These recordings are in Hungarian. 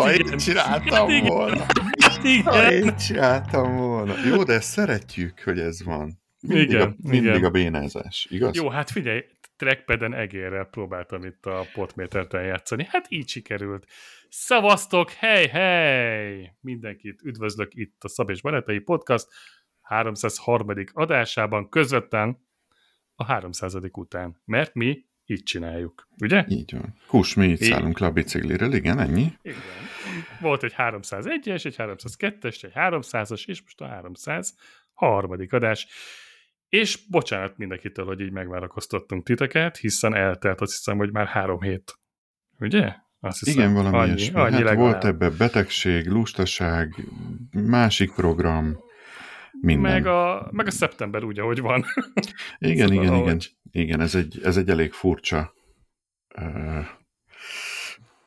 ha én csináltam volna. Ha én csináltam volna. Jó, de ezt szeretjük, hogy ez van. Mindig, igen, a, mindig igen. a bénázás, igaz? Jó, hát figyelj, trackpaden egérrel próbáltam itt a potmétert eljátszani. Hát így sikerült. Szavaztok, hely, hely! Mindenkit üdvözlök itt a Szab és Barátai Podcast 303. adásában, közvetlen a 300. után. Mert mi így csináljuk, ugye? Így van. Kus, mi így szállunk le a bicikliről, igen, ennyi? Igen. Volt egy 301-es, egy 302-es, egy 300-as, és most a 303. adás. És bocsánat mindenkitől, hogy így megvárakoztattunk titeket, hiszen eltelt azt hiszem, hogy már három hét. Ugye? Azt hiszem, Igen, valami annyi, ilyesmi. Annyi hát volt ebbe betegség, lustaság, másik program, minden. Meg a, meg a szeptember úgy, ahogy van. Igen, szóval, igen, ahogy... igen. Igen, ez egy, ez egy elég furcsa uh,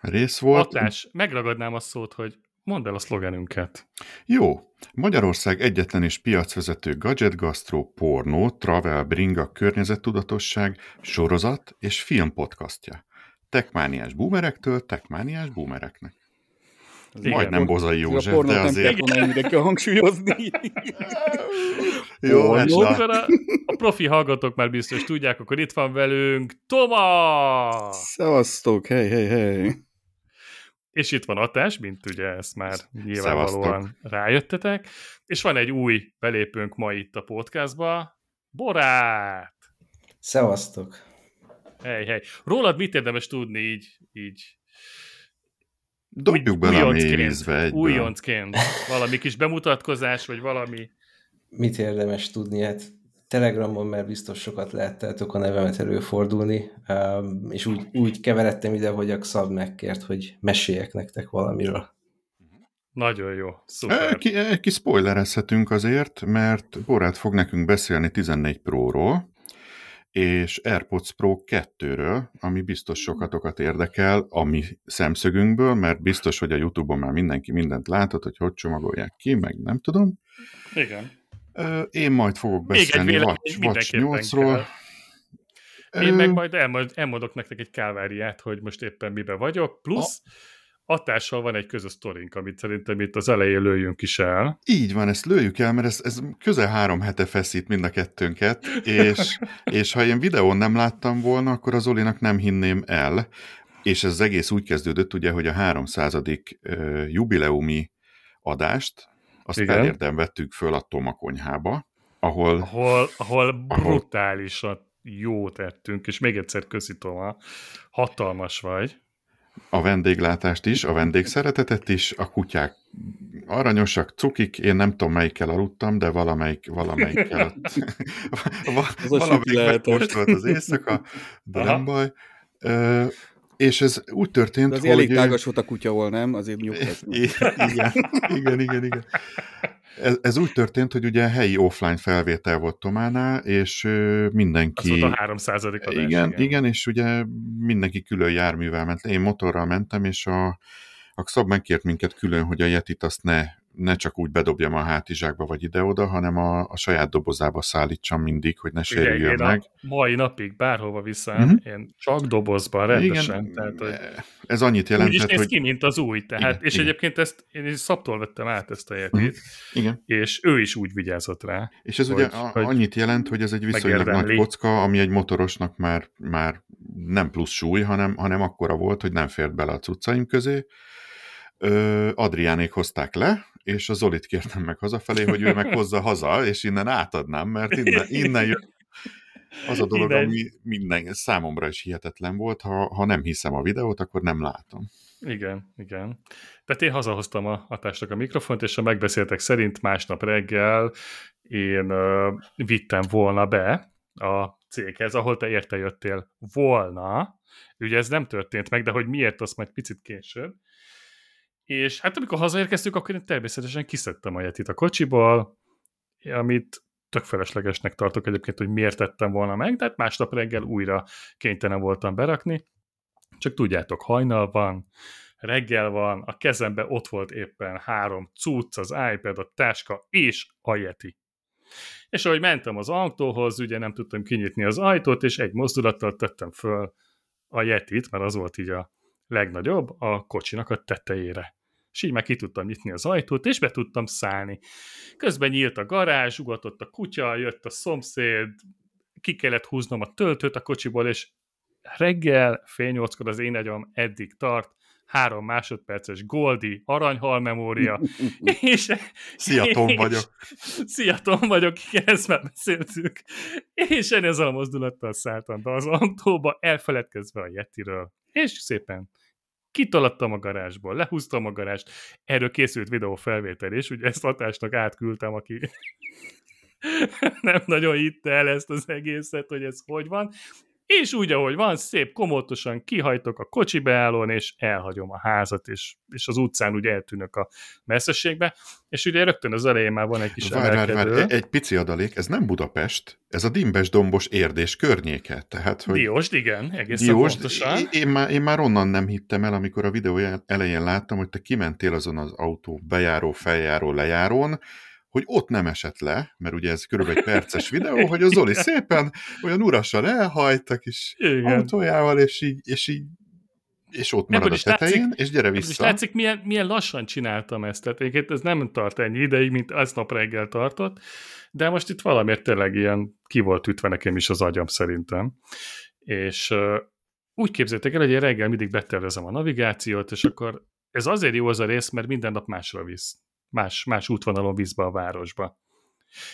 rész volt. Atás, megragadnám a szót, hogy mondd el a szlogenünket. Jó. Magyarország egyetlen és piacvezető gadget, gastro, pornó, travel, bringa, környezettudatosság, sorozat és film podcastja. Tekmániás boomerektől tekmániás boomereknek. Ez igen, majdnem Bozai József, de azért... Nem ennyire kell hangsúlyozni. Jó, hát a, a profi hallgatók már biztos tudják, akkor itt van velünk Toma! Szevasztok, hej, hej, hej! És itt van Atás, mint ugye ezt már nyilvánvalóan Szevasztok. rájöttetek. És van egy új belépőnk ma itt a podcastba, Borát! Szevasztok! Hely, hely. Rólad mit érdemes tudni így, így Dobjuk bele a mélyvízbe egyből. Újoncként. Valami kis bemutatkozás, vagy valami. Mit érdemes tudni? Hát Telegramon már biztos sokat lehetteltok a nevemet előfordulni, um, és úgy, úgy keveredtem ide, hogy a Xab megkért, hogy meséljek nektek valamiről. Nagyon jó, szuper. Ki, ki spoilerezhetünk azért, mert Borát fog nekünk beszélni 14 Pro-ról, és AirPods Pro 2-ről, ami biztos sokatokat érdekel a mi szemszögünkből, mert biztos, hogy a YouTube-on már mindenki mindent látott, hogy hogy csomagolják ki, meg nem tudom. Igen. Én majd fogok beszélni Watch, Watch 8-ról. Én meg majd elmondok nektek egy káváriát, hogy most éppen mibe vagyok, plusz a hatással van egy közös sztorink, amit szerintem itt az elején lőjünk is el. Így van, ezt lőjük el, mert ez, ez közel három hete feszít mind a kettőnket, és, és ha ilyen videón nem láttam volna, akkor az Olinak nem hinném el, és ez az egész úgy kezdődött, ugye, hogy a 300. Uh, jubileumi adást, azt Igen. elérdem vettük föl a Toma konyhába, ahol... Ahol, ahol brutálisan jó tettünk, és még egyszer köszi Toma, hatalmas vagy a vendéglátást is, a vendégszeretetet is, a kutyák aranyosak, cukik, én nem tudom melyikkel aludtam, de valamelyik, valamelyikkel valamelyik most volt az éjszaka, de Aha. nem baj. És ez úgy történt, de az hogy... elég tágas volt a kutya, hol nem? Azért nyugtat. Igen, igen, igen, igen. Ez, ez úgy történt, hogy ugye helyi offline felvétel volt Tománál, és mindenki... Az volt a 300 adás, igen, igen, igen, és ugye mindenki külön járművel ment. Én motorral mentem, és a, a Xab megkért minket külön, hogy a Yetit azt ne ne csak úgy bedobjam a hátizsákba vagy ide-oda, hanem a, a saját dobozába szállítsam mindig, hogy ne sérüljön meg. A mai napig bárhova vissza, uh-huh. én csak dobozban rendesen. Igen, tehát, hogy ez annyit jelent, úgy is néz hogy... ki, mint az új. Tehát, igen, és igen. egyébként ezt én is szabtól vettem át ezt a jetit, uh-huh. igen. és ő is úgy vigyázott rá. És ez hogy, ugye a, hogy annyit jelent, hogy ez egy viszonylag nagy kocka, ami egy motorosnak már, már nem plusz súly, hanem, hanem akkora volt, hogy nem fért bele a cuccaim közé. Adriánék hozták le, és a Zolit kértem meg hazafelé, hogy ő meg hozza haza, és innen átadnám, mert innen, innen jön az a dolog, Innen. ami minden, számomra is hihetetlen volt, ha, ha nem hiszem a videót, akkor nem látom. Igen, igen. Tehát én hazahoztam a, a tásnak a mikrofont, és a megbeszéltek szerint másnap reggel én uh, vittem volna be a céghez, ahol te érte jöttél volna. Ugye ez nem történt meg, de hogy miért, azt majd picit később. És hát amikor hazaérkeztünk, akkor én természetesen kiszedtem a jetit a kocsiból, amit tök feleslegesnek tartok egyébként, hogy miért tettem volna meg, de hát másnap reggel újra kénytelen voltam berakni. Csak tudjátok, hajnal van, reggel van, a kezembe ott volt éppen három cucc, az iPad, a táska és a Yeti. És ahogy mentem az autóhoz, ugye nem tudtam kinyitni az ajtót, és egy mozdulattal tettem föl a Yetit, mert az volt így a legnagyobb, a kocsinak a tetejére. És így már ki tudtam nyitni az ajtót, és be tudtam szállni. Közben nyílt a garázs, ugatott a kutya, jött a szomszéd, ki kellett húznom a töltőt a kocsiból, és reggel fél nyolckor az én agyam eddig tart, három másodperces Goldi, aranyhal memória, és... Szia, Tom vagyok. Szia, Tom vagyok, igen, ezt már beszéltük. És én ezzel a mozdulattal szálltam be az autóba, elfeledkezve a Yetiről. És szépen kitaladtam a garázsból, lehúztam a garást, erről készült videófelvétel is, ugye ezt hatásnak átküldtem, aki nem nagyon hitte el ezt az egészet, hogy ez hogy van, és úgy, ahogy van, szép komótosan kihajtok a kocsi beállón, és elhagyom a házat, és, és az utcán úgy eltűnök a messzességbe, és ugye rögtön az elején már van egy kis várj, várj, várj, egy pici adalék, ez nem Budapest, ez a Dimbes-dombos érdés környéke. Tehát, hogy Diósd, igen, egészen Diósd, pontosan. Én, már, én már onnan nem hittem el, amikor a videó elején láttam, hogy te kimentél azon az autó bejáró, feljáró, lejárón, hogy ott nem esett le, mert ugye ez körülbelül egy perces videó, hogy a Zoli szépen olyan urasan elhajtak is Igen. autójával, és így, és így és ott marad a tetején, látszik, és gyere vissza. És látszik, milyen, milyen lassan csináltam ezt. Tehát egyébként ez nem tart ennyi ideig, mint az nap reggel tartott, de most itt valamiért tényleg ilyen ki volt ütve nekem is az agyam szerintem. És uh, úgy képzeljétek el, hogy én reggel mindig betervezem a navigációt, és akkor ez azért jó az a rész, mert minden nap másra visz más, más útvonalon visz be a városba.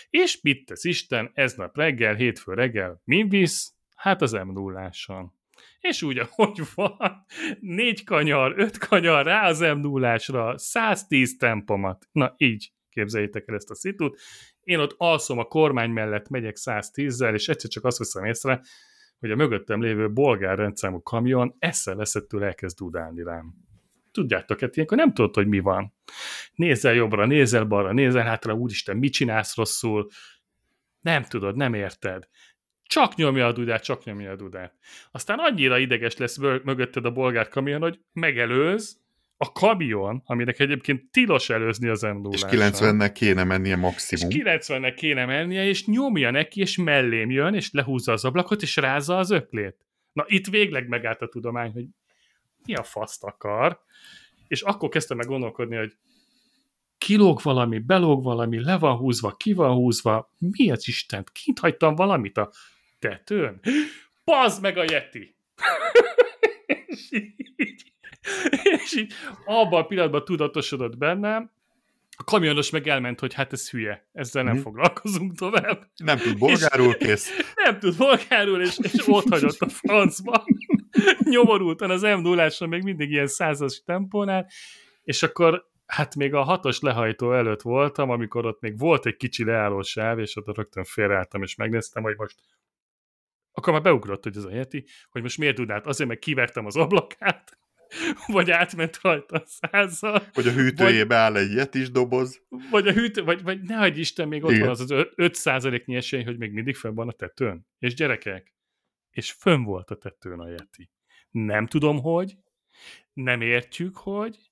És mit tesz Isten, ez nap reggel, hétfő reggel, mi visz? Hát az m 0 És úgy, ahogy van, négy kanyar, öt kanyar rá az m 0 110 tempomat. Na így képzeljétek el ezt a szitut. Én ott alszom a kormány mellett, megyek 110-zel, és egyszer csak azt veszem észre, hogy a mögöttem lévő bolgár rendszámú kamion eszel leszettől elkezd dudálni rám tudjátok, hát ilyenkor nem tudod, hogy mi van. Nézel jobbra, nézel balra, nézel hátra, úristen, mit csinálsz rosszul, nem tudod, nem érted. Csak nyomja a dudát, csak nyomja a dudát. Aztán annyira ideges lesz mögötted a bolgár kamion, hogy megelőz, a kamion, aminek egyébként tilos előzni az m És 90-nek kéne mennie maximum. És 90-nek kéne mennie, és nyomja neki, és mellém jön, és lehúzza az ablakot, és rázza az öklét. Na, itt végleg megállt a tudomány, hogy mi a faszt akar, és akkor kezdtem meg gondolkodni, hogy kilóg valami, belóg valami, le van húzva, ki van húzva, mi az Istent, kint hagytam valamit a tetőn? Pazd meg a Yeti! és, így, és így abban a pillanatban tudatosodott bennem, a kamionos meg elment, hogy hát ez hülye, ezzel nem mm. foglalkozunk tovább. Nem tud bolgárul, kész. Nem tud bolgárul, és, és ott hagyott a francba. Nyomorultan az m 0 még mindig ilyen százas tempónál, és akkor hát még a hatos lehajtó előtt voltam, amikor ott még volt egy kicsi leálló sáv, és ott rögtön félreálltam, és megnéztem, hogy most akkor már beugrott, hogy ez a Yeti, hogy most miért tud át? Azért, meg kivertem az ablakát, vagy átment rajta a százzal. Vagy a hűtőjébe áll egy jetis doboz. Vagy a hűtő, vagy, vagy nehogy Isten, még ott Igen. van az az 5 nyi esély, hogy még mindig fönn van a tetőn. És gyerekek, és fönn volt a tetőn a Yeti. Nem tudom, hogy, nem értjük, hogy,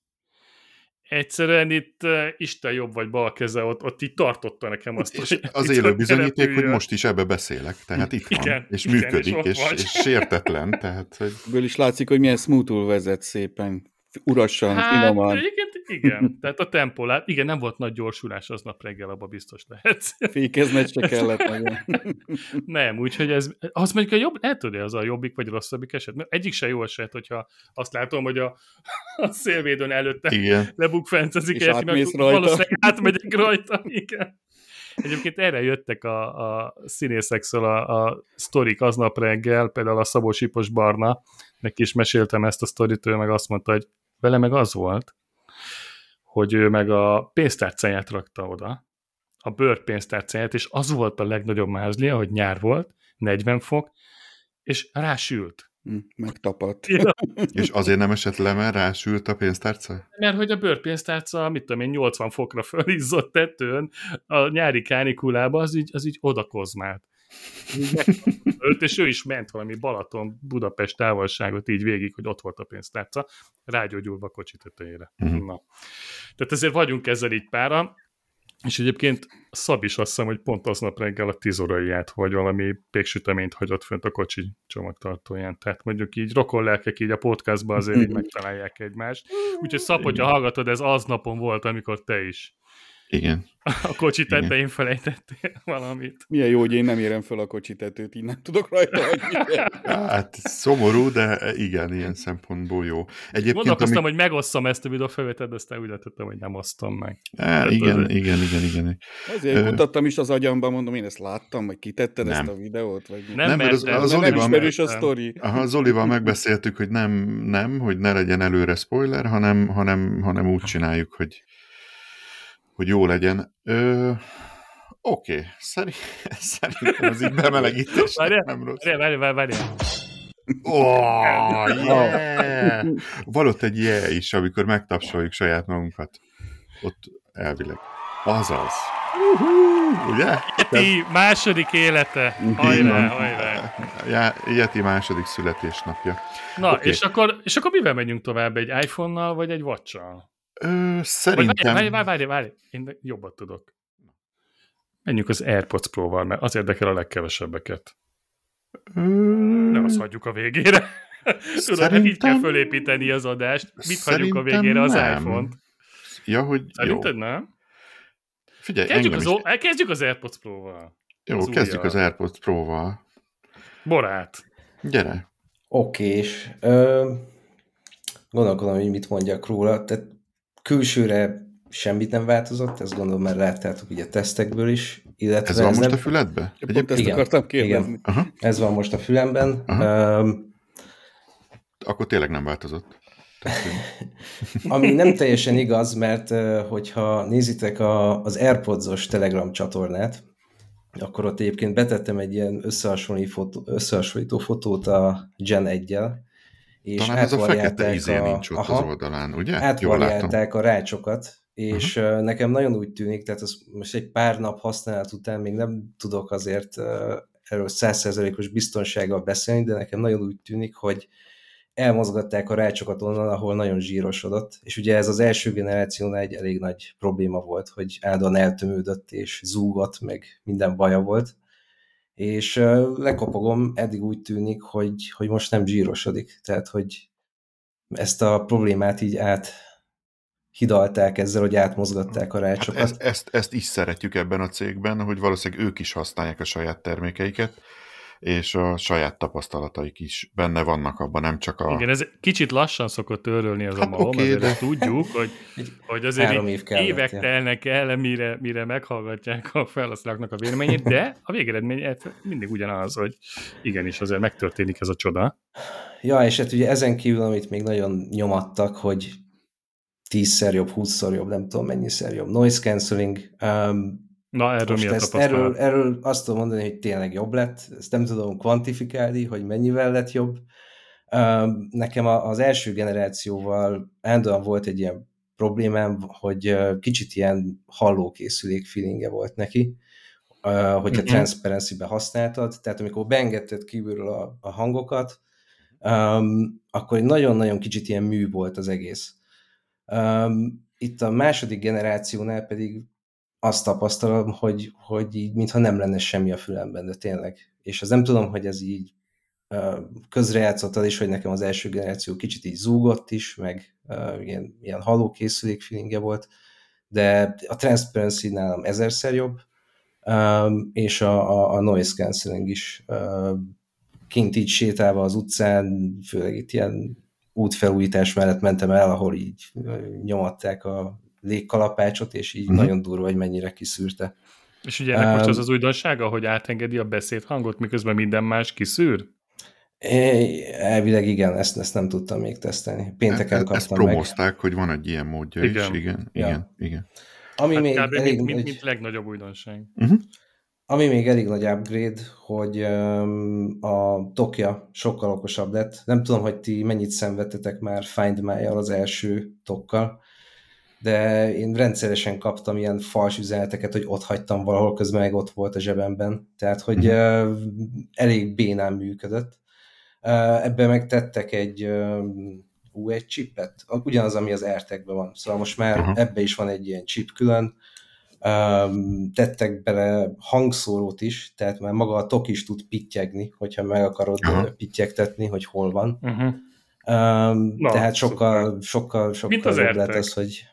egyszerűen itt uh, Isten jobb vagy bal keze, ott, ott így tartotta nekem azt, és az élő bizonyíték, hogy most is ebbe beszélek, tehát itt van, igen, és igen, működik, és, és, és sértetlen, tehát... Hogy... Ebből is látszik, hogy milyen smoothul vezet szépen, urasan, hát, finoman. Igen, igen, tehát a tempó, igen, nem volt nagy gyorsulás aznap reggel, abban biztos lehet. Fékezned se kellett nagyon. nem, úgyhogy ez, az mondjuk a jobb, el tudja, az a jobbik vagy rosszabbik eset. Mert egyik se jó eset, hogyha azt látom, hogy a, a szélvédőn előtte igen. lebukfencezik, és átmész rajta. valószínűleg átmegyek rajta, igen. Egyébként erre jöttek a, a színészekszől a, a sztorik aznap reggel, például a Szabó Sipos Barna, neki is meséltem ezt a sztorit, ő meg azt mondta, hogy vele meg az volt, hogy ő meg a pénztárcáját rakta oda, a bőrpénztárcáját, és az volt a legnagyobb mázlia, hogy nyár volt, 40 fok, és rásült. Hm, megtapadt. Ja. és azért nem esett le, mert rásült a pénztárca? Mert hogy a bőrpénztárca, mit tudom én, 80 fokra fölizzott tetőn, a nyári kánikulába, az így, az így odakozmált. Ölt, és ő is ment valami Balaton, Budapest távolságot így végig, hogy ott volt a pénztárca, rágyógyulva a kocsi tetejére. Uh-huh. Na. Tehát ezért vagyunk ezzel így pára. És egyébként Szab is azt hiszem, hogy pont aznap reggel a 10 óraiát, vagy valami péksüteményt hagyott fönt a kocsi csomagtartóján. Tehát mondjuk így rokonlelkek így a podcastban azért így megtalálják egymást. Úgyhogy Szab, hogyha hallgatod, ez aznapon volt, amikor te is igen. A kocsi tetején felejtettél valamit. Milyen jó, hogy én nem érem fel a kocsi tetőt, így nem tudok rajta hagyni. hát szomorú, de igen, ilyen szempontból jó. Egyébként, Gondolkoztam, ami... hogy megosszam ezt a videó felvételt, de aztán úgy lettem, hogy nem osztom meg. É, igen, azért... igen, igen, igen. Azért Ö... kutattam is az agyamban, mondom, én ezt láttam, vagy kitetted nem. ezt a videót? Vagy nem, nem mert az, az, az nem ismerős a sztori. Aha, az Olival megbeszéltük, hogy nem, nem, hogy ne legyen előre spoiler, hanem, hanem, hanem úgy csináljuk, hogy hogy jó legyen. Ö, Oké, okay. Szerint, szerintem az így bemelegítés nem rossz. Várjál, várjál, várjál. Oh, yeah. Van ott egy yeah is, amikor megtapsoljuk saját magunkat. Ott elvileg. Azaz. Uh-huh, ugye? Yeti második élete. Hajrá, hajrá. Ja, Yeti második születésnapja. Na, okay. és, akkor, és akkor mivel megyünk tovább? Egy iPhone-nal, vagy egy watch-al? Ö, szerintem... Várj, várj, várj, várj, én jobbat tudok. Menjünk az AirPods Pro-val, mert az érdekel a legkevesebbeket. Ö... Ne azt hagyjuk a végére. Tudod, szerintem... így kell fölépíteni az adást. Mit szerintem hagyjuk a végére az iPhone-t? Ja, hogy Szerinted jó. nem? Figyelj, kezdjük az, is... kezdjük az AirPods Pro-val. Jó, az kezdjük újjal. az AirPods Pro-val. Borát. Gyere. Oké, és ö, gondolkodom, hogy mit mondjak róla. Tehát külsőre semmit nem változott, ezt gondolom már láttátok ugye a tesztekből is. Illetve ez van ez most nem... a füledbe? Egyébként ezt igen, akartam kérdezni. Igen. Aha. Ez van most a fülemben. Um, Akkor tényleg nem változott. Ami nem teljesen igaz, mert hogyha nézitek a, az AirPods-os Telegram csatornát, akkor ott egyébként betettem egy ilyen összehasonlító, fotó, összehasonlító fotót a Gen 1-jel, és Talán ez a fekete izé a, nincs ott aha, az oldalán, ugye? Átvariálták a rácsokat, és uh-huh. nekem nagyon úgy tűnik, tehát az most egy pár nap használat után még nem tudok azért erről százszerzelékos biztonsággal beszélni, de nekem nagyon úgy tűnik, hogy elmozgatták a rácsokat onnan, ahol nagyon zsírosodott, és ugye ez az első generációnál egy elég nagy probléma volt, hogy állandóan eltömődött és zúgott, meg minden baja volt, és lekopogom, eddig úgy tűnik, hogy, hogy most nem zsírosodik, tehát hogy ezt a problémát így át hidalták ezzel, hogy átmozgatták a rácsokat. Hát ezt, ezt, ezt is szeretjük ebben a cégben, hogy valószínűleg ők is használják a saját termékeiket, és a saját tapasztalataik is benne vannak abban, nem csak a... Igen, ez kicsit lassan szokott örülni az hát a malom, okay, azért de... tudjuk, hogy, hogy azért év kellett, évek ja. telnek el, mire, mire meghallgatják a felhasználóknak a véleményét, de a végeredmény mindig ugyanaz, hogy igenis azért megtörténik ez a csoda. Ja, és hát ugye ezen kívül, amit még nagyon nyomattak, hogy tízszer jobb, húszszor jobb, nem tudom mennyiszer jobb. Noise cancelling, um, Na, erről Most mi ezt, erről, erről azt tudom mondani, hogy tényleg jobb lett. Ezt nem tudom kvantifikálni, hogy mennyivel lett jobb. Nekem az első generációval állandóan volt egy ilyen problémám, hogy kicsit ilyen hallókészülék feelingje volt neki, hogyha uh-huh. transparency-be használtad, tehát amikor beengedted kívülről a, a hangokat, um, akkor nagyon-nagyon kicsit ilyen mű volt az egész. Um, itt a második generációnál pedig azt tapasztalom, hogy, hogy így mintha nem lenne semmi a fülemben, de tényleg. És az nem tudom, hogy ez így közrejátszottad is, hogy nekem az első generáció kicsit így zúgott is, meg uh, ilyen, ilyen halókészülék feelingje volt, de a Transparency nálam ezerszer jobb, um, és a, a, a noise cancelling is uh, kint így sétálva az utcán, főleg itt ilyen útfelújítás mellett mentem el, ahol így nyomatták a légkalapácsot, és így uh-huh. nagyon durva, hogy mennyire kiszűrte. És ugye ennek um, most az az újdonsága, hogy átengedi a beszédhangot, miközben minden más kiszűr? Elvileg igen, ezt, ezt nem tudtam még tesztelni. Pénteken kaptam ezt promozták, meg. hogy van egy ilyen módja igen. is. Igen, ja. igen, igen. Ami hát még elég, mint, mint, mint legnagyobb újdonság. Uh-huh. Ami még elég nagy upgrade, hogy um, a Tokja sokkal okosabb lett. Nem tudom, hogy ti mennyit szenvedtetek már Find my az első tokkal de én rendszeresen kaptam ilyen fals üzeneteket, hogy ott hagytam valahol, közben meg ott volt a zsebemben. Tehát, hogy uh, elég bénán működött. Uh, ebben megtettek egy ú, egy chipet, ugyanaz, ami az airtag van. Szóval most már uh-huh. ebbe is van egy ilyen chip külön, tettek bele hangszórót is, tehát már maga a tok is tud pittyegni, hogyha meg akarod Aha. pittyegtetni, hogy hol van. Uh-huh. Um, Na, tehát sokkal, sokkal, sokkal Mint az jobb lett az, hogy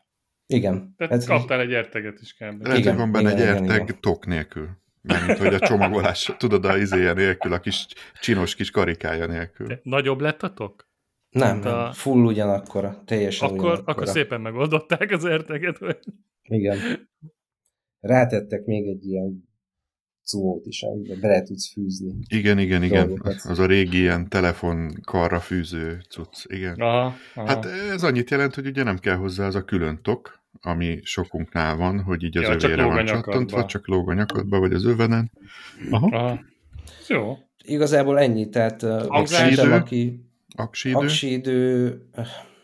igen. Tehát hát, kaptál egy erteget is kell. Igen, van benne egy erteg igen. tok nélkül. Mert hogy a csomagolás, tudod, a izéje nélkül, a kis csinos kis karikája nélkül. De nagyobb lett a tok? Nem, nem. A... full ugyanakkora, teljesen akkor, ugyanakkora. Akkor szépen megoldották az erteget. Vagy? Igen. Rátettek még egy ilyen cumót is, amiben bele tudsz fűzni. Igen, igen, igen. Az a régi ilyen telefonkarra fűző cucc, igen. Aha, aha. Hát ez annyit jelent, hogy ugye nem kell hozzá az a külön tok, ami sokunknál van, hogy így az ja, övére van csattantva, csak lóg a nyakadba, vagy az övenen. Aha. aha. Jó. Igazából ennyi, tehát Aksídő, aki... Aksídő? Aksídő...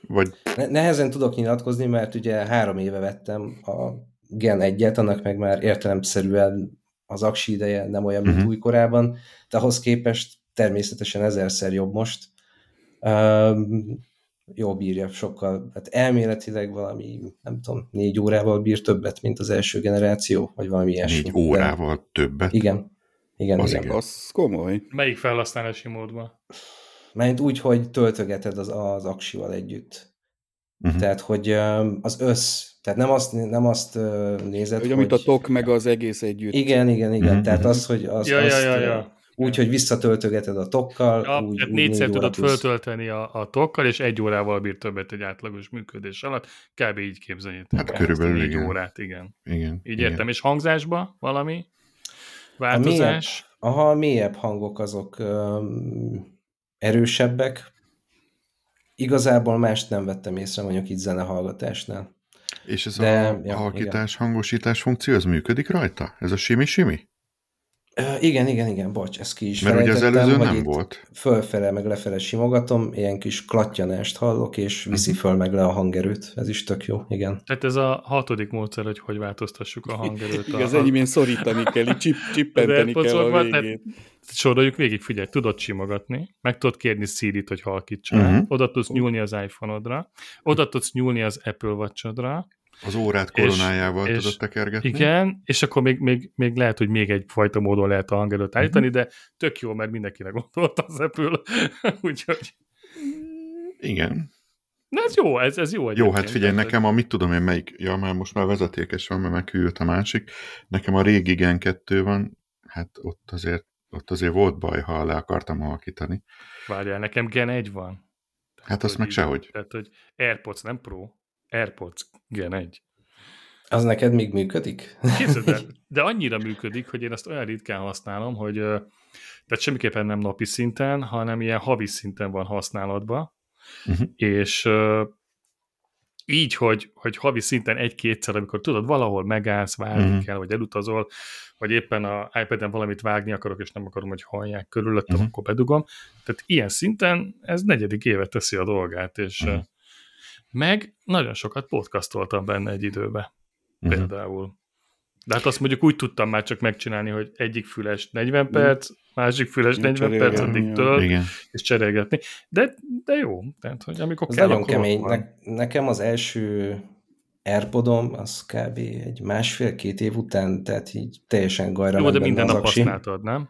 Vagy... Nehezen tudok nyilatkozni, mert ugye három éve vettem a Gen 1-et, annak meg már értelemszerűen az aksi ideje nem olyan, mint uh-huh. újkorában, de ahhoz képest természetesen ezerszer jobb most. Um, jó bírja sokkal, hát elméletileg valami, nem tudom, négy órával bír többet, mint az első generáció, vagy valami ilyesmi. Négy órával de... többet? Igen. Igen, az, igen. az komoly. Melyik felhasználási módban? Mert úgy, hogy töltögeted az, az aksival együtt. Uh-huh. Tehát, hogy az össz tehát nem azt, nem azt nézed, hogy... Amit a tok meg az egész együtt. Igen, igen, igen. Mm-hmm. Tehát az, hogy az, ja, azt, ja, ja, ja. Úgy, hogy visszatöltögeted a tokkal. Ja, úgy, úgy négyszer tudod föltölteni a, a tokkal, és egy órával bír többet egy átlagos működés alatt. Kb. így képzeljétek. Hát körülbelül igen. órát, igen. Igen. Így igen. értem. És hangzásba valami változás? A mélyebb, aha, a mélyebb hangok azok um, erősebbek. Igazából mást nem vettem észre, mondjuk itt zenehallgatásnál. És ez De, a ja, halkítás, igen. hangosítás funkció, ez működik rajta? Ez a simi-simi? Igen, igen, igen, bocs, ezt ki is Mert ugye az előző nem volt. Fölfele meg lefele simogatom, ilyen kis klattyanást hallok, és viszi föl meg le a hangerőt. Ez is tök jó, igen. Tehát ez a hatodik módszer, hogy hogy változtassuk a hangerőt. Igen, az enyémén szorítani kell, így csip, csippenteni kell a végét. soroljuk végig, figyelj, tudod simogatni, meg tudod kérni Siri-t, hogy halkítsa, uh-huh. oda tudsz nyúlni az iPhone-odra, oda tudsz nyúlni az Apple Watch-odra, az órát koronájával és, tudod tekergetni. Igen, és akkor még, még, még lehet, hogy még egy fajta módon lehet a hangerőt állítani, uh-huh. de tök jó, mert mindenkinek gondolt az Apple, úgyhogy... Igen. Na ez jó, ez, ez jó Jó, hát figyelj, nekem a mit tudom én melyik, ja már most már vezetékes van, mert meghűlt a másik, nekem a régi Gen 2 van, hát ott azért, ott azért volt baj, ha le akartam halkítani. Várjál, nekem Gen 1 van. Tehát hát azt meg így, sehogy. Tehát, hogy AirPods, nem Pro. AirPods Gen 1. Az neked még működik? Képzeld de annyira működik, hogy én azt olyan ritkán használom, hogy tehát semmiképpen nem napi szinten, hanem ilyen havi szinten van használatban, uh-huh. és így, hogy, hogy havi szinten egy-kétszer, amikor tudod, valahol megállsz, várni uh-huh. kell, vagy elutazol, vagy éppen a iPad-en valamit vágni akarok, és nem akarom, hogy hallják körülöttem, uh-huh. akkor bedugom. Tehát ilyen szinten ez negyedik évet teszi a dolgát, és uh-huh. Meg nagyon sokat podcastoltam benne egy időbe. Uh-huh. Például. De hát azt mondjuk úgy tudtam már csak megcsinálni, hogy egyik füles 40 mhm. perc, másik füles 40 perc, addig tölt, és cserélgetni. De, de jó, tehát, hogy amikor Ez kell, nagyon kemény. Ne, nekem az első Airpodom, az kb. egy másfél-két év után, tehát így teljesen gajra Jó, de minden nap használtad, nem?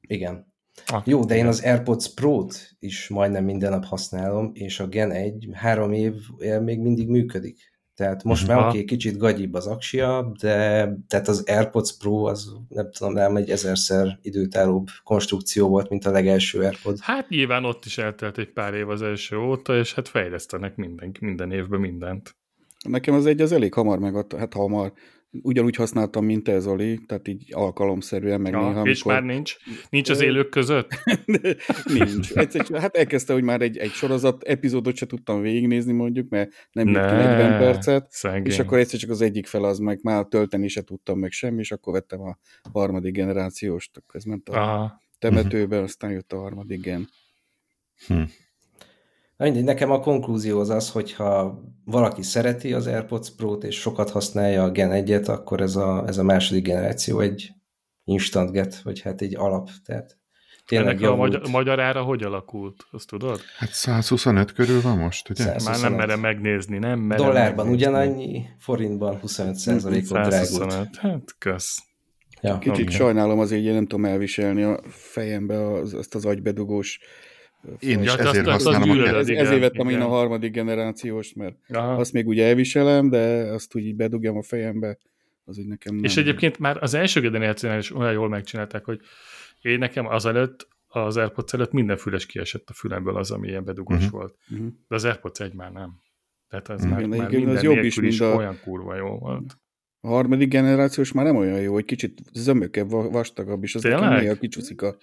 Igen. Ah, Jó, de én az AirPods Pro-t is majdnem minden nap használom, és a Gen 1 három év még mindig működik. Tehát most már oké, okay, kicsit gagyibb az aksia, de tehát az AirPods Pro az nem tudom, nem egy ezerszer időtállóbb konstrukció volt, mint a legelső AirPod. Hát nyilván ott is eltelt egy pár év az első óta, és hát fejlesztenek minden, minden évben mindent. Nekem az egy az elég hamar megadta, hát hamar, ugyanúgy használtam, mint ez Oli, tehát így alkalomszerűen, meg ja, néha, amikor... És már nincs? Nincs az élők között? nincs. Egyszer, hát elkezdte, hogy már egy, egy sorozat epizódot se tudtam végignézni mondjuk, mert nem jött ki 40 percet, szegény. és akkor egyszer csak az egyik fel az meg már tölteni se tudtam meg semmi, és akkor vettem a harmadik generációs, ez ment a Aha. temetőbe, aztán jött a harmadik gen. Hm. Mindegy, nekem a konklúzió az az, hogyha valaki szereti az AirPods Pro-t és sokat használja a Gen 1-et, akkor ez a, ez a második generáció egy instant get, vagy hát egy alap. Tehát Tényleg Ennek a magyar, magyar ára hogy alakult? Azt tudod? Hát 125 körül van most, ugye? 125. Már nem merem megnézni, nem merem Dollárban megnézni. ugyanannyi, forintban 25 ot drágult. Hát, kösz. Ja, Kicsit okay. sajnálom azért, hogy én nem tudom elviselni a fejembe az, azt az agybedugós én is ja, ezért használom. Azt gyűlöd, ez, ezért vettem igen. én a harmadik generációs, mert Aha. azt még ugye elviselem, de azt úgy így bedugjam a fejembe, az úgy nekem nem. És egyébként már az első generációnál is olyan jól megcsinálták, hogy én nekem azelőtt, az AirPods előtt minden füles kiesett a fülemből az, ami ilyen bedugós uh-huh. volt. Uh-huh. De az AirPods egy már nem. Tehát az uh-huh. már, már minden az jobb is, is a... olyan kurva jó volt. A harmadik generációs már nem olyan jó, hogy kicsit zömökebb, vastagabb, és az nekem néha kicsúszik a,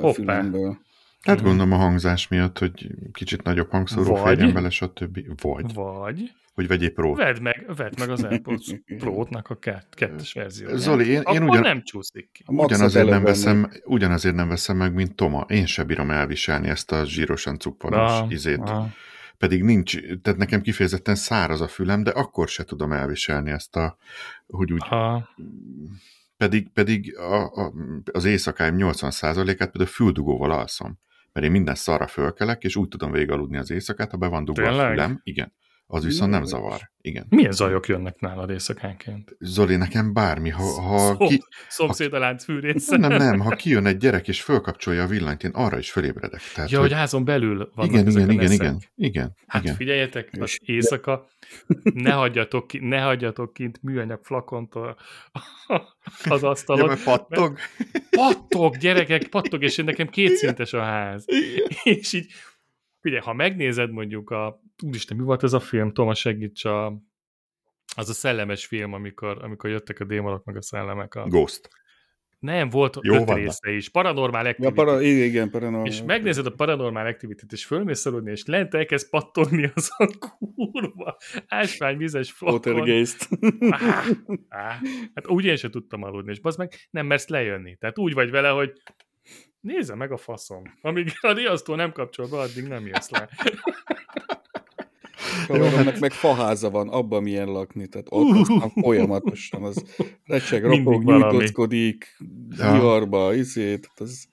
a fülemből. Hát gondolom a hangzás miatt, hogy kicsit nagyobb hangszóró férjen bele, stb. Vagy. Vagy. Hogy vegyél pro Vedd meg, vedd meg az AirPods Pro-nak a kett, kettes verzióját. Zoli, én, én ugyan, nem csúszik ki. Ugyanazért nem, veszem, ugyanazért nem veszem meg, mint Toma. Én se bírom elviselni ezt a zsírosan cuppanos izét. Ah. Pedig nincs, tehát nekem kifejezetten száraz a fülem, de akkor se tudom elviselni ezt a, hogy úgy... Ah pedig, pedig a, a, az éjszakáim 80%-át például füldugóval alszom mert én minden szarra fölkelek, és úgy tudom végigaludni az éjszakát, ha be van dugva Tényleg? a fülem. Igen. Az viszont nem zavar. Igen. Milyen zajok jönnek nálad éjszakánként? Zoli, nekem bármi. Ha, ha Szom, ki, szomszéd a lánc fűrésze. Nem, nem, ha kijön egy gyerek és fölkapcsolja a villanyt, én arra is fölébredek. Tehát, ja, hogy, hogy házon belül vannak igen, igen, igen, igen, igen. Hát igen. figyeljetek, az éjszaka ne hagyjatok, ki, ne hagyjatok kint műanyag flakont a, az asztalon. Ja, pattog. Pattog, gyerekek, pattog, és nekem kétszintes a ház. És így Ugye, ha megnézed mondjuk a, úristen, mi volt ez a film, Thomas segíts a, az a szellemes film, amikor, amikor jöttek a démonok meg a szellemek. A... Ghost. Nem, volt Jó, öt része is. Paranormal Activity. Ja, para, igen, paranormal. És megnézed a Paranormal Activity-t, és fölmész aludni, és lent elkezd pattogni az a kurva ásványvizes flakon. Watergeist. Ah, ah, hát úgy én sem tudtam aludni, és az meg nem mersz lejönni. Tehát úgy vagy vele, hogy Nézze meg a faszom. Amíg a riasztó nem kapcsol be, addig nem jössz le. Jó, hát... meg faháza van, abban milyen lakni, tehát ott uh, aztán folyamatosan az recseg, ropog, nyújtózkodik, viharba, izét, az,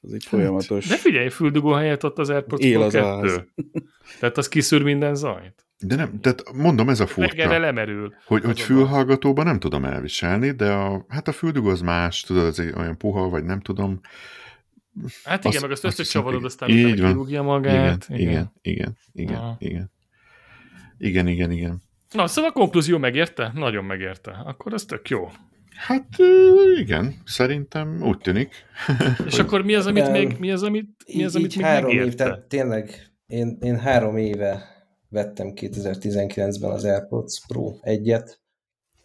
az egy folyamatos. De figyelj, füldugó helyett ott az AirPods Él az 2. Tehát az kiszűr minden zajt. De nem, tehát mondom, ez a furcsa. Lemerül. Hogy, hogy fülhallgatóban nem tudom elviselni, de a, hát a füldugó az más, tudod, az olyan puha, vagy nem tudom, Hát igen, azt, meg azt összecsavarod, aztán így van. kirúgja magát. Igen, igen, igen, igen, igen, igen. Igen, igen, igen. Na, szóval a konklúzió megérte? Nagyon megérte. Akkor ez tök jó. Hát igen, szerintem úgy tűnik. És akkor mi az, amit még, mi az, amit, mi az, amit még három megérte? Év, tehát tényleg, én, én három éve vettem 2019-ben az AirPods Pro 1-et.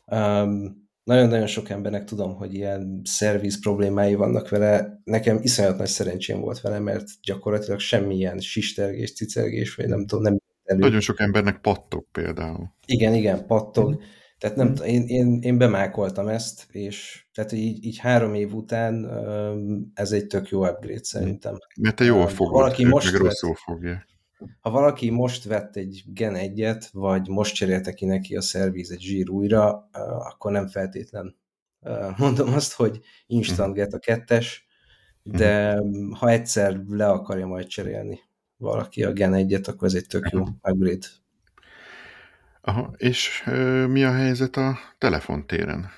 Um, nagyon-nagyon sok embernek tudom, hogy ilyen szerviz problémái vannak vele. Nekem iszonyat nagy szerencsém volt vele, mert gyakorlatilag semmilyen sistergés, cicergés, vagy nem tudom, nem elő. Nagyon sok embernek pattog például. Igen, igen, pattog. Mm. Tehát nem, mm. én, én, én bemákoltam ezt, és tehát így, így három év után ez egy tök jó upgrade szerintem. Mert te jól fogod, valaki most meg rosszul fogja ha valaki most vett egy Gen 1-et, vagy most cserélte ki neki a szerviz egy zsír újra, akkor nem feltétlen mondom azt, hogy instant get a kettes, de ha egyszer le akarja majd cserélni valaki a Gen 1-et, akkor ez egy tök jó upgrade. Aha, és ö, mi a helyzet a telefontéren?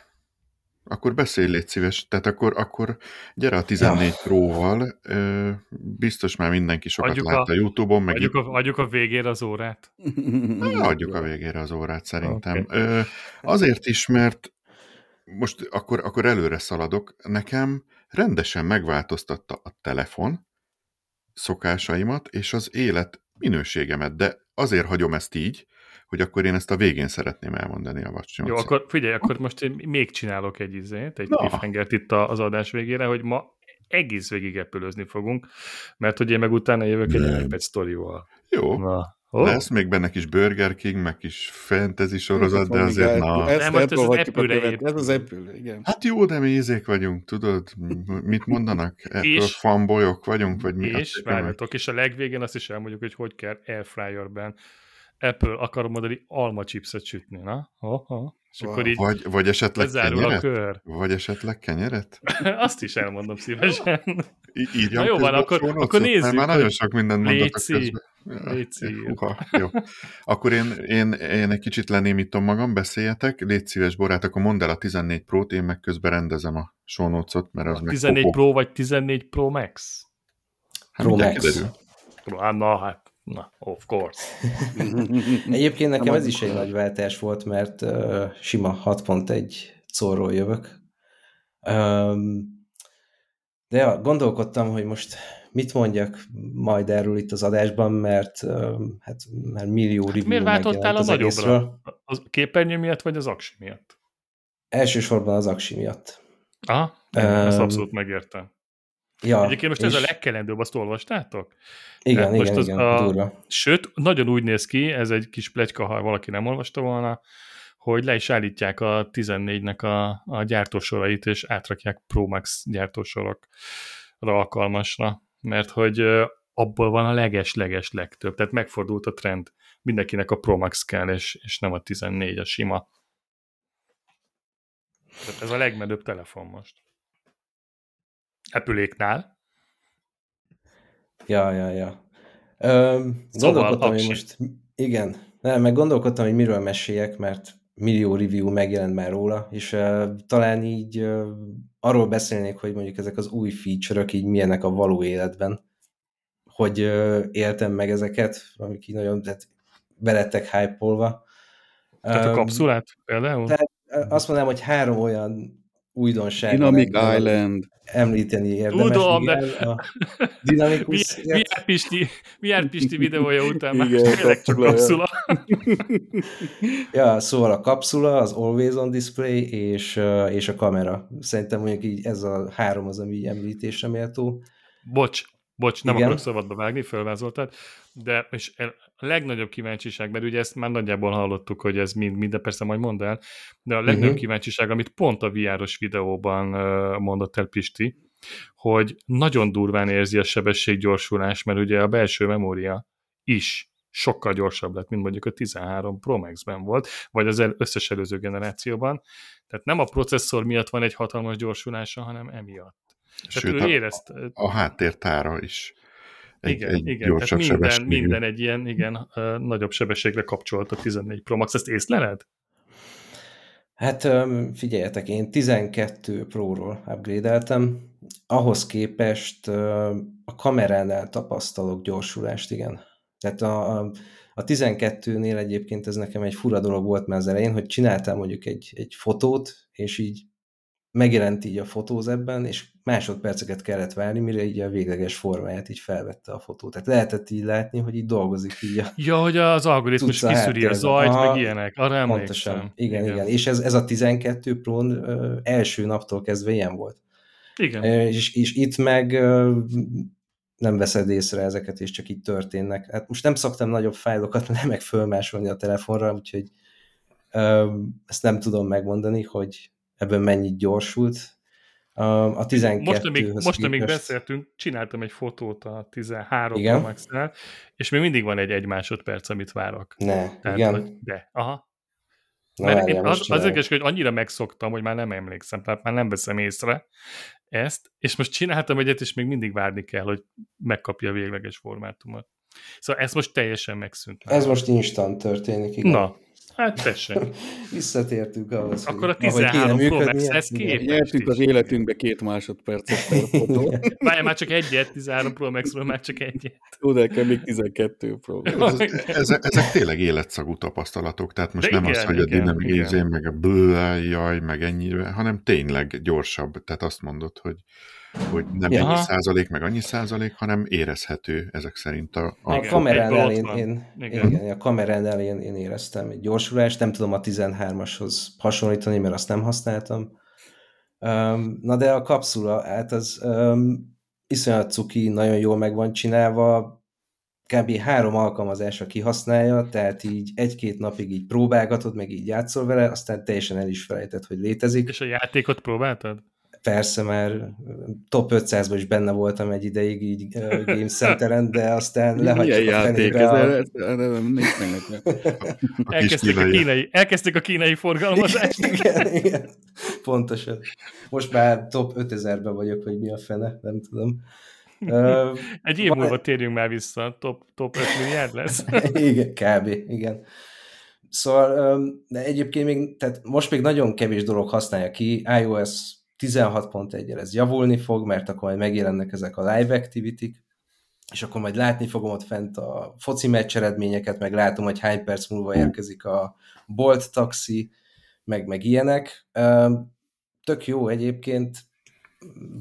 Akkor beszélj, légy szíves. Tehát akkor, akkor gyere a 14 ja. Pro-val. Biztos már mindenki sokat adjuk látta a, YouTube-on. Meg adjuk, a, adjuk a végére az órát? Na, adjuk a végére az órát szerintem. Okay. Azért is, mert most akkor, akkor előre szaladok. Nekem rendesen megváltoztatta a telefon szokásaimat és az élet minőségemet, de azért hagyom ezt így, hogy akkor én ezt a végén szeretném elmondani a vacsnyolc. Jó, akkor figyelj, akkor most én még csinálok egy izét, egy cliffhangert itt az adás végére, hogy ma egész végig epülözni fogunk, mert hogy én meg utána jövök egy iPad sztorival. Jó. Na, Oh. Lesz még benne kis Burger King, meg kis fantasy sorozat, de azért na. Ez, nem, ez az Apple Ez az Apple, igen. Hát jó, de mi ízék vagyunk, tudod? Mit mondanak? Apple fanboyok vagyunk, vagy mi? És, várjatok, és a legvégén azt is elmondjuk, hogy hogy kell airfryerben Apple akar mondani alma chipset sütni, na? Ha, ha. És akkor így vagy, vagy esetleg kenyeret? A kör. Vagy esetleg kenyeret? Azt is elmondom szívesen. Írjam Na jó van, akkor, akkor nézzük. Már nagyon sok mindent mondott közben. Léci. Uha, jó. Akkor én, én, én egy kicsit lenémítom magam, beszéljetek. Légy szíves, barát, akkor mondd el a 14 Pro-t, én meg közben rendezem a notes-ot, mert az a meg 14 popó. Pro vagy 14 Pro Max? Hát Pro Max. Hát, na, hát, na, of course. Egyébként nekem ez is egy nagy váltás volt, mert uh, sima 6.1 szorról jövök. Um, de ja, gondolkodtam, hogy most mit mondjak majd erről itt az adásban, mert hát mert millió review Miért váltottál a nagyobbra? A képernyő miatt, vagy az aksi miatt? Elsősorban az aksi miatt. Aha, um, ezt abszolút megértem. Ja, Egyébként most és... ez a legkelendőbb, azt olvastátok? Igen, hát igen, most igen, a... durva. Sőt, nagyon úgy néz ki, ez egy kis plegyka, ha valaki nem olvasta volna, hogy le is állítják a 14-nek a, a gyártósorait, és átrakják Pro Max gyártósorokra alkalmasra, mert hogy abból van a leges-leges legtöbb, tehát megfordult a trend. Mindenkinek a Pro Max kell, és, és nem a 14, a sima. Tehát ez a legmenőbb telefon most. Apple-éknál. Ja, ja, ja. Öm, szóval gondolkodtam, hogy most... Igen, nem, meg gondolkodtam, hogy miről meséljek, mert millió review megjelent már róla, és uh, talán így uh, arról beszélnék, hogy mondjuk ezek az új feature-ök így milyenek a való életben, hogy uh, éltem meg ezeket, amik így nagyon tehát belettek hype-olva. Tehát um, a kapszulát például? Tehát azt mondanám, hogy három olyan újdonság. Dynamic Island. Említeni érdemes. Tudom, de a dinamikus... VR Pisti, VR Pisti videója után már tényleg csak kapszula. ja, szóval a kapszula, az Always on Display és, és a kamera. Szerintem mondjuk így ez a három az, ami így említésre méltó. Bocs, bocs, nem Igen? akarok szabadba vágni, fölvázoltad, de és a legnagyobb kíváncsiság, mert ugye ezt már nagyjából hallottuk, hogy ez mind, mind de persze majd mondd el, de a legnagyobb uh-huh. kíváncsiság, amit pont a VR-os videóban mondott el Pisti, hogy nagyon durván érzi a sebességgyorsulás, mert ugye a belső memória is sokkal gyorsabb lett, mint mondjuk a 13 Pro Max-ben volt, vagy az összes előző generációban. Tehát nem a processzor miatt van egy hatalmas gyorsulása, hanem emiatt. Sőt, Tehát ő érezt... a, a háttértára is egy, igen, egy igen. Tehát minden, minden egy ilyen igen, nagyobb sebességre kapcsolt a 14 Pro Max. Ezt észleled? Hát figyeljetek, én 12 Pro-ról upgrade-eltem, ahhoz képest a kameránál tapasztalok gyorsulást, igen. Tehát a, a, a 12-nél egyébként ez nekem egy fura dolog volt már az elején, hogy csináltam mondjuk egy, egy fotót, és így megjelent így a fotóz ebben, és másodperceket kellett várni, mire így a végleges formáját így felvette a fotó. Tehát lehetett így látni, hogy így dolgozik így a Ja, hogy az algoritmus kiszűri a zajt, Aha, meg ilyenek. Arra pontosan. emlékszem. Igen, igen, igen. És ez, ez a 12 pro első naptól kezdve ilyen volt. Igen. És, és itt meg nem veszed észre ezeket, és csak így történnek. Hát most nem szoktam nagyobb fájlokat nem meg fölmásolni a telefonra, úgyhogy ezt nem tudom megmondani, hogy ebben mennyit gyorsult. A 12 Most, amíg, most amíg beszéltünk, csináltam egy fotót a 13 igen? max és még mindig van egy egy másodperc, amit várok. Ne, Tehát, igen? Hogy de, aha. Na, Mert én az, az érdekes, hogy annyira megszoktam, hogy már nem emlékszem, tehát már nem veszem észre ezt, és most csináltam egyet, és még mindig várni kell, hogy megkapja a végleges formátumot. Szóval ez most teljesen megszűnt. Ez most instant történik, igen. Na, Hát tessék. Visszatértünk ahhoz, Akkor a 13 Pro Max ez képest Nyertük az életünkbe két másodpercet per Várjál, már csak egyet, 13 Pro Max-ról már csak egyet. Jó, de kell még 12 Pro Max. ezek, ezek tényleg életszagú tapasztalatok, tehát most de nem igen, az, hogy a dinamik érzén, meg a bő, jaj, meg ennyire, hanem tényleg gyorsabb. Tehát azt mondod, hogy hogy nem ja. ennyi százalék, meg annyi százalék, hanem érezhető ezek szerint a... A, a kameránál én, én, igen. Igen, a kameránál én, én éreztem egy gyorsulást, nem tudom a 13-ashoz hasonlítani, mert azt nem használtam. Um, na de a kapszula, hát az um, iszonyat cuki, nagyon jól meg van csinálva, kb. három alkalmazásra kihasználja, tehát így egy-két napig így próbálgatod, meg így játszol vele, aztán teljesen el is felejtett, hogy létezik. És a játékot próbáltad? Persze már top 500-ban is benne voltam egy ideig így uh, Game Center-en, de aztán lehagytuk a fenébe. A... elkezdték, a kínai, elkezdték a kínai forgalmazást. igen, igen, pontosan. Most már top 5000-ben vagyok, vagy mi a fene, nem tudom. Uh, egy év múlva térjünk már vissza, top, top 5 milliárd lesz. igen, kb. igen. Szóval, de egyébként még, tehát most még nagyon kevés dolog használja ki, iOS 16.1-el ez javulni fog, mert akkor majd megjelennek ezek a live activity és akkor majd látni fogom ott fent a foci meccs eredményeket, meg látom, hogy hány perc múlva érkezik a Bolt taxi, meg, meg ilyenek. Tök jó egyébként,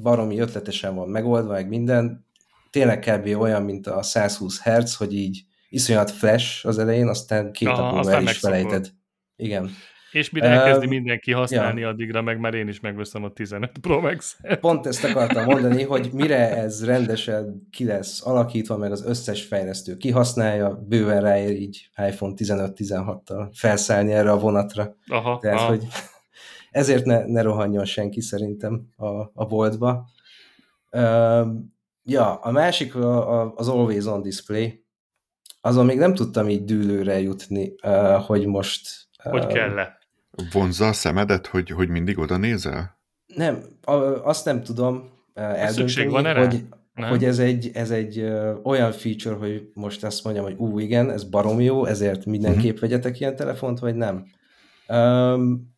baromi ötletesen van megoldva, meg minden. Tényleg kb. olyan, mint a 120 Hz, hogy így iszonyat flash az elején, aztán két nap múlva el is felejted. Igen. És mire elkezdi uh, mindenki használni ja. addigra, meg már én is megveszem a 15 Pro Max. Pont ezt akartam mondani, hogy mire ez rendesen ki lesz alakítva, meg az összes fejlesztő kihasználja, bőven ráér így iPhone 15-16-tal felszállni erre a vonatra. Aha, Tehát, aha. hogy ezért ne, ne rohanjon senki szerintem a, a boltba. Uh, ja, a másik a, a, az Always On Display, azon még nem tudtam így dűlőre jutni, uh, hogy most... Uh, hogy kell-e? Vonzza a szemedet, hogy, hogy mindig oda nézel? Nem, a, azt nem tudom eldönteni, van erre? hogy, nem. hogy ez egy, ez egy uh, olyan feature, hogy most azt mondjam, hogy ú, igen, ez barom jó, ezért mindenképp uh-huh. vegyetek ilyen telefont, vagy nem. Um,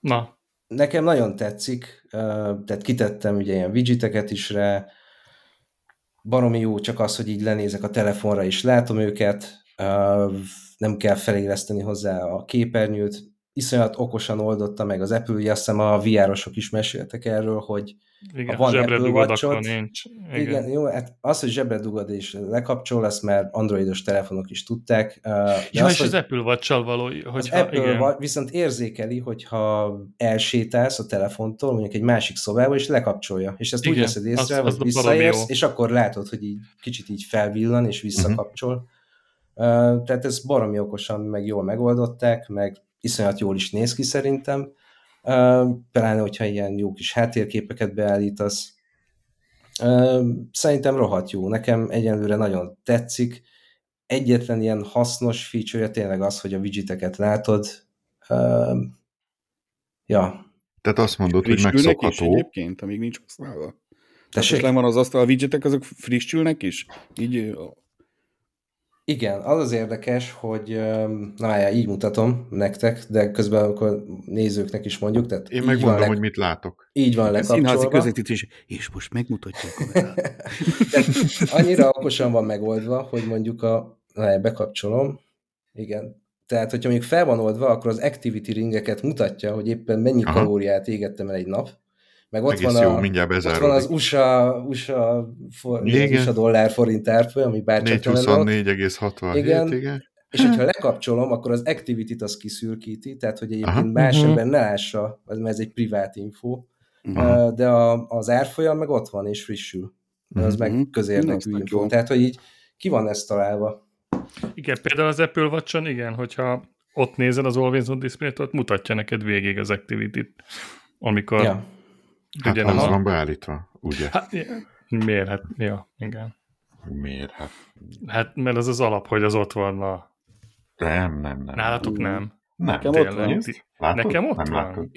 Na. Nekem nagyon tetszik, uh, tehát kitettem ugye ilyen widgeteket is rá, baromi jó csak az, hogy így lenézek a telefonra és látom őket, uh, nem kell feléleszteni hozzá a képernyőt, iszonyat okosan oldotta meg az Apple, azt hiszem a VR-osok is meséltek erről, hogy igen, ha van zsebre Apple nincs. Igen. igen, jó, hát az, hogy zsebre dugod és lekapcsol, ezt már androidos telefonok is tudták. De ja, az, és hogy az Apple watch való, hogyha, az Apple igen. viszont érzékeli, hogyha elsétálsz a telefontól, mondjuk egy másik szobába, és lekapcsolja. És ezt igen, úgy veszed észre, az, hogy visszaérsz, és akkor látod, hogy így kicsit így felvillan, és visszakapcsol. Uh-huh. Uh, tehát ezt baromi okosan, meg jól megoldották, meg iszonyat jól is néz ki szerintem, pláne, hogyha ilyen jó kis háttérképeket beállítasz. Szerintem rohadt jó. Nekem egyenlőre nagyon tetszik. Egyetlen ilyen hasznos feature tényleg az, hogy a widgeteket látod. Ja. Tehát azt mondod, hogy megszokható. Is egyébként, amíg nincs használva. Tehát van az asztal, a widgetek azok frissülnek is? Így igen, az az érdekes, hogy na já, így mutatom nektek, de közben akkor nézőknek is mondjuk. Tehát Én megmondom, le... hogy mit látok. Így van lekapcsolva. Színházi közvetítés, és most megmutatja a kamerát. annyira okosan van megoldva, hogy mondjuk a... Na, já, bekapcsolom. Igen. Tehát, hogyha mondjuk fel van oldva, akkor az activity ringeket mutatja, hogy éppen mennyi Aha. kalóriát égettem el egy nap, meg ott Egész van, jó, a, mindjárt ott van az USA, USA, for, igen. USA dollár forint árfolyam, ami bárcsak 424,67, igen. igen. És hogyha lekapcsolom, akkor az activity-t az kiszürkíti, tehát hogy egyébként Aha. más uh-huh. ember ne lássa, mert ez egy privát info, uh-huh. de a, az árfolyam meg ott van és frissül. Uh-huh. Az meg közérdekű info. Jó. Tehát, hogy így ki van ezt találva. Igen, például az Apple watch igen, hogyha ott nézed az Always On Display-t, ott mutatja neked végig az activity-t, amikor ja Hát ugye az nem van beállítva, ugye? Hát, miért? Hát, ja, igen. Miért? Hát... hát, mert az az alap, hogy az ott van a... Nem, nem, nem. Nálatok nem? Nem. Nekem ott van. Látod? Nekem ott nem van? Látod.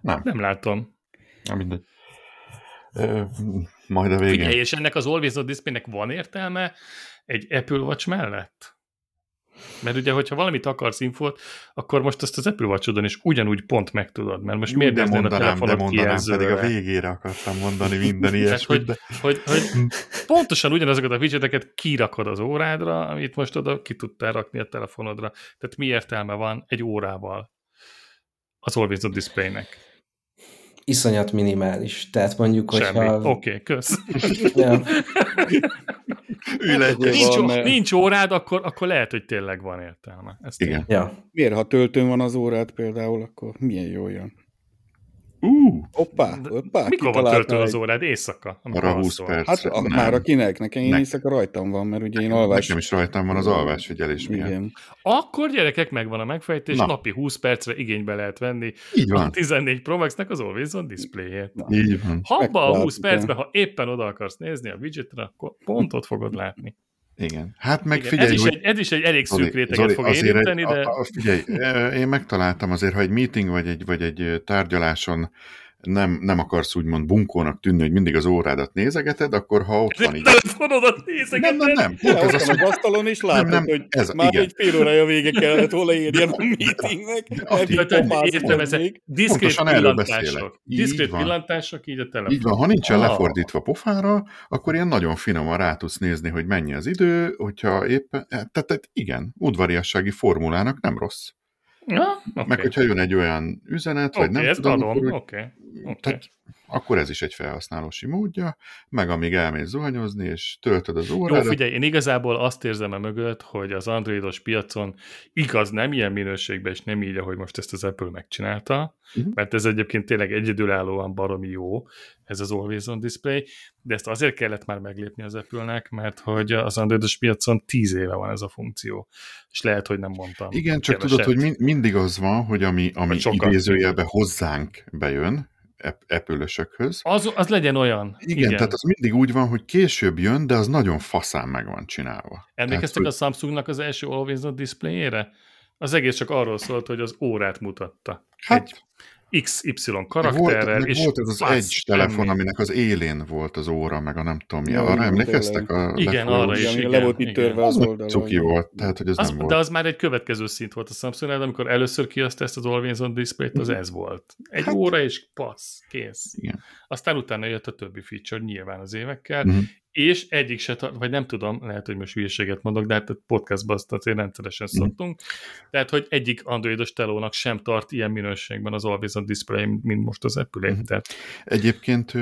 Nem. Nem látom. Nem mindegy. Ö, majd a végén. Figyelj, és ennek az Always On van értelme egy Apple Watch mellett? Mert ugye, hogyha valamit akarsz infót, akkor most ezt az Apple watch is ugyanúgy pont megtudod, mert most Jó, miért de mondanám, a telefonot de mondanám, pedig a végére akartam mondani minden ilyesmit. hogy, de... hogy, hogy, pontosan ugyanazokat a widgeteket kirakod az órádra, amit most oda ki tudtál rakni a telefonodra. Tehát mi értelme van egy órával az Always on Display-nek? Iszonyat minimális. Tehát mondjuk, hogy Oké, okay, kösz. ja. Nincs, van, mert... nincs órád, akkor, akkor lehet, hogy tényleg van értelme. Ezt Igen. Ja. Miért, ha töltőn van az órád például, akkor milyen jó jön? Uh, hoppá, hoppá. Mikor van töltő az órád? Éjszaka? Arra 20 perc. Hát a, már akinek, nekem én éjszaka rajtam van, mert ugye én alvás... Nekem is rajtam van az alvásfigyelés miatt. Igen. Akkor gyerekek, megvan a megfejtés, Na. napi 20 percre igénybe lehet venni Így van. a 14 Pro Max-nek az Always On display-ét. Így van. Ha abba a 20 percben, ha éppen oda akarsz nézni a widgetre, akkor pont ott fogod látni. Igen. Hát meg Igen, figyelj, ez, is hogy... egy, ez is egy elég szűk réteget Zoli, fog érinteni, egy, de... A, a, figyelj, én megtaláltam azért, ha egy meeting vagy egy, vagy egy tárgyaláson nem, nem akarsz úgymond bunkónak tűnni, hogy mindig az órádat nézegeted, akkor ha ott van így... telefonodat nézegeted? Nem, nem, nem. Pont ez az, az asztalon, és látod, nem, nem, hogy ez, már igen. egy fél órája vége kellett volna érjen a meetingnek. Értem, ezek diszkrét pillantások. Diszkrét pillantások így a telefon. Így van, ha nincsen ah. lefordítva pofára, akkor ilyen nagyon finoman rá tudsz nézni, hogy mennyi az idő, hogyha éppen... Tehát, tehát igen, udvariassági formulának nem rossz. Ja, okay. Meg hogyha jön egy olyan üzenet, okay, vagy nem ezt tudom, adom, akkor, okay. Okay. Tehát akkor ez is egy felhasználósi módja, meg amíg elmész zuhanyozni, és töltöd az órádat. Jó, figyelj, én igazából azt érzem e mögött, hogy az androidos piacon igaz nem ilyen minőségben, és nem így, ahogy most ezt az Apple megcsinálta, uh-huh. mert ez egyébként tényleg egyedülállóan baromi jó, ez az Always On Display, de ezt azért kellett már meglépni az Apple-nek, mert hogy az androidos piacon tíz éve van ez a funkció, és lehet, hogy nem mondtam. Igen, csak keveset. tudod, hogy mindig az van, hogy ami, ami idézőjelbe hozzánk bejön, epülösökhöz. Az, az legyen olyan. Igen, igen, tehát az mindig úgy van, hogy később jön, de az nagyon faszán meg van csinálva. Emlékeztek tehát, a Samsungnak az első Always On displayére? Az egész csak arról szólt, hogy az órát mutatta. Hát, Egy XY karakterrel. Volt, és volt ez az egy telefon, aminek az élén volt az óra, meg a nem tudom mi. Arra emlékeztek? A igen, arra is. Igen, le volt itt törve az oldalon. Cuki volt, tehát hogy ez az, nem volt. De az már egy következő szint volt a samsung de amikor először kiadta ezt az Always On Display-t, az ez volt. Egy hát, óra és passz, kész. Igen. Aztán utána jött a többi feature nyilván az évekkel, uh-huh és egyik se, vagy nem tudom, lehet, hogy most hülyeséget mondok, de hát a podcastban azt azért rendszeresen mm. szoktunk, tehát, hogy egyik androidos telónak sem tart ilyen minőségben az Always on Display, mint most az Apple. Mm. Tehát... Egyébként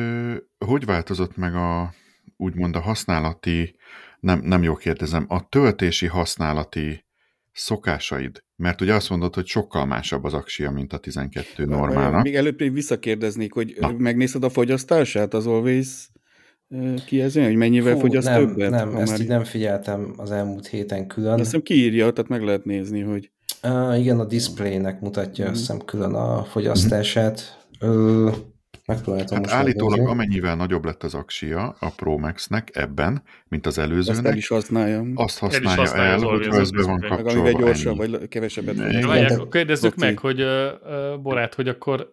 hogy változott meg a úgymond a használati, nem, nem jó kérdezem, a töltési használati szokásaid? Mert ugye azt mondod, hogy sokkal másabb az aksia, mint a 12 normálnak. Még előbb még visszakérdeznék, hogy Na. megnézed a fogyasztását az Always kijelzni, hogy mennyivel Fú, fogyaszt nem, többet? Nem, ezt már... így nem figyeltem az elmúlt héten külön. Azt hiszem kiírja, tehát meg lehet nézni, hogy... Uh, igen, a displaynek mutatja mm. azt hiszem külön a fogyasztását. Mm. megpróbáltam hát állítólag nézni. amennyivel nagyobb lett az aksia a Pro Max-nek ebben, mint az előzőnek. Azt el is használja. Azt használja el, használja el hogyha ez be van kapcsolva. Meg amivel gyorsabb, vagy kevesebbet. Kérdezzük meg, hogy uh, Borát, hogy akkor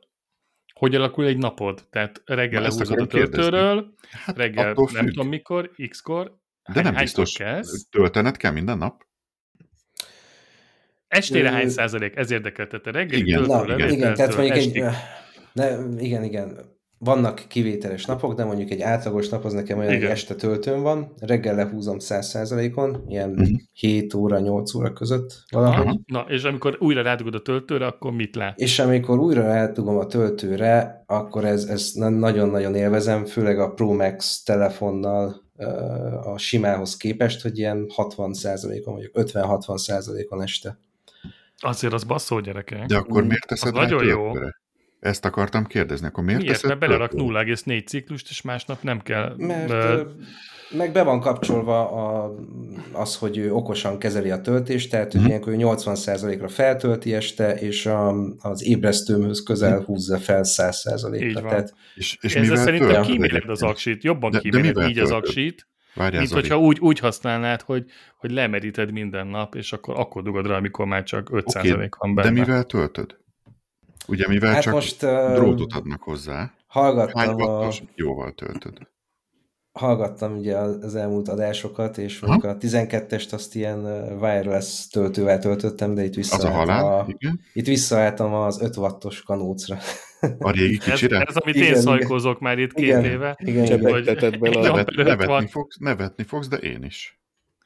hogy alakul egy napod? Tehát reggel lehúzod a töltőről, hát reggel nem függ. tudom mikor, x-kor, de nem biztos, kezd? töltened kell minden nap? Estére hány százalék? Ez érdekeltette. Reggel igen, töltőről, igen, igen, tehát mondjuk egy, ne, igen, igen vannak kivételes napok, de mondjuk egy átlagos nap az nekem olyan, Igen. hogy este töltőn van, reggel lehúzom 100%-on, ilyen uh-huh. Mhm. 7 óra, 8 óra között valahogy. Aha. Na, és amikor újra rádugod a töltőre, akkor mit lát? És amikor újra rádugom a töltőre, akkor ez, ez nagyon-nagyon élvezem, főleg a Pro Max telefonnal a simához képest, hogy ilyen 60%-on, vagy 50-60%-on este. Azért az basszó gyerekek. De akkor miért teszed az nagyon jó. Ezt akartam kérdezni, akkor miért Miért? Mert belerak 0,4 ciklust, és másnap nem kell... Mert be... meg be van kapcsolva a, az, hogy ő okosan kezeli a töltést, tehát hogy mm-hmm. ilyenkor 80%-ra feltölti este, és a, az ébresztőmhöz közel mm. húzza fel 100%-ra. Tehát, és, és Ezzel szerintem kíméled az aksit, jobban de, kíméled de így töltöd? az aksit, Várjál, mint Zoli. hogyha úgy, úgy használnád, hogy, hogy lemeríted minden nap, és akkor, akkor dugod rá, amikor már csak 5% okay, van benne. De mivel töltöd? Ugye, mivel hát csak most, drótot adnak hozzá. Hallgattam Hány wattos, a... jóval töltöd? Hallgattam ugye az elmúlt adásokat, és mondjuk a 12-est azt ilyen wireless töltővel töltöttem, de itt visszaálltam, az a halál, a, igen. itt visszaálltam az 5 wattos kanócra. A régi kicsire? Ez, ez amit igen, én szajkozok már itt két igen, éve. Igen, igen, hogy bele. Nevet, nevetni, fogsz, nevetni fogsz, de én is.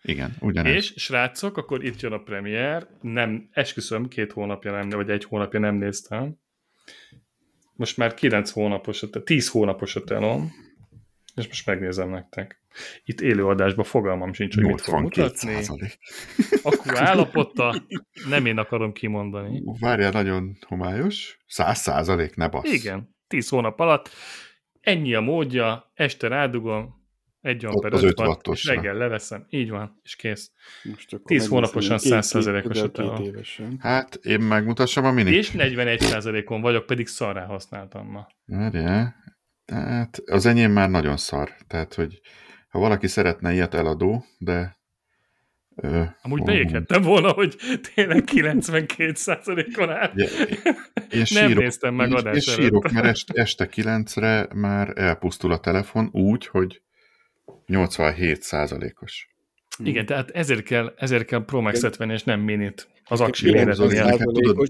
Igen, ugyanez. És srácok, akkor itt jön a premier, nem, esküszöm, két hónapja nem, vagy egy hónapja nem néztem. Most már kilenc hónapos, tíz hónapos a telom, és most megnézem nektek. Itt élőadásban fogalmam sincs, hogy mit fog mutatni. Akkor állapota, nem én akarom kimondani. Várjál, nagyon homályos. Száz százalék, ne bassz. Igen. 10 hónap alatt, ennyi a módja, este rádugom, egy amper 5 watt, és reggel leveszem, így van, és kész. Most 10 hónaposan 100%-os a telefon. Hát, én megmutassam a mini. És 41%-on vagyok, pedig szarrá használtam ma. Várjál, tehát az enyém már nagyon szar, tehát, hogy ha valaki szeretne ilyet eladó, de Ö, Amúgy oh, beéghettem volna, hogy tényleg 92%-on áll. Ja, én Nem sírok, néztem meg adás És sírok, mert este, este 9-re már elpusztul a telefon úgy, hogy 87%-os. Igen, tehát ezért kell, ezért kell Pro Max-et venni, és nem minit az aksi méret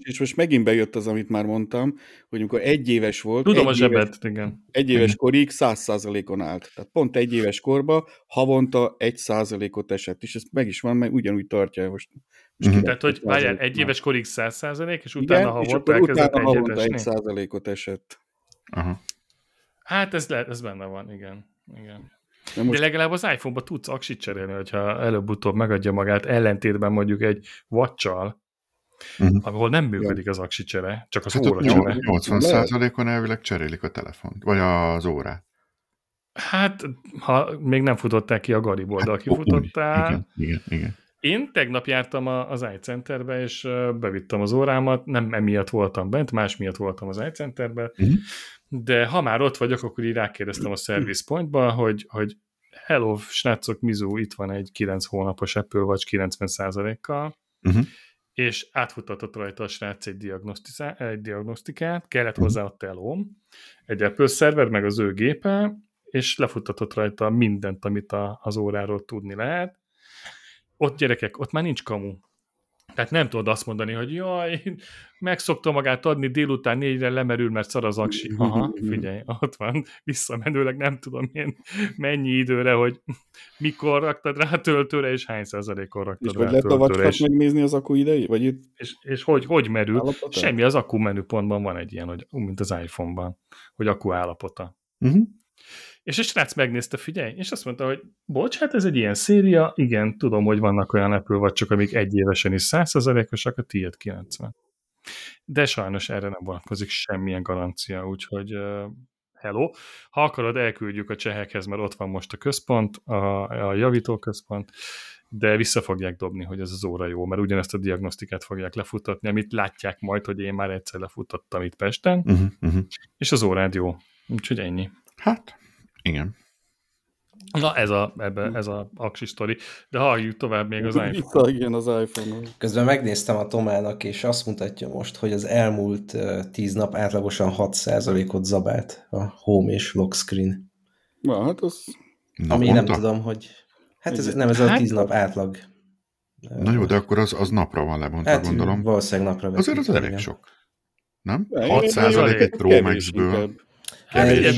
És most megint bejött az, amit már mondtam, hogy amikor egy éves volt, Tudom egy a zsebet, éves, igen. Egy éves korig 100%-on állt. Tehát pont egy éves korba havonta egy százalékot esett, és ez meg is van, mert ugyanúgy tartja most. most uh-huh. Tehát, hogy várjál, egy éves korig 100%, és utána igen, havonta elkezdett utána havonta egy százalékot esett. Aha. Hát ez, le, ez benne van, igen. igen. De, most... De legalább az iPhone-ba tudsz aksit cserélni, hogyha előbb-utóbb megadja magát, ellentétben mondjuk egy watch-al, uh-huh. ahol nem működik az aksi csere, csak az hát óra csere. 80%-on elvileg cserélik a telefont, vagy az órát. Hát, ha még nem futották ki a Gariból, de hát, aki futottál... Igen, igen, igen. Én tegnap jártam az iCenterbe, és bevittem az órámat, nem emiatt voltam bent, más miatt voltam az iCenterbe, uh-huh de ha már ott vagyok, akkor így rákérdeztem a Service Pointba, hogy, hogy hello, srácok, Mizu, itt van egy 9 hónapos Apple vagy 90%-kal, uh-huh. és átfutatott rajta a srác egy, egy diagnosztikát, kellett uh-huh. hozzá a telóm, egy Apple szerver, meg az ő gépe, és lefuttatott rajta mindent, amit a, az óráról tudni lehet. Ott gyerekek, ott már nincs kamu. Tehát nem tudod azt mondani, hogy jaj, megszokta magát adni, délután négyre lemerül, mert szar az aksi. Aha, figyelj, ott van, visszamenőleg nem tudom én mennyi időre, hogy mikor raktad rá töltőre, és hány százalékon raktad és rá hogy lehet a és... megnézni az akku idejét? Vagy itt... És, és hogy, hogy merül? Állapota? Semmi, az akku menüpontban van egy ilyen, hogy, mint az iPhone-ban, hogy akku állapota. Uh-huh. És a srác megnézte, figyelj, és azt mondta, hogy bocs, hát ez egy ilyen széria, igen, tudom, hogy vannak olyan Apple vagy amik egy évesen is 100%-osak, a tiéd 90. De sajnos erre nem vonatkozik semmilyen garancia, úgyhogy uh, hello. Ha akarod, elküldjük a csehekhez, mert ott van most a központ, a, a javító központ, de vissza fogják dobni, hogy ez az óra jó, mert ugyanezt a diagnosztikát fogják lefutatni, amit látják majd, hogy én már egyszer lefutottam itt Pesten, uh-huh, uh-huh. és az órád jó. Úgyhogy ennyi. Hát, igen. Na ez a, ebbe, ez a aksi sztori. De halljuk tovább még az iPhone. Igen, az iPhone. Közben megnéztem a Tomának, és azt mutatja most, hogy az elmúlt tíz nap átlagosan 6%-ot zabált a home és lock screen. Na, hát az... Ami nem tudom, hogy... Hát ez, nem, ez a hát... tíz nap átlag. Na jó, de akkor az, az napra van lebontva, hát, gondolom. Valószínűleg napra Azért az elég sok. Nem? 6% egy Pro Max-ből. Kevés.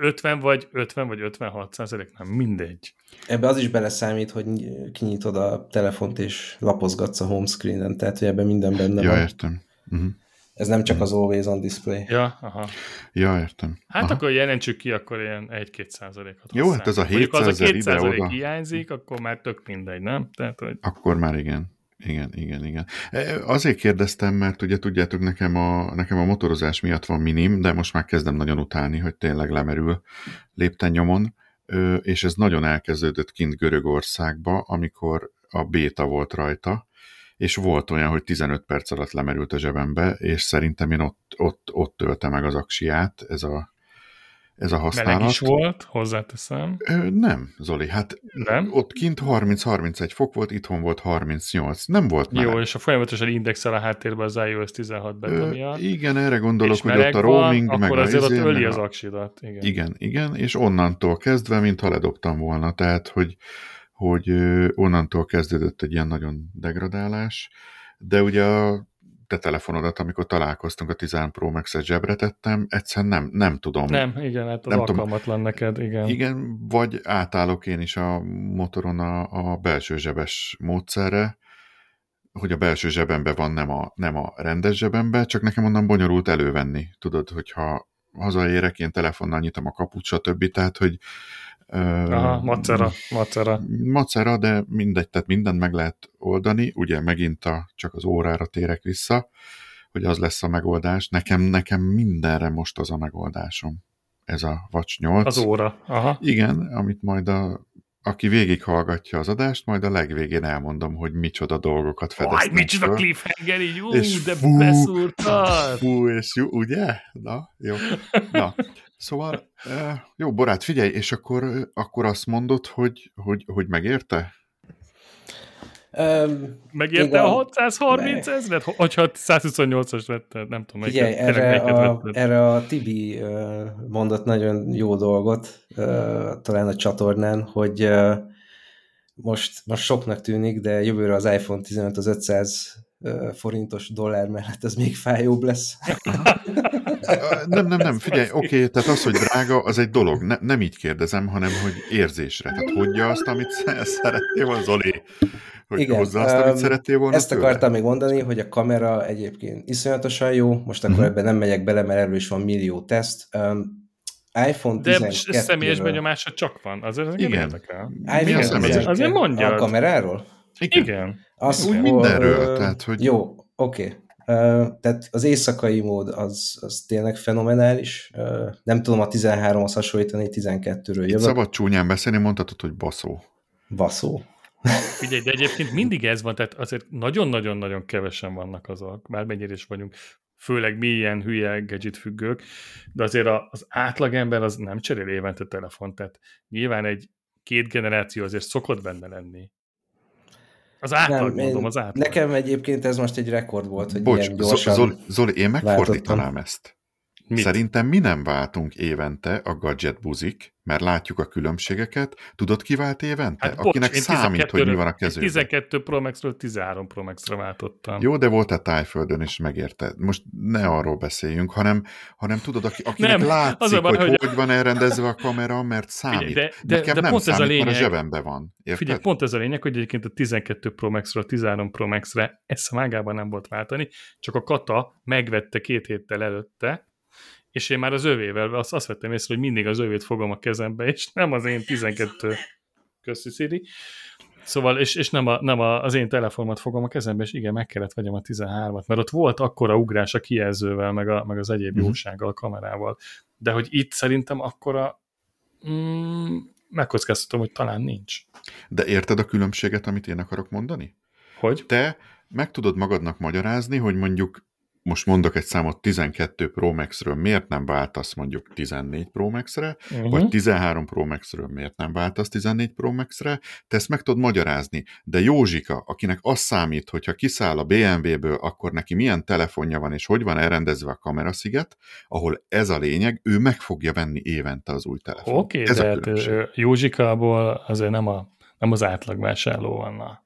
50 vagy 50 vagy 56 százalék, nem mindegy. Ebbe az is beleszámít, hogy kinyitod a telefont és lapozgatsz a homescreenen, tehát hogy ebben minden benne ja, van. értem. Uh-huh. Ez nem csak az always on display. Ja, aha. Ja, értem. Hát aha. akkor jelentsük ki, akkor ilyen 1-2 százalékot. Jó, hát ez a 700 az a 2 százalék hiányzik, akkor már tök mindegy, nem? Tehát, hogy... Akkor már igen. Igen, igen, igen. E, azért kérdeztem, mert ugye tudjátok, nekem a, nekem a motorozás miatt van minim, de most már kezdem nagyon utálni, hogy tényleg lemerül lépten nyomon, és ez nagyon elkezdődött kint Görögországba, amikor a béta volt rajta, és volt olyan, hogy 15 perc alatt lemerült a zsebembe, és szerintem én ott, ott, ott tölte meg az aksiát, ez a ez a használat. Meleg is volt, hozzáteszem. Ö, nem, Zoli, hát nem? ott kint 30-31 fok volt, itthon volt 38, nem volt meleg. Jó, és a folyamatosan indexel a háttérben az iOS 16 beta miatt. Igen, erre gondolok, és hogy ott a roaming, van, meg akkor azért izé, ott öli az aksidat. Igen. igen, igen, és onnantól kezdve, mintha ledobtam volna, tehát, hogy, hogy onnantól kezdődött egy ilyen nagyon degradálás, de ugye a te telefonodat, amikor találkoztunk, a 10 Pro Max-et zsebre tettem, egyszerűen nem, nem tudom. Nem, igen, hát az nem alkalmatlan tudom. neked, igen. Igen, vagy átállok én is a motoron a, a belső zsebes módszerre, hogy a belső zsebembe van, nem a, nem a rendes zsebembe, csak nekem onnan bonyolult elővenni. Tudod, hogyha hazaérek, én telefonnal nyitom a kaput, stb. Tehát, hogy Aha, macera, macera. Macera, de mindegy, tehát mindent meg lehet oldani, ugye megint a, csak az órára térek vissza, hogy az lesz a megoldás. Nekem, nekem mindenre most az a megoldásom. Ez a Watch 8. Az óra. Aha. Igen, amit majd a aki végighallgatja az adást, majd a legvégén elmondom, hogy micsoda dolgokat fedeztem. Aj, micsoda cliffhanger, így, ú, és de fú, beszúrtad! Fú, és jó, ugye? Na, jó. Na, szóval, jó, Borát, figyelj, és akkor, akkor azt mondod, hogy, hogy, hogy megérte? Um, Megérte a 630 meg... ezret? Hogyha 128-as lett, nem tudom. Figyelj, erre a, erre a Tibi mondott nagyon jó dolgot, talán a csatornán, hogy most, most soknak tűnik, de jövőre az iPhone 15 az 500 forintos dollár mellett ez még fájóbb lesz. nem, nem, nem, figyelj, oké, okay, tehát az, hogy drága, az egy dolog. Ne, nem így kérdezem, hanem hogy érzésre. Tehát hogyja azt, amit szerettél volna, Zoli? Hogy Igen, hozza azt, amit um, szerettél volna Ezt tőle? akartam még mondani, hogy a kamera egyébként iszonyatosan jó, most akkor uh-huh. ebben nem megyek bele, mert erről is van millió teszt. Um, iPhone 12 De személyes benyomása csak van, azért ez Igen. érdekel. iPhone személyes? Azért mondja. A kameráról? Igen. Igen. Azt, Úgy mindenről. Tehát, hogy... Jó, oké. Okay. Tehát az éjszakai mód az, az tényleg fenomenális. Nem tudom a 13-hoz hasonlítani, 12-ről jövök. Szabad csúnyán beszélni, mondhatod, hogy baszó. Baszó. Figyelj, de egyébként mindig ez van, tehát azért nagyon-nagyon-nagyon kevesen vannak azok, bármennyire is vagyunk, főleg mi ilyen hülye gadget függők, de azért az átlagember az nem cserél évente telefont, tehát nyilván egy két generáció azért szokott benne lenni. Az átlag, nem, mondom, az átlag. Nekem egyébként ez most egy rekord volt, hogy Bocs, ilyen gyorsan Zoli, Zoli, én megfordítanám ezt. Mit? Szerintem mi nem váltunk évente a gadget buzik, mert látjuk a különbségeket. Tudod, ki vált évente? Hát, Akinek bocs, számít, hogy mi van a kezében. 12 Pro Max-ről 13 Pro Max-ra váltottam. Jó, de volt a tájföldön is, megérte. Most ne arról beszéljünk, hanem, hanem tudod, aki, akinek nem, látszik, az van, hogy, hogy hogy van elrendezve a kamera, mert számít. de, de, Nekem de nem pont számít, ez a lényeg, mert a zsebembe van. Érted? Figyelj, pont ez a lényeg, hogy egyébként a 12 Pro Max-ről a 13 Pro Max-re ezt a mágában nem volt váltani, csak a Kata megvette két héttel előtte, és én már az övével azt, azt vettem észre, hogy mindig az övét fogom a kezembe, és nem az én 12 köszi Siri. Szóval, és, és nem, a, nem a, az én telefonomat fogom a kezembe, és igen, meg kellett vegyem a 13-at, mert ott volt akkora ugrás a kijelzővel, meg, a, meg az egyéb uh-huh. jósággal, a kamerával. De hogy itt szerintem akkora mm, megkockáztatom, hogy talán nincs. De érted a különbséget, amit én akarok mondani? Hogy? Te meg tudod magadnak magyarázni, hogy mondjuk most mondok egy számot 12 Pro Max-ről, miért nem váltasz mondjuk 14 Pro Max-re, uh-huh. vagy 13 Pro Max-ről miért nem váltasz 14 Pro Max-re, te ezt meg tudod magyarázni, de Józsika, akinek az számít, hogyha kiszáll a BMW-ből, akkor neki milyen telefonja van, és hogy van elrendezve a kamerasziget, ahol ez a lényeg, ő meg fogja venni évente az új telefon. Oké, okay, de hát Józsikából azért nem, a, nem az átlagvásárló van a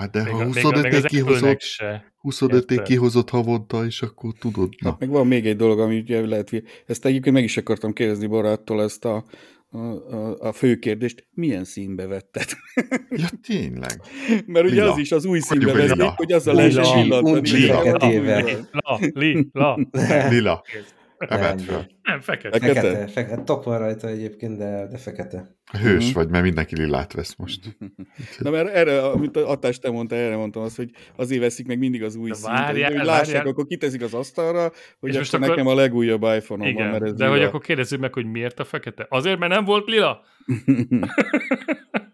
Hát de még ha 25 kihozott, se 25 kihozott havonta, és akkor tudod. Na. Hát meg van még egy dolog, ami ugye lehet, ezt egyébként meg is akartam kérdezni baráttól ezt a, a, a, a fő kérdést, milyen színbe vetted? Ja, tényleg. Mert ugye lila. az is az új színbe vezik, hogy az a lehessen csillantani. Lila. Lila. Lila. Lila. Nem, fekete. Fekete, fekete. fekete. Tok van rajta egyébként, de, de fekete. Hős mm-hmm. vagy, mert mindenki lilát vesz most. Na mert erre, amit a Atás te mondta, erre mondtam azt, hogy azért veszik meg mindig az új szint. Várjál, hogy lássák, várjál. akkor kiteszik az asztalra, hogy most akkor, nekem a legújabb iPhone-om van, mert ez De lila. hogy akkor kérdezzük meg, hogy miért a fekete? Azért, mert nem volt lila?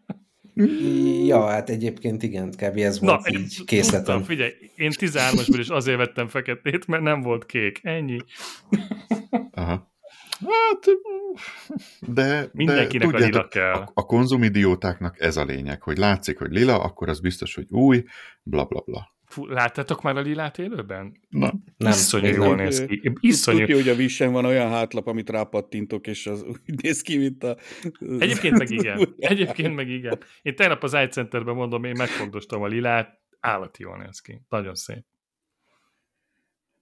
Ja, hát egyébként igen, kb. ez volt Na, így készletem. Tudtam, figyelj, én 13-asból is azért vettem feketét, mert nem volt kék. Ennyi. Aha. Hát, de, Mindenkinek de, a lila kell. A, a konzumidiótáknak ez a lényeg, hogy látszik, hogy lila, akkor az biztos, hogy új, bla bla bla. Fú, láttátok már a lilát élőben? Na, nem. Iszonyú jól nem. néz ki. Iszonyú. Tudjuk, hogy a visen van olyan hátlap, amit rápattintok, és az úgy néz ki, mint a... Egyébként meg igen. Egyébként meg igen. Én tegnap az iCenterben mondom, én megfogdostam a lilát, állati jól néz ki. Nagyon szép.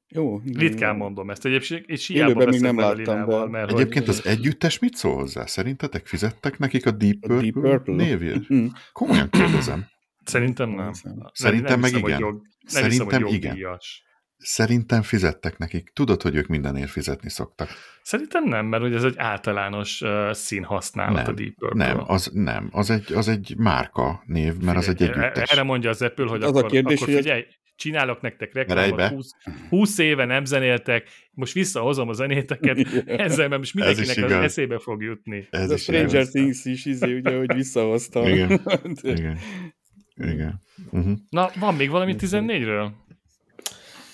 Jó. Ritkán mondom ezt egyébként, és hiába még nem láttam, lilával, mert Egyébként hogy... az együttes mit szól hozzá? Szerintetek fizettek nekik a Deep Purple, a Deep Purple? névért? Mhm. Komolyan kérdezem. Szerintem nem. Szerintem nem, meg igen. Jog, Szerintem hiszem, igen. Szerintem fizettek nekik. Tudod, hogy ők mindenért fizetni szoktak. Szerintem nem, mert hogy ez egy általános uh, színhasználat nem, a Deep Purple. Nem, az nem. Az egy, az egy márka név, mert figyelj, az egy együttes. Erre mondja az Apple, hogy az akkor, a kérdés, akkor figyelj, csinálok nektek reklámot, 20, 20 éve nem zenéltek, most visszahozom a zenéteket, ezzel mert most mindenkinek az eszébe fog jutni. Ez, Ez a Stranger Things is, izé, ugye, hogy visszahozta. Igen. Igen. Igen. Uh-huh. Na, van még valami 14-ről?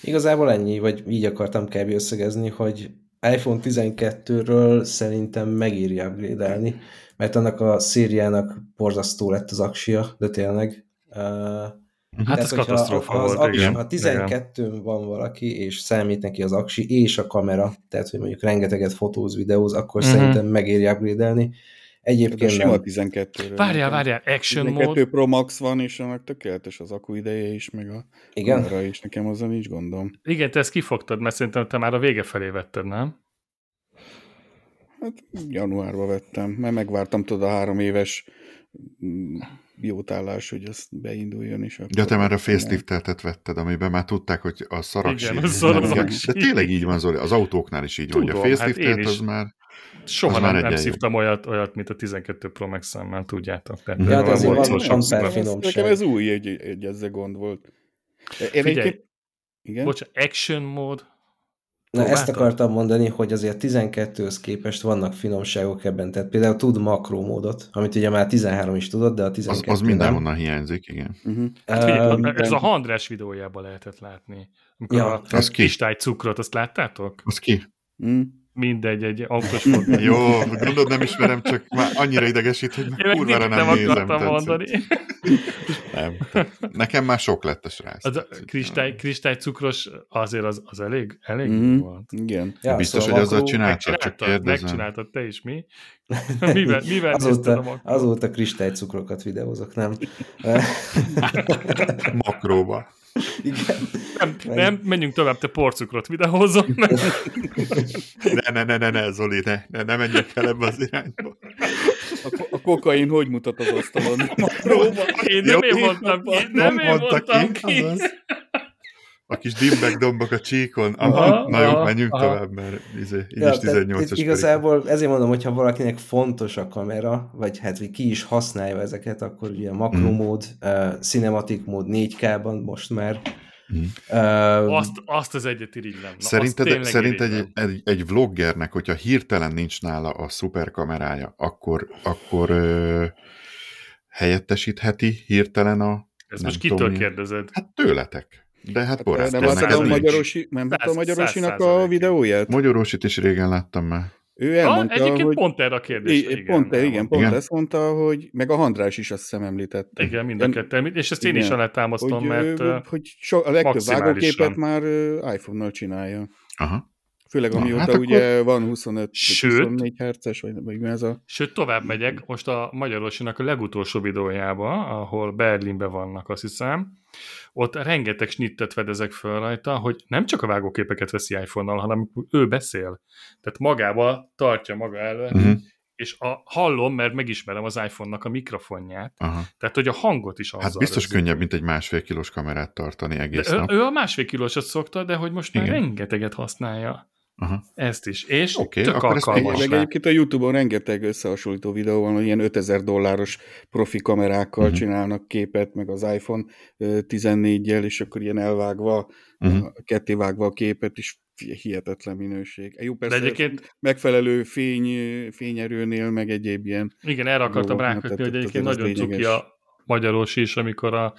Igazából ennyi, vagy így akartam kb. összegezni, hogy iPhone 12-ről szerintem megírja upgrade mert annak a szériának borzasztó lett az aksia, de tényleg. Uh, Hát ez katasztrófa volt, aksi, igen. Ha 12 van valaki, és számít neki az aksi és a kamera, tehát hogy mondjuk rengeteget fotóz, videóz, akkor uh-huh. szerintem megéri upgrade Egyébként sima 12 Várjál, várjál, action 12 mode. Pro Max van, és annak tökéletes az akku ideje is, meg a Igen? kamera is, nekem azon nincs gondom. Igen, te ezt kifogtad, mert szerintem te már a vége felé vetted, nem? Hát januárban vettem, mert megvártam tudod a három éves mm, jótállás, hogy ez beinduljon. És akkor ja, te már a facelift vetted, amiben már tudták, hogy a szaraksi. Igen, a szaraksi. De tényleg így van, Zoli, az autóknál is így Tudom, van, hogy a facelift hát az már Soha nem, nem szívtam olyat, olyat, mint a 12 Pro max szemmel, tudjátok. Tehát ja, de azért van, van finomság. Nekem ez új, egy, egy ezzel gond volt. Én Figyelj, egy... igen? Bocs, action mód, Na ezt akartam mondani, hogy azért 12-höz képest vannak finomságok ebben, tehát például tud makromódot, amit ugye már 13 is tudott, de a 12 Az, az mindenhonnan hiányzik, igen. Uh-huh. Uh, ez a Handrás videójában lehetett látni. Amikor ja, a az kristály cukrot, azt láttátok? Az ki? Mm mindegy, egy autós Jó, gondolod nem ismerem, csak már annyira idegesít, hogy már kurvára nem, nem nézem. akartam mondani. Nem. Nekem már sok lett a srác. Az a kristály, kristály cukros azért az, az elég, elég mm, volt. Igen. Ja, Biztos, szóval hogy azzal csináltad, csak kérdezem. Megcsináltad te is, mi? Mivel, mivel azóta, azóta kristály cukrokat videózok, nem? Makróba. Igen. Nem, nem, menjünk tovább, te porcukrot videózom. ne, ne, ne, ne, ne, Zoli, ne, ne, ne menjünk el ebbe az irányba. A, a kokain hogy mutat az asztalon? Én nem én mondtam ki, nem én mondtam ki a kis dimbek dombok a csíkon. Aha, aha na jó, menjünk aha. tovább, mert izé, így ja, is 18-as Igazából pedig. ezért mondom, hogyha valakinek fontos a kamera, vagy hát hogy ki is használja ezeket, akkor ugye a makromód, mm. uh, cinematic mód 4K-ban most már, Mm. Uh, azt, azt az egyet irigylem. Szerinted, szerinted egy, egy, egy vloggernek, hogyha hirtelen nincs nála a szuperkamerája, akkor, akkor ö, helyettesítheti hirtelen a... Ez most kitől kérdezed? Hát tőletek. De hát hát, Nem láttam a Magyarosi, nem a Magyarosinak a videóját? Magyarosit is régen láttam már. Ő elmondta, egyébként hogy... pont erre a kérdés. Igen, pont, igen, igen, pont igen. ezt mondta, hogy meg a Handrás is azt hiszem említette. Igen, mind a kettő. És ezt én igen. is alátámasztom, hogy, mert hogy so, a legtöbb vágóképet már iPhone-nal csinálja. Aha. Főleg amióta hát ugye akkor... van 25 Sőt, 24 herces, vagy, vagy mi ez a... Sőt, tovább megyek, most a Magyarosinak a legutolsó videójába, ahol Berlinben vannak, azt hiszem, ott rengeteg snittet fedezek fel rajta, hogy nem csak a vágóképeket veszi iPhone-nal, hanem ő beszél. Tehát magába tartja maga előtt, uh-huh. és a, hallom, mert megismerem az iPhone-nak a mikrofonját, Aha. tehát hogy a hangot is azzal Hát biztos rözzük. könnyebb, mint egy másfél kilós kamerát tartani egész de nap. Ő, ő a másfél kilósat szokta, de hogy most már Igen. rengeteget használja. Aha. Ezt is. És okay, tök alkalmas Meg egyébként a Youtube-on rengeteg összehasonlító videó van, hogy ilyen 5000 dolláros profi kamerákkal uh-huh. csinálnak képet, meg az iPhone 14-jel, és akkor ilyen elvágva, uh-huh. ketté vágva a képet, is hihetetlen minőség. Jó, persze De egyébként... megfelelő fény, fényerőnél, meg egyéb ilyen... Igen, erre akartam rákötni, hogy egyébként nagyon cuki a magyaros is, amikor a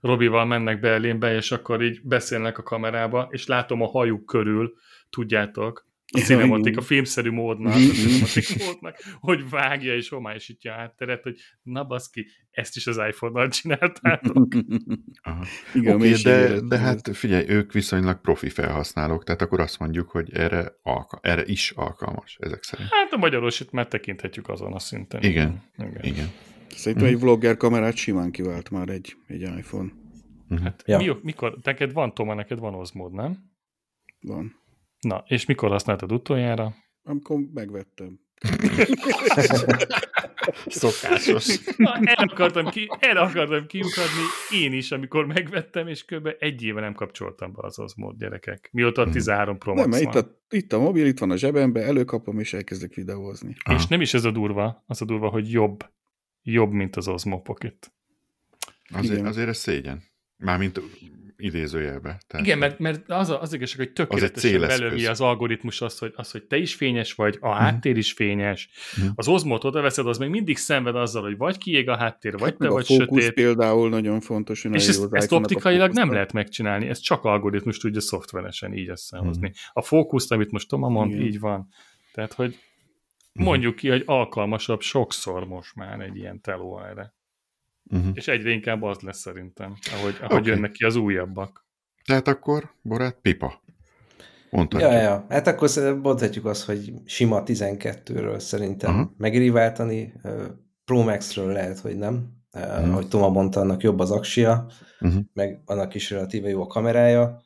Robival mennek Berlinbe, és akkor így beszélnek a kamerába, és látom a hajuk körül, tudjátok, a cinematik, a filmszerű módnak, a cinematik módnak, hogy vágja és homályosítja a hátteret, hogy na baszki, ezt is az iPhone-nal csináltátok. Aha. Igen, okay, de, de hát figyelj, ők viszonylag profi felhasználók, tehát akkor azt mondjuk, hogy erre, alka- erre is alkalmas ezek szerint. Hát a magyarosit már tekinthetjük azon a szinten. Igen, igen. igen. Szerintem egy vlogger kamerát simán kivált már egy, egy iPhone. Hát, ja. mi, mikor, neked van, Toma, neked van Osmod, nem? Van. Na, és mikor használtad utoljára? Amikor megvettem. Szokásos. Na, el akartam, ki, el akartam kiukadni én is, amikor megvettem, és kb. egy éve nem kapcsoltam be az Osmod gyerekek. Mióta a 13 Pro Max nem, itt a, itt a mobil, itt van a zsebembe, előkapom, és elkezdek videózni. Aha. És nem is ez a durva, az a durva, hogy jobb. Jobb, mint az Osmo Pocket. Azért, azért ez szégyen. Mármint idézőjelbe. Tehát Igen, mert, mert az, az igazság, hogy tökéletesen az belőli az algoritmus az hogy, az, hogy te is fényes vagy, a mhm. háttér is fényes. Uh-huh. Az ozmót veszed, az még mindig szenved azzal, hogy vagy kiég a háttér, vagy te a vagy sötét. például nagyon fontos. Hogy és ezt, ezt optikailag nem lehet megcsinálni, ez csak algoritmus tudja szoftveresen így összehozni. Uh-huh. A fókuszt, amit most Toma mond, Igen. így van. Tehát, hogy mondjuk ki, hogy alkalmasabb sokszor most már egy ilyen teló erre. Uh-huh. És egyre inkább az lesz szerintem, ahogy, ahogy okay. jönnek ki az újabbak. Tehát akkor, Borát, pipa. Mondhatjuk. Ja, ja, hát akkor mondhatjuk azt, hogy sima 12-ről szerintem uh-huh. megéri váltani, Pro Max-ről lehet, hogy nem. Uh-huh. Ahogy Toma mondta, annak jobb az aksia, uh-huh. meg annak is relatíve jó a kamerája.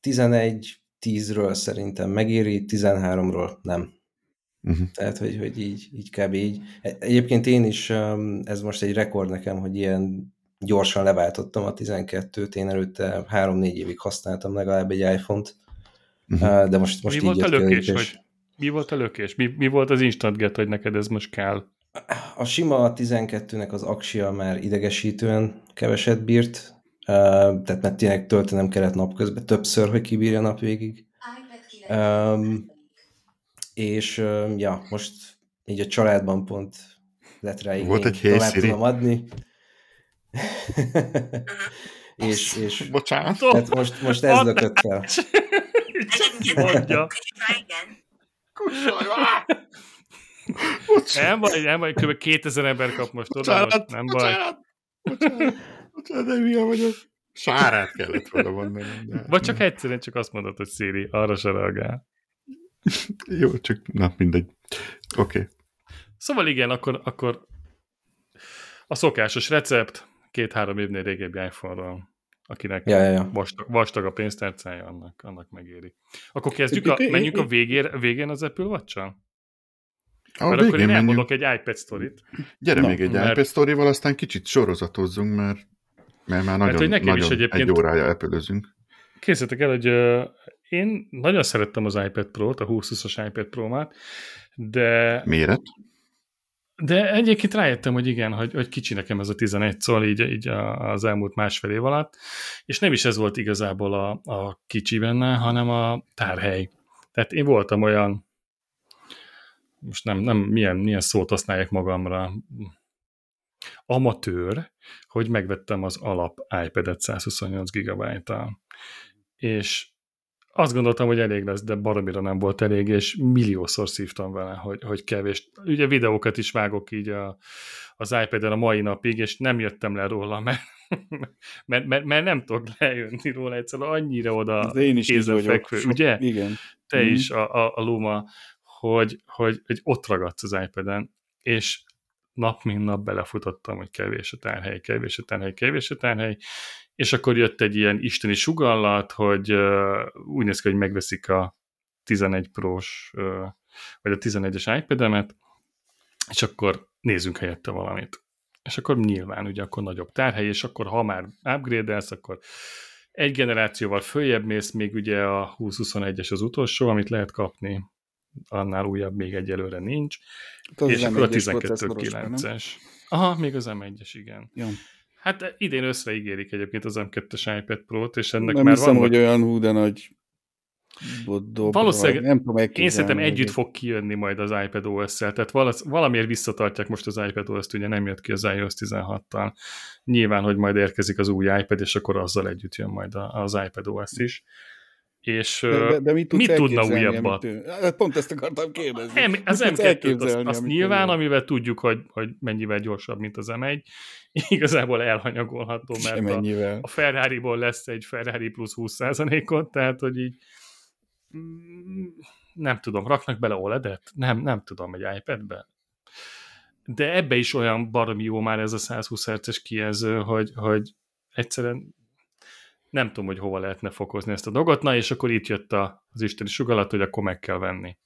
11 10-ről szerintem megéri, 13-ról nem. Uh-huh. Tehát, hogy, hogy így, így kb. így. E, egyébként én is, ez most egy rekord nekem, hogy ilyen gyorsan leváltottam a 12-t, én előtte 3-4 évig használtam legalább egy iPhone-t, uh-huh. de most, most mi így volt a lökés, hogy Mi volt a lökés? Mi, mi volt az instant get, hogy neked ez most kell? A sima 12-nek az aksia már idegesítően keveset bírt, tehát mert tényleg töltenem kellett napközben többször, hogy kibírja nap végig. Um, és ja, most így a családban pont lett rá Volt egy tovább tudom adni. és, és Bocsánat. Tehát most, most ez lökött el. Mondja. Nem baj, nem baj, kb. 2000 ember kap most oda, bocsánat, most nem baj. Bocsánat, bocsánat, bocsánat, de milyen vagyok. Sárát kellett volna mondani. Vagy csak egyszerűen csak azt mondod, hogy Szíri, arra se reagál. Jó, csak na mindegy. Oké. Okay. Szóval igen, akkor, akkor a szokásos recept, két-három évnél régebbi iPhone-ról, akinek ja, ja, ja. Vastag, vastag a pénztárcája, annak, annak megéri. Akkor kezdjük, a, menjünk a végén, végén az Apple Watch-al? A mert akkor én elmondok egy iPad sztorit. Gyere Na, még egy mert... iPad sztorival, aztán kicsit sorozatozzunk, mert, mert már nagyon, mert, hogy nagyon is egyébként... egy órája apple Készítek el, hogy én nagyon szerettem az iPad Pro-t, a 20-as iPad Pro-mát, de... Méret? De egyébként rájöttem, hogy igen, hogy, hogy kicsi nekem ez a 11 szól így, így az elmúlt másfél év alatt, és nem is ez volt igazából a, a kicsi benne, hanem a tárhely. Tehát én voltam olyan, most nem, nem milyen, milyen szót használják magamra, amatőr, hogy megvettem az alap iPad-et 128 GB-tal. És azt gondoltam, hogy elég lesz, de baromira nem volt elég, és milliószor szívtam vele, hogy, hogy kevés. Ugye videókat is vágok így a, az iPad-en a mai napig, és nem jöttem le róla, mert, mert, mert, mert nem tudok lejönni róla, egyszerűen annyira oda de én is fekvő, ugye? Igen. Te mm. is, a, a, a Luma, hogy, hogy, hogy ott ragadsz az iPad-en, és nap mint nap belefutottam, hogy kevés a tárhely, kevés a tárhely, kevés a tárhely, és akkor jött egy ilyen isteni sugallat, hogy uh, úgy néz ki, hogy megveszik a 11 Pro-s, uh, vagy a 11-es iPad-emet, és akkor nézzünk helyette valamit. És akkor nyilván ugye akkor nagyobb tárhely, és akkor ha már upgrade-elsz, akkor egy generációval följebb mész, még ugye a 2021-es az utolsó, amit lehet kapni, annál újabb még egyelőre nincs, hát és akkor a 12.9-es. Aha, még az M1-es, igen. Jó. Hát idén össze ígérik egyébként az M2-es iPad Pro-t, és ennek nem már hiszem, vannak... hogy olyan hú, de nagy dobra, Valószínűleg nem tudom én szerintem együtt fog kijönni majd az iPad OS-szel, tehát valamiért visszatartják most az iPad OS-t, ugye nem jött ki az iOS 16-tal. Nyilván, hogy majd érkezik az új iPad, és akkor azzal együtt jön majd az iPad OS is. És de, de, de mit, mit tudna újabbat? Amit, hát pont ezt akartam kérdezni. Nem, az M2, azt, azt nyilván, amivel tudjuk, hogy, hogy mennyivel gyorsabb, mint az M1, igazából elhanyagolható, mert a, a Ferrari-ból lesz egy Ferrari plusz 20%-ot, tehát, hogy így mm, nem tudom, raknak bele OLED-et? Nem, nem tudom, egy iPad-be? De ebbe is olyan baromi jó már ez a 120 Hz-es kijelző, hogy, hogy egyszerűen nem tudom, hogy hova lehetne fokozni ezt a dolgot, na és akkor itt jött a, az isteni sugallat, hogy akkor meg kell venni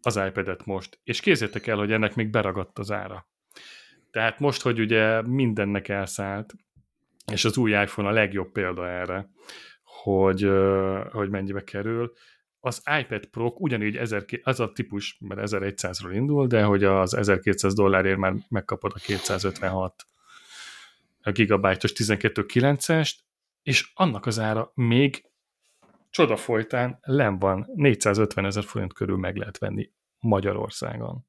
az iPad-et most. És kézzétek el, hogy ennek még beragadt az ára. Tehát most, hogy ugye mindennek elszállt, és az új iPhone a legjobb példa erre, hogy, hogy mennyibe kerül, az iPad Pro ugyanígy 1000, az a típus, mert 1100-ról indul, de hogy az 1200 dollárért már megkapod a 256 a gigabájtos 12.9-est, és annak az ára még csoda folytán len van, 450 ezer forint körül meg lehet venni Magyarországon.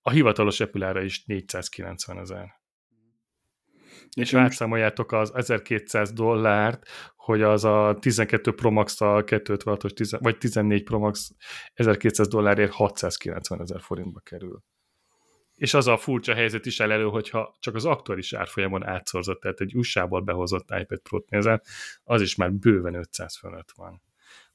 A hivatalos epülára is 490 ezer. És átszámoljátok az 1200 dollárt, hogy az a 12 Pro Max-tal 256-os, vagy 14 Pro Max 1200 dollárért 690 ezer forintba kerül. És az a furcsa helyzet is elő, hogyha csak az aktuális árfolyamon átszorzott, tehát egy USA-ból behozott iPad Pro-t nézel, az is már bőven 500 fölött van.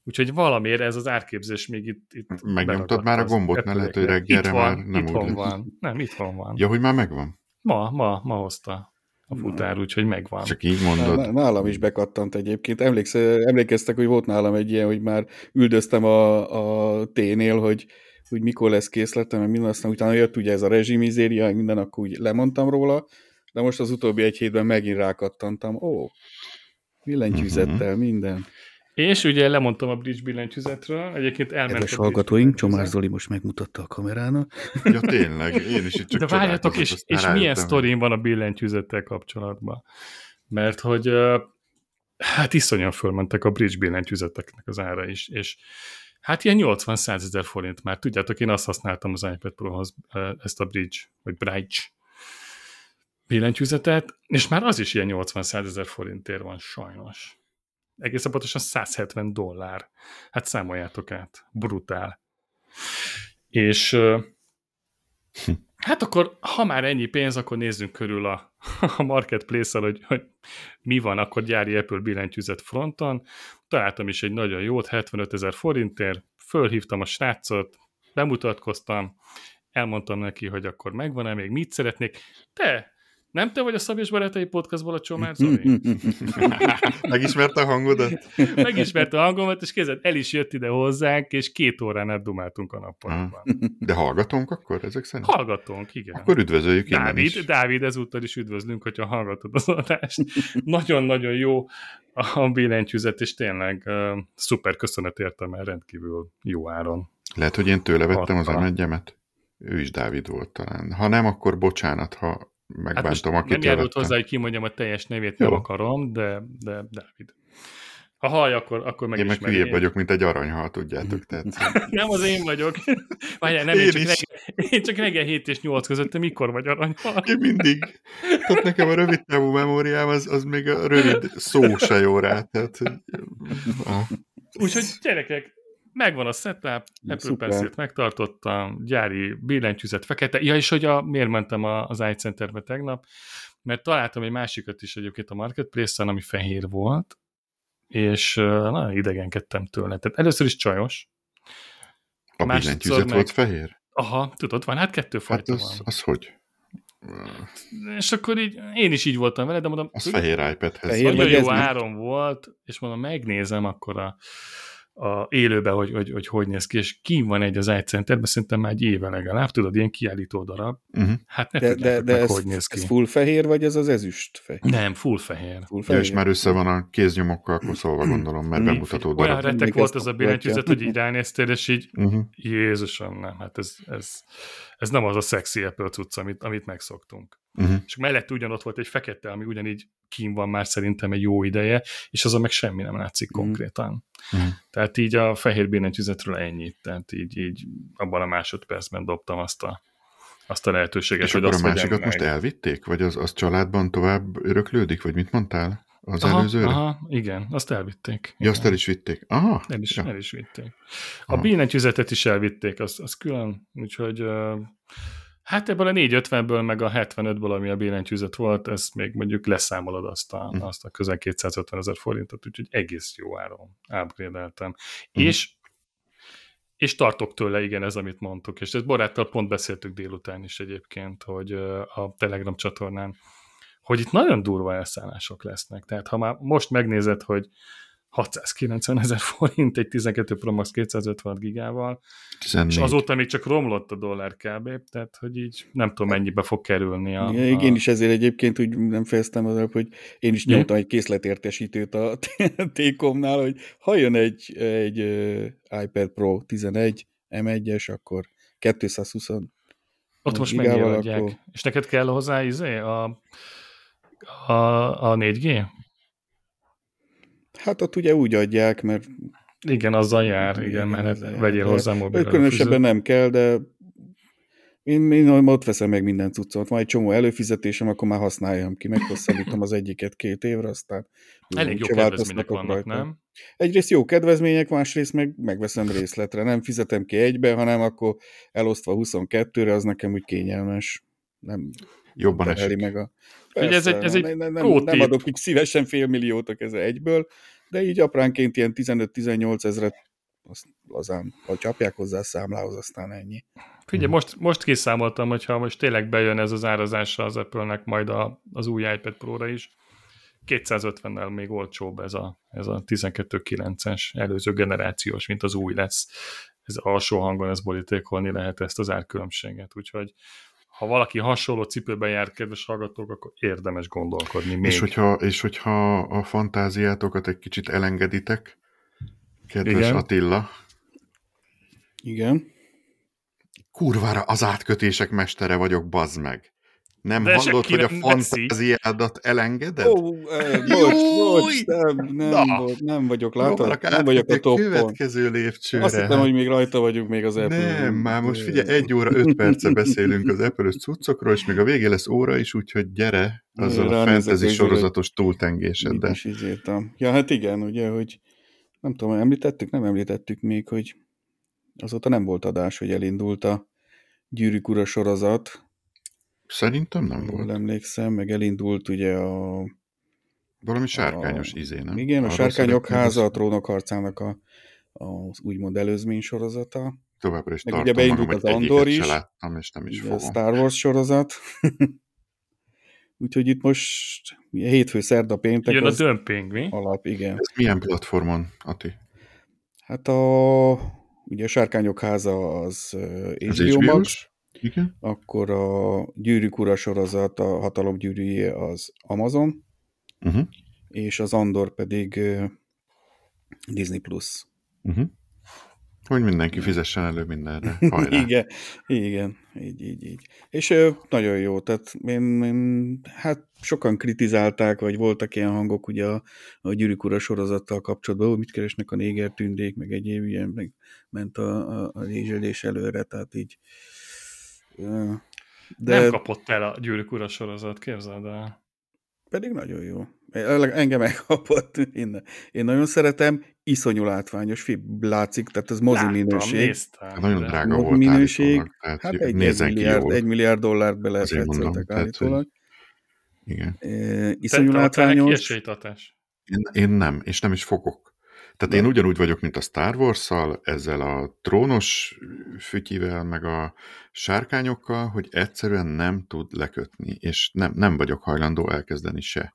Úgyhogy valamiért ez az árképzés még itt, itt Megnyomtad már a gombot, ne lehet, hogy reggelre van, már nem itt úgy van. Nem, itt van. Ja, hogy már megvan? Ma, ma, ma hozta a futár, úgyhogy megvan. Csak így mondod. Nálam is bekattant egyébként. Emléksz, emlékeztek, hogy volt nálam egy ilyen, hogy már üldöztem a, a ténél, hogy, hogy mikor lesz készletem, mert minden aztán utána jött ugye ez a rezsimizéria, minden, akkor úgy lemondtam róla, de most az utóbbi egy hétben megint rákattantam. Ó, billentyűzettel, uh-huh. minden. És ugye lemondtam a bridge billentyűzetről, egyébként elment Kedves a hallgatóink, Csomár Zoli most megmutatta a kamerának. Ja tényleg, én is itt csak De várjatok, és, és milyen sztorim van a billentyűzettel kapcsolatban? Mert hogy hát iszonyan fölmentek a bridge billentyűzeteknek az ára is, és hát ilyen 80-100 ezer forint már. Tudjátok, én azt használtam az iPad Pro-hoz ezt a bridge, vagy bridge billentyűzetet, és már az is ilyen 80-100 ezer forintért van, sajnos egészen pontosan 170 dollár. Hát számoljátok át. Brutál. És hát akkor, ha már ennyi pénz, akkor nézzünk körül a, a marketplace-al, hogy, hogy mi van akkor gyári Apple billentyűzet fronton. Találtam is egy nagyon jót, 75 ezer forintért, fölhívtam a srácot, bemutatkoztam, elmondtam neki, hogy akkor megvan-e még, mit szeretnék. Te, nem te vagy a Szabés Barátai Podcastból a Csomár Zoli? Megismerte a hangodat? Megismerte a hangomat, és kézed el is jött ide hozzánk, és két órán át dumáltunk a nappalban. De hallgatunk akkor ezek szerint? Hallgatunk, igen. Akkor üdvözöljük Dávid, is. Dávid, ezúttal is üdvözlünk, hogyha hallgatod az adást. Nagyon-nagyon jó a billentyűzet, és tényleg uh, szuper köszönet értem el rendkívül jó áron. Lehet, hogy én tőle vettem az emegyemet? Ő is Dávid volt talán. Ha nem, akkor bocsánat, ha megbántom, hát akit Nem járult hozzá, hogy kimondjam a teljes nevét, Jó. nem akarom, de, de Dávid. Ha hallj, akkor, akkor meg Én meg hülyébb vagyok, mint egy aranyhal, tudjátok. Tehát... nem az én vagyok. Várjál, nem, én, én, csak reggel, én csak reggel 7 és 8 között, te mikor vagy aranyhal? Én mindig. Tehát nekem a rövid távú memóriám, az, az még a rövid szó se jó rá. Tehát, Úgyhogy gyerekek, megvan a setup, Apple Pencil-t megtartottam, gyári billentyűzet fekete. Ja, és hogy a, miért mentem az iCenterbe tegnap, mert találtam egy másikat is egyébként a Marketplace-en, ami fehér volt, és nagyon idegenkedtem tőle. Tehát először is csajos. A billentyűzet meg... volt fehér? Aha, tudod, van, hát kettő hát fajta hát az, van. az hogy? És akkor így, én is így voltam vele, de mondom... Az fehér iPad-hez. Fehér, nagyon jó áron volt, és mondom, megnézem akkor a, a élőbe, hogy, hogy, hogy hogy néz ki, és ki van egy az iCenterben, szerintem már egy éve legalább, tudod, ilyen kiállító darab. Uh-huh. Hát ne de, de, de meg, ez, hogy néz ki. ez full fehér, vagy ez az ezüst fehér? Nem, full fehér. Full fehér. Ja, és már össze van a kéznyomokkal koszolva, gondolom, mert bemutató darab. Olyan retek volt ez a billentyűzet, hogy így ránéztél, és így, uh-huh. Jézusom, nem, hát ez, ez, ez nem az a sexy Apple cucc, amit, amit megszoktunk. Uh-huh. És mellett ugyanott volt egy fekete, ami ugyanígy kín van már szerintem egy jó ideje, és azon meg semmi nem látszik uh-huh. konkrétan. Uh-huh. Tehát így a fehér billentyűzetről ennyit, tehát így, így abban a másodpercben dobtam azt a, azt a lehetőséget, és hogy akkor azt a másikat most meg. elvitték? Vagy az, az családban tovább öröklődik? Vagy mit mondtál? Az aha, előzőre? Aha, igen, azt elvitték. Ja, azt el is vitték. Aha. El is, ja. el is vitték. A aha. is elvitték, az, az külön, úgyhogy uh, Hát ebből a 450-ből, meg a 75-ből, ami a billentyűzet volt, ezt még mondjuk leszámolod azt a, uh-huh. azt a közel 250 ezer forintot, úgyhogy egész jó áron upgrade-eltem. Uh-huh. És és tartok tőle, igen, ez, amit mondtuk. És ezt baráttal pont beszéltük délután is egyébként, hogy a Telegram csatornán, hogy itt nagyon durva elszállások lesznek. Tehát ha már most megnézed, hogy 690 ezer forint egy 12 Pro Max 256 gigával, 14. és azóta még csak romlott a dollár kb. Tehát, hogy így nem tudom, mennyibe fog kerülni a... Igen, a... én is ezért egyébként úgy nem fejeztem az hogy én is nyomtam egy készletértesítőt a T-Comnál, hogy ha jön egy, egy iPad Pro 11 M1-es, akkor 220 ott most megjelenják. Akkor... És neked kell hozzá izé, a, a, a 4G? Hát ott ugye úgy adják, mert... Igen, azzal jár, igen, igen mert hát vegyél hozzá mobil. Különösebben nem kell, de én, én ott veszem meg minden cuccot. Van egy csomó előfizetésem, akkor már használjam ki, meghosszabbítom az egyiket két évre, aztán Elég jó kedvezmények vannak, rajta. nem? Egyrészt jó kedvezmények, másrészt meg megveszem részletre. Nem fizetem ki egybe, hanem akkor elosztva 22-re, az nekem úgy kényelmes. Nem Jobban esik. meg a... Persze, ez egy, ez egy nem, nem, nem adok így szívesen fél milliót a keze egyből, de így apránként ilyen 15-18 ezret azt lazán, ha csapják hozzá a számlához, aztán ennyi. Figyelj, most, most kiszámoltam, hogyha most tényleg bejön ez az árazása az Apple-nek majd a, az új iPad Pro-ra is, 250-nel még olcsóbb ez a, ez a 12.9-es előző generációs, mint az új lesz. Ez alsó hangon ez borítékolni lehet ezt az árkülönbséget, úgyhogy ha valaki hasonló cipőben jár, kedves hallgatók, akkor érdemes gondolkodni még. És hogyha, és hogyha a fantáziátokat egy kicsit elengeditek, kedves Igen. Attila. Igen. Kurvára az átkötések mestere vagyok, bazd meg. Nem De hallod, hogy a fantáziádat elengeded? Ó, oh, bocs, bocs, nem, nem, volt, nem vagyok, látod? Nem vagyok a toppon. következő lépcsőre. Azt hittem, hogy még rajta vagyunk még az Apple. Nem, már most figyelj, egy óra, öt perce beszélünk az apple cuccokról, és még a végén lesz óra is, úgyhogy gyere azzal a fantasy sorozatos túltengéseddel. Mit is írtam. Ja, hát igen, ugye, hogy nem tudom, említettük, nem említettük még, hogy azóta nem volt adás, hogy elindult a Gyűrűk Ura sorozat, Szerintem nem volt. emlékszem, meg elindult ugye a... Valami sárkányos a, izé, nem? Igen, Arra a Sárkányok háza, a trónok harcának a, az úgymond előzmény sorozata. Továbbra is meg ugye beindult magam, az Andor is. láttam, és nem is fogom. A Star Wars sorozat. Úgyhogy itt most hétfő, szerda, péntek. Jön a dömping, mi? Alap, igen. Ez milyen platformon, Ati? Hát a, ugye a Sárkányok háza az HBO Max, igen. Akkor a Gyűrűk Ura sorozat, a Hatalom gyűrűje az Amazon, uh-huh. és az Andor pedig Disney+. Plus. Uh-huh. Hogy mindenki fizessen elő mindenre. igen, igen, így, így, így. És nagyon jó, tehát én, én, hát sokan kritizálták, vagy voltak ilyen hangok ugye a, a Gyűrűk Ura sorozattal kapcsolatban, hogy mit keresnek a néger tündék, meg egyéb ilyen, meg ment a, a, a lézselés előre, tehát így de... Nem kapott el a Gyűrűk Ura sorozat, képzeld el. Pedig nagyon jó. Engem megkapott. Én, én nagyon szeretem, iszonyú látványos film, látszik, tehát ez mozi Láttam, minőség. Néztem, hát nagyon drága volt minőség. Tehát hát egy, egy, milliárd, egy milliárd dollárt belefetszeltek állítólag. Igen. E, iszonyú Te, látványos. Én, én nem, és nem is fogok. Tehát De. én ugyanúgy vagyok, mint a Star Wars-szal, ezzel a trónos fütyivel, meg a sárkányokkal, hogy egyszerűen nem tud lekötni, és nem, nem vagyok hajlandó elkezdeni se.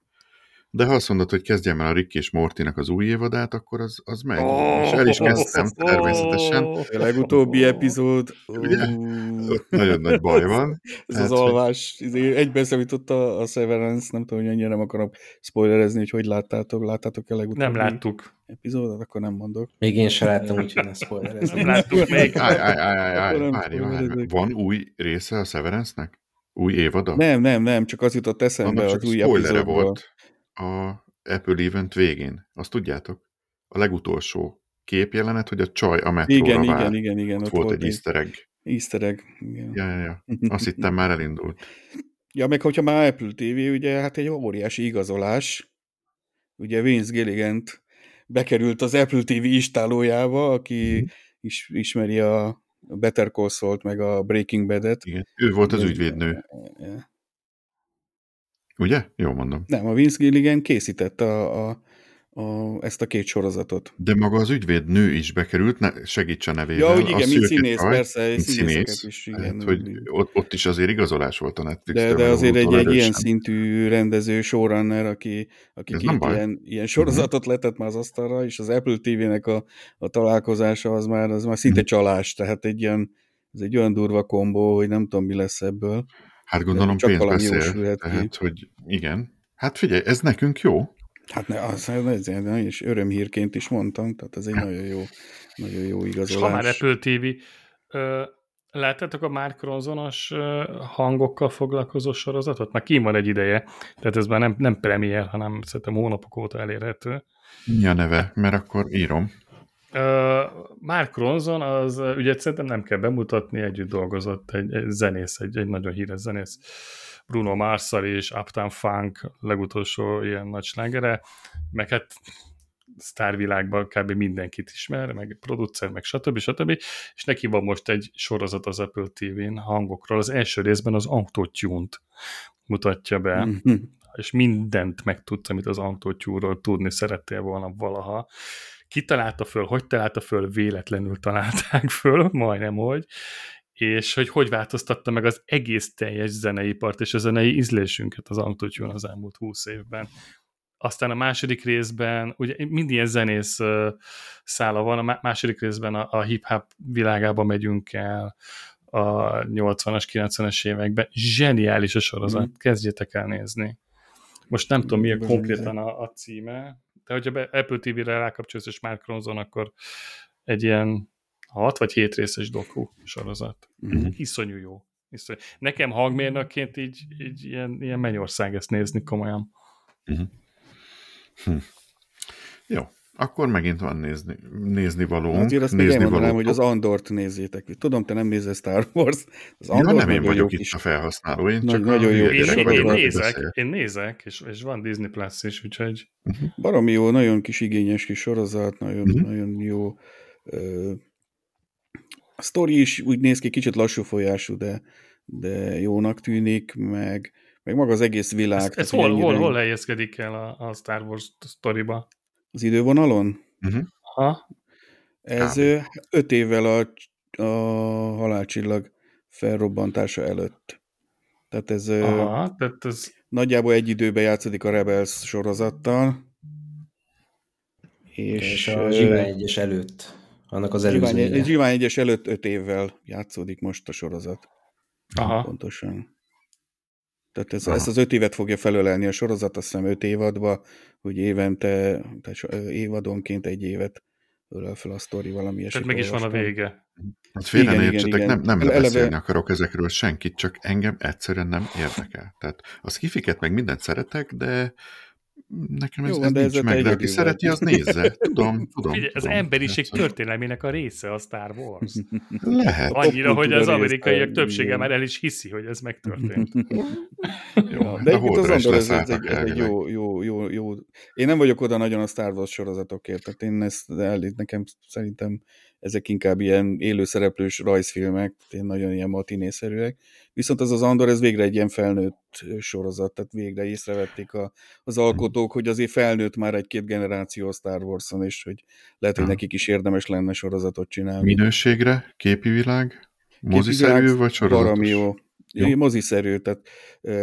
De ha azt mondod, hogy kezdjem el a Rick és Mortinak az új évadát, akkor az, az meg. Oh, és el is kezdtem oh, természetesen. A legutóbbi epizód. Ugye? nagyon nagy baj van. Ez hát, az alvás. Izé, egyben szemította a Severance, nem tudom, hogy annyira nem akarom spoilerezni, hogy hogy láttátok. Láttátok-e legutóbbi Nem láttuk. epizódot? Akkor nem mondok. Még én sem láttam, úgyhogy ne spoilerezni. Nem láttuk még. Állj, állj, állj, állj, állj, Van új része a Severance-nek? Új évada? Nem, nem, nem, csak az jutott eszembe az új epizódból. volt a Apple Event végén. Azt tudjátok? A legutolsó képjelenet, hogy a csaj a metróra igen, vár. Igen, igen, igen. Ott, ott volt egy easter egg. Easter egg, igen. Ja, ja, ja. Azt hittem már elindult. Ja, meg hogyha már Apple TV, ugye hát egy óriási igazolás. Ugye Vince gilligan bekerült az Apple TV istálójába, aki mm. is, ismeri a Better Call Saul-t, meg a Breaking Bad-et. Igen, ő volt az ügyvédnő. Ugye? Jó mondom. Nem, a Vince Gilligan készítette a, a, a, ezt a két sorozatot. De maga az ügyvéd nő is bekerült, ne, segíts a nevével. Ja, hogy igen, mint színész, raj, persze, színész, is, igen. Hát, hogy ott, ott is azért igazolás volt a netflix De, de azért egy, egy ilyen szintű rendező, showrunner, aki, aki két ilyen, ilyen sorozatot uh-huh. letett már az asztalra, és az Apple TV-nek a, a találkozása az már, az már szinte uh-huh. csalás, tehát egy ilyen, ez egy olyan durva kombó, hogy nem tudom, mi lesz ebből. Hát gondolom csak pénz beszél, tehát, hogy igen. Hát figyelj, ez nekünk jó. Hát ne, az, ez, ez, és örömhírként is mondtam, tehát ez egy nagyon jó, nagyon jó igazolás. És ha már Apple TV, Láttátok a Mark Ronsonos hangokkal foglalkozó sorozatot? Már kim van egy ideje, tehát ez már nem, nem premier, hanem szerintem hónapok óta elérhető. Mi a neve? Mert akkor írom. Mark Ronson, az ugye szerintem nem kell bemutatni, együtt dolgozott egy, egy zenész, egy, egy nagyon híres zenész, Bruno Marszal és Uptown Funk legutolsó ilyen nagy slágere, meg hát sztárvilágban kb. mindenkit ismer, meg producer, meg stb. stb. És neki van most egy sorozat az Apple TV-n hangokról. Az első részben az Autotune-t mutatja be, mm-hmm. és mindent megtudsz, amit az Autotune-ról tudni szerettél volna valaha. Ki találta föl, hogy találta föl, véletlenül találták föl, majdnem hogy, és hogy hogy változtatta meg az egész teljes zeneipart és a zenei ízlésünket az Autotune az elmúlt húsz évben aztán a második részben, ugye mind ilyen zenész szála van, a második részben a, a hip-hop világába megyünk el, a 80-as, 90-es években. Zseniális a sorozat, mm. kezdjétek el nézni. Most nem tudom, mi a konkrétan a, a címe, de hogyha Apple TV-re rákapcsolsz, és Mark Ronson, akkor egy ilyen 6 vagy 7 részes doku sorozat. Mm. Iszonyú jó. Iszonyú. Nekem hangmérnökként így, így ilyen, ilyen mennyország ezt nézni komolyan. Mm. Hm. Jó, akkor megint van nézni, nézni való. Azért azt nézni még elmondanám, hogy az Andort nézzétek. Tudom, te nem nézel Star Wars. Az Andor ja, nem én vagyok itt is. a felhasználó, én csak nagyon jó én, én, én, nézek, én nézek, és, és van Disney Plus is, úgyhogy... Uh-huh. Baromi jó, nagyon kis igényes kis sorozat, nagyon, uh-huh. nagyon jó. Uh, a sztori is úgy néz ki, kicsit lassú folyású, de, de jónak tűnik, meg meg maga az egész világ. Ez, ez hol, hol, hol helyezkedik el a, a Star Wars sztoriba? Az idővonalon? Uh-huh. Ha? Ez Kár. öt évvel a, a halálcsillag felrobbantása előtt. Tehát ez, Aha, tehát ez nagyjából egy időben játszódik a Rebels sorozattal. És, és a Zsivány 1 előtt. Annak az előzője. Zsivány 1 előtt öt évvel játszódik most a sorozat. Aha. Pontosan. Tehát ez, ez az öt évet fogja felölelni a sorozat, azt hiszem öt évadba, hogy évente, tehát évadonként egy évet ölel fel a sztori valami Tehát meg is van a vége. Hát félre ne értsetek, nem, nem lebeszélni Eleve... akarok ezekről senkit, csak engem egyszerűen nem érdekel. Tehát a skifiket meg mindent szeretek, de Nekem ez, Jó, ez de nincs meg, de aki szereti, az nézze. Tudom, tudom. Figyelj, az emberiség egyszer. történelmének a része a Star Wars. Lehet. Annyira, hogy az amerikaiak többsége már el is hiszi, hogy ez megtörtént. jó, de egyébként az Andor, ez, ez, egy, ez egy jó, jó, jó, jó. Én nem vagyok oda nagyon a Star Wars sorozatokért, tehát én ezt elég, nekem szerintem ezek inkább ilyen élőszereplős rajzfilmek, én nagyon ilyen matinészerűek. Viszont az az Andor, ez végre egy ilyen felnőtt sorozat, tehát végre észrevették a, az alkotók, hogy azért felnőtt már egy-két generáció a Star Wars-on, és hogy lehet, hogy nekik is érdemes lenne sorozatot csinálni. Minőségre? Képi világ? Moziszerű vagy sorozatos? jó. Jó. Moziszerű, tehát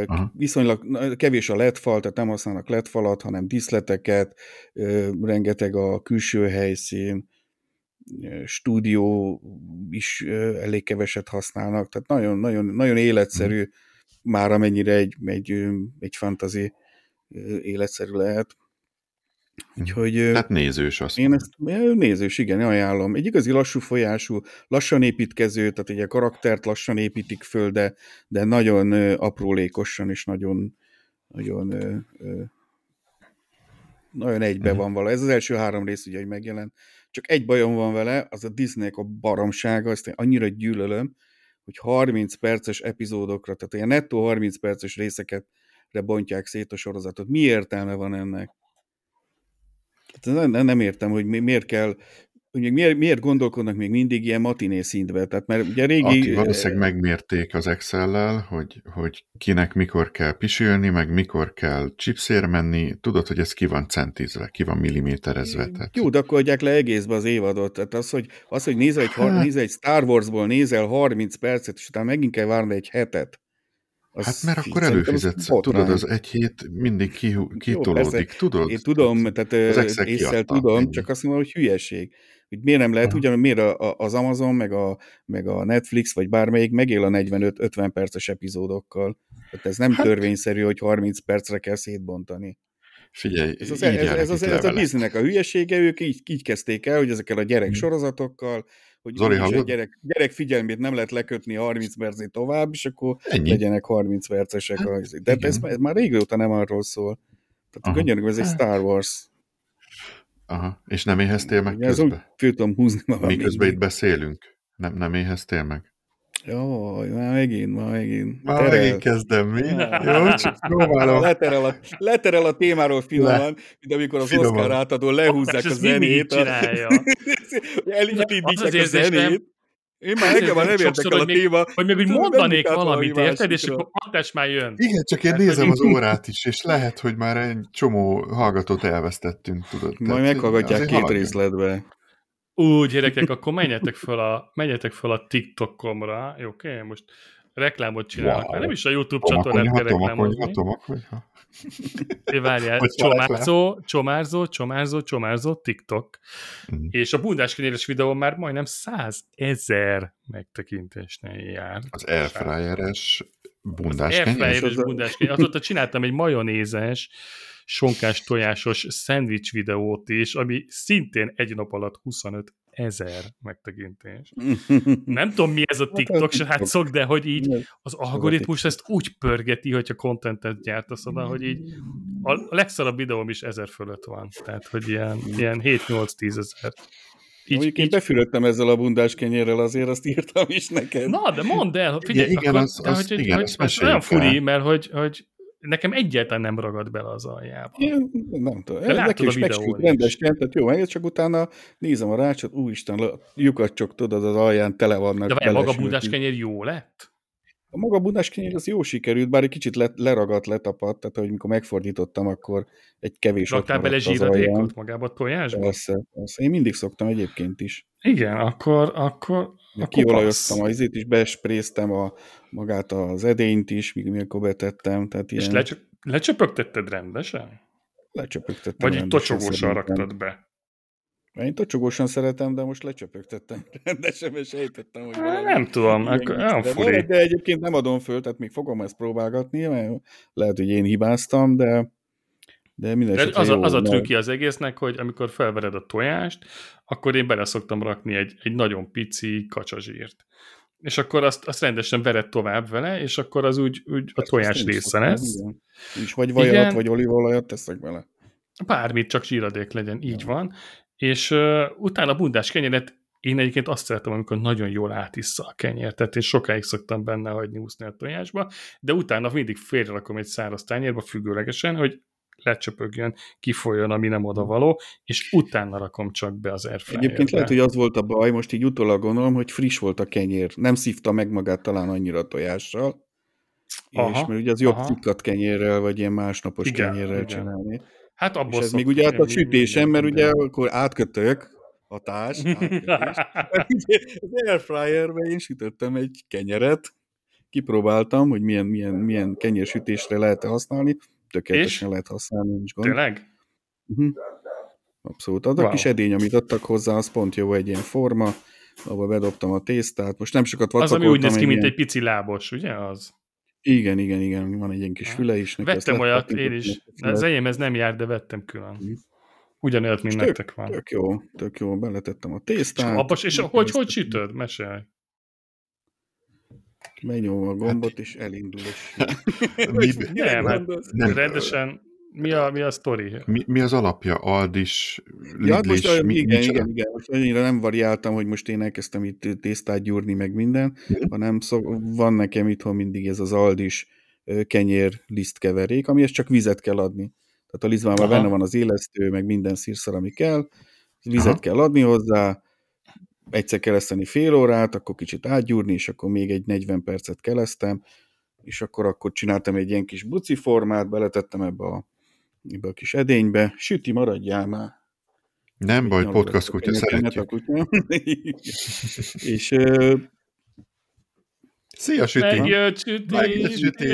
Aha. viszonylag kevés a LED fal, tehát nem használnak LED falat, hanem díszleteket, rengeteg a külső helyszín, stúdió is elég keveset használnak, tehát nagyon, nagyon, nagyon életszerű, mm. már amennyire egy, egy, egy fantazi életszerű lehet. Mhm. Úgyhogy, Tehát nézős azt. Én ezt, nézős, igen, ajánlom. Egy igazi lassú folyású, lassan építkező, tehát a karaktert lassan építik föl, de, de nagyon aprólékosan és nagyon, nagyon, nagyon egybe uh-huh. van vala. Ez az első három rész ugye, hogy megjelent. Csak egy bajom van vele, az a Disneynek a baromsága, ezt én annyira gyűlölöm, hogy 30 perces epizódokra, tehát ilyen nettó 30 perces részeket bontják szét a sorozatot. Mi értelme van ennek? Nem, nem értem, hogy miért kell hogy miért, miért gondolkodnak még mindig ilyen matiné szintbe? Tehát mert ugye régi... Aki valószínűleg megmérték az Excel-lel, hogy, hogy kinek mikor kell pisülni, meg mikor kell chipsér menni. Tudod, hogy ez ki van centizve, ki van milliméterezve. Tehát... Jó, de akkor adják le egészbe az évadot. Tehát az, hogy, az, hogy nézel egy, hát... nézel egy Star Warsból nézel 30 percet, és utána megint kell várni egy hetet. Az hát mert akkor előfizetsz, tudod, az egy hét mindig ki, kitolódik, Jó, tudod? Én tudom, tehát észre tudom, ennyi. csak azt mondom, hogy hülyeség hogy miért nem lehet, ugyanúgy miért az Amazon, meg a, meg a Netflix, vagy bármelyik megél a 45-50 perces epizódokkal. Tehát ez nem hát, törvényszerű, hogy 30 percre kell szétbontani. Figyelj, ez, az, ez, ez, az, ez a Disneynek a hülyesége, ők így, így kezdték el, hogy ezekkel a gyerek sorozatokkal, hogy Zoli, a gyerek, gyerek figyelmét nem lehet lekötni 30 percnél tovább, és akkor Ennyi. legyenek 30 percesek. Hát, de ez, ez már régóta nem arról szól. Tehát könyörgöm, ez egy Star Wars. Aha, és nem éheztél meg közben? Ez úgy föl tudom húzni magam. Miközben itt beszélünk? Nem, nem éheztél meg? Jaj, már megint, már megint. Már terel. megint kezdem, mi? Jó, csak próbálom. Leterel a, leterel a témáról finoman, Le. mint amikor az finoman. Oscar átadó lehúzzák a zenét. csinálja. Elindítják a zenét. Én már engem már nem értek el a téma. Hogy még úgy mondanék valamit, érted? És akkor hatás már jön. Igen, csak én nézem az órát is, és lehet, hogy már egy csomó hallgatót elvesztettünk, tudod. Majd meghallgatják két részletbe. Úgy, gyerekek, akkor menjetek fel a, menjetek fel a TikTokomra, jó, oké? Okay? Most reklámot csinálok, wow. nem is a YouTube csatornát kell reklámozni. Várjál, csomárzó, csomárzó, csomárzó, csomárzó, TikTok. Mm. És a bundás kenyéres videó már majdnem 100 ezer megtekintésnél jár. Az airfryeres bundás kenyér. Airfryeres bundás kenyér. Azóta csináltam egy majonézes, sonkás tojásos szendvics videót is, ami szintén egy nap alatt 25 ezer megtekintés. Nem tudom, mi ez a hát TikTok srácok, de hogy így az algoritmus ezt úgy pörgeti, hogyha kontentet gyártasz oda, hogy így a legszarabb videóm is ezer fölött van. Tehát, hogy ilyen, ilyen 7-8-10 ezer. Így, Mondjuk így... én befülöttem ezzel a bundás kenyérrel, azért azt írtam is neked. Na, de mondd el, figyelj, igen, akkor, az, az, hogy, igen, hogy, az olyan furi, mert hogy, hogy nekem egyáltalán nem ragad bele az aljába. Én nem tudom. De Neki is megsült rendesen, tehát jó, csak utána nézem a rácsot, úristen, lyukat csak tudod, az alján tele vannak. De várj, maga bundás kenyér jó lett? A maga bundás kenyér az jó sikerült, bár egy kicsit le, leragadt, letapadt, tehát hogy mikor megfordítottam, akkor egy kevés Raktál bele zsíradékot magába a tojásba? Persze, persze, én mindig szoktam egyébként is. Igen, akkor, akkor Kiolajoztam az izét is, bespréztem a, magát az edényt is, míg mikor betettem. Tehát ilyen... És lecs lecsöpögtetted rendesen? Lecsöpögtettem Vagy így tocsogósan raktad be? Én tocsogósan szeretem, de most lecsöpögtettem rendesen, és sejtettem, hogy valami Nem tudom, akkor nem furi. De egyébként nem adom föl, tehát még fogom ezt próbálgatni, mert lehet, hogy én hibáztam, de de minden az, jó, a, az a trükki az egésznek, hogy amikor felvered a tojást, akkor én bele szoktam rakni egy, egy nagyon pici kacsazsírt. És akkor azt, azt rendesen vered tovább vele, és akkor az úgy, úgy a tojás része lesz. És vagy vajat, igen. vagy olívolajat teszek bele. Bármit, csak zsíradék legyen, így ja. van. És uh, utána a bundás kenyeret én egyébként azt szeretem, amikor nagyon jól átissza a kenyér, tehát én sokáig szoktam benne hagyni úszni a tojásba, de utána mindig félrerakom egy száraz tányérba függőlegesen, hogy lecsöpögjön, kifolyjon, ami nem odavaló, és utána rakom csak be az airfryerbe. Egyébként lehet, hogy az volt a baj, most így utólag gondolom, hogy friss volt a kenyér, nem szívta meg magát talán annyira tojással, aha, és mert ugye az jobb cikkat kenyérrel, vagy ilyen másnapos igen, kenyérrel igen. csinálni. Hát abból és ez még ugye át a sütésem, mert ugye akkor átkötök, hatás, az airfryerbe én sütöttem egy kenyeret, kipróbáltam, hogy milyen, milyen, milyen kenyérsütésre lehet használni, tökéletesen és? lehet használni, nincs gond. Tényleg? Uh-huh. Abszolút. Az wow. a kis edény, amit adtak hozzá, az pont jó egy ilyen forma, ahol bedobtam a tésztát. Most nem sokat vacakoltam. Az, ami úgy néz ki, mint ilyen... egy pici lábos, ugye az? Igen, igen, igen. Van egy ilyen kis füle is. Vettem olyat én is. Az enyém ez nem jár, de vettem külön. Uh-huh. Ugyanolyat, mint nektek van. Tök jó, tök jó. Beletettem a tésztát. És, abba, és hogy, hogy sütöd? Mesélj. Megnyomom a gombot, hát, és elindul. És... mi, nem, hát nem, rendesen mi a, mi a sztori? Mi, mi az alapja? Aldis, Lidlis, ja, hát most mi, igen, igen, igen, most annyira nem variáltam, hogy most én elkezdtem itt tésztát gyúrni, meg minden, mm. hanem szó, van nekem itthon mindig ez az Aldis kenyér lisztkeverék, amihez csak vizet kell adni. Tehát a lisztban benne van az élesztő, meg minden szírszar, ami kell, vizet Aha. kell adni hozzá, egyszer kereszteni fél órát, akkor kicsit átgyúrni, és akkor még egy 40 percet keresztem, és akkor akkor csináltam egy ilyen kis buci formát, beletettem ebbe a, ebbe a kis edénybe, süti, maradjál már. Nem baj, podcast kutya, szeretjük. Kutya. és uh, Szia, Süti! Megjött, Süti! Megjött, Süti!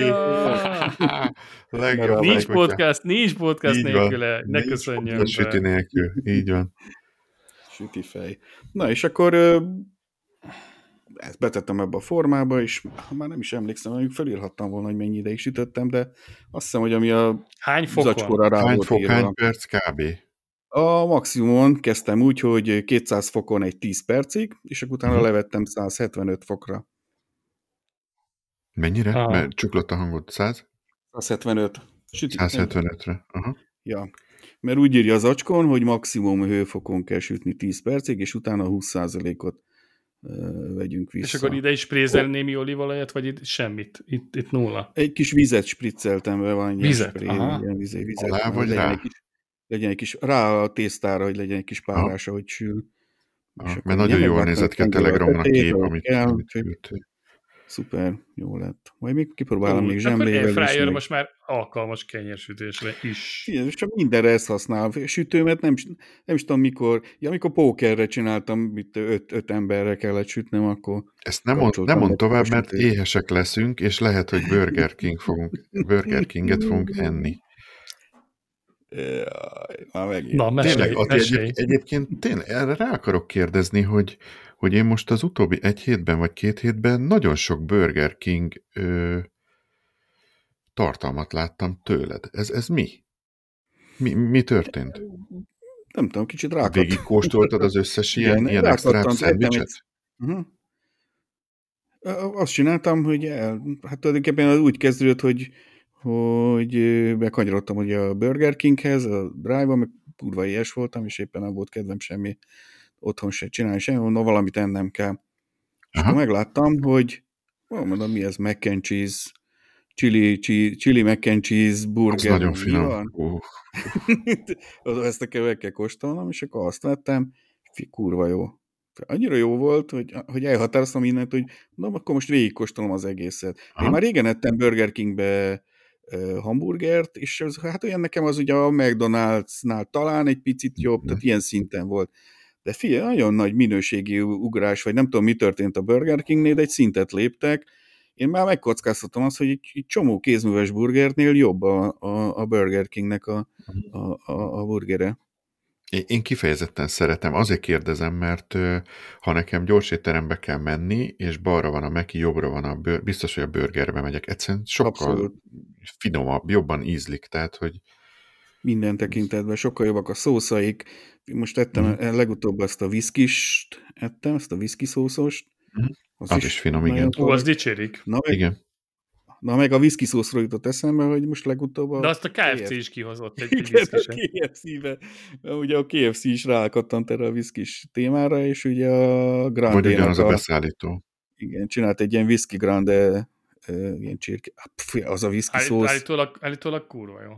Legjobb. Nincs podcast, nincs podcast nélküle, ne köszönjön Süti nélkül, így van süti fej. Na, és akkor ezt betettem ebbe a formába, és már nem is emlékszem, mondjuk felírhattam volna, hogy mennyi ideig sütöttem, de azt hiszem, hogy ami a hány fokon? rá hány fok, írva, hány perc kb? A maximumon kezdtem úgy, hogy 200 fokon egy 10 percig, és akkor utána uh-huh. levettem 175 fokra. Mennyire? Ah. Mert csuklott a hangod. 100? 175. 175-re. Aha. Ja. Mert úgy írja az acskon, hogy maximum hőfokon kell sütni 10 percig, és utána 20%-ot vegyünk vissza. És akkor ide is sprézel némi olívolajat, vagy itt semmit? Itt, itt nulla? Egy kis vizet spricceltem be, van vizet? Spré, Aha. ilyen vizet, vizet. Alá vagy legyen rá? Egy kis, legyen egy kis, rá a tésztára, hogy legyen egy kis párás, hogy sül. Ah, mert nagyon jól nézett ki a Telegramon a kép, amit, amit Szuper, jó lett. Majd még kipróbálom még zsemlével is. Fryer most már alkalmas kenyérsütésre is. Igen, és csak mindenre ezt használ. Sütőmet nem, nem is tudom mikor, ja, amikor pókerre csináltam, mit öt, öt emberre kellett sütnem, akkor... Ezt nem mond, nem mond tovább, mert éhesek leszünk, és lehet, hogy Burger King fogunk, Burger Kinget fogunk enni. Jaj, már megint. Na, mesélj, tényleg, mesélj. Egyéb, egyébként tényleg erre rá akarok kérdezni, hogy, hogy én most az utóbbi egy hétben vagy két hétben nagyon sok Burger King ö, tartalmat láttam tőled. Ez, ez mi? mi? Mi történt? Nem tudom, kicsit rákattam. Végig kóstoltad az összes ilyen, Igen, ilyen extra szendvicset? Uh-huh. Azt csináltam, hogy el, hát tulajdonképpen úgy kezdődött, hogy hogy bekanyarodtam ugye a Burger Kinghez, a Drive-ba, meg kurva ilyes voltam, és éppen nem volt kedvem semmi otthon se csinálni, semmi, mondom, valamit ennem kell. És akkor megláttam, hogy ó, mondom, mi ez, mac and cheese, chili, chili, chili mac and cheese burger. Az nagyon finom. Uh. Ezt a meg kell kóstolnom, és akkor azt vettem, fi, kurva jó. Annyira jó volt, hogy, hogy elhatároztam innent, hogy na, akkor most végigkóstolom az egészet. Aha. Én már régen ettem Burger Kingbe hamburgert, és az, hát olyan nekem az ugye a McDonald's-nál talán egy picit jobb, tehát ilyen szinten volt. De figyelj, nagyon nagy minőségi ugrás, vagy nem tudom, mi történt a Burger Kingnél, de egy szintet léptek. Én már megkockáztatom azt, hogy egy, egy csomó kézműves burgernél jobb a, a, a Burger Kingnek a, a, a, a burgere. Én kifejezetten szeretem, azért kérdezem, mert ha nekem gyors étterembe kell menni, és balra van a meki, jobbra van a bőr, biztos, hogy a burgerbe megyek. Egyszerűen sokkal Abszolút. finomabb, jobban ízlik, tehát, hogy minden tekintetben sokkal jobbak a szószaik. Most ettem mm. legutóbb azt a viszkist, ettem, azt a viszki szószost. Mm. Az, az is, is finom, igen. Ó, az dicsérik. Na, igen. Na, meg a whisky szószról jutott eszembe, hogy most legutóbb a... De azt a KFC is kihozott egy Igen, a KFC-be. Ugye a KFC is rákattant erre a viszkis témára, és ugye a grande Vagy ugyanaz a, a beszállító. Igen, csinált egy ilyen whisky grande ilyen csirke. Az a Állít, szósz. Állítólag, állítólag kurva jó.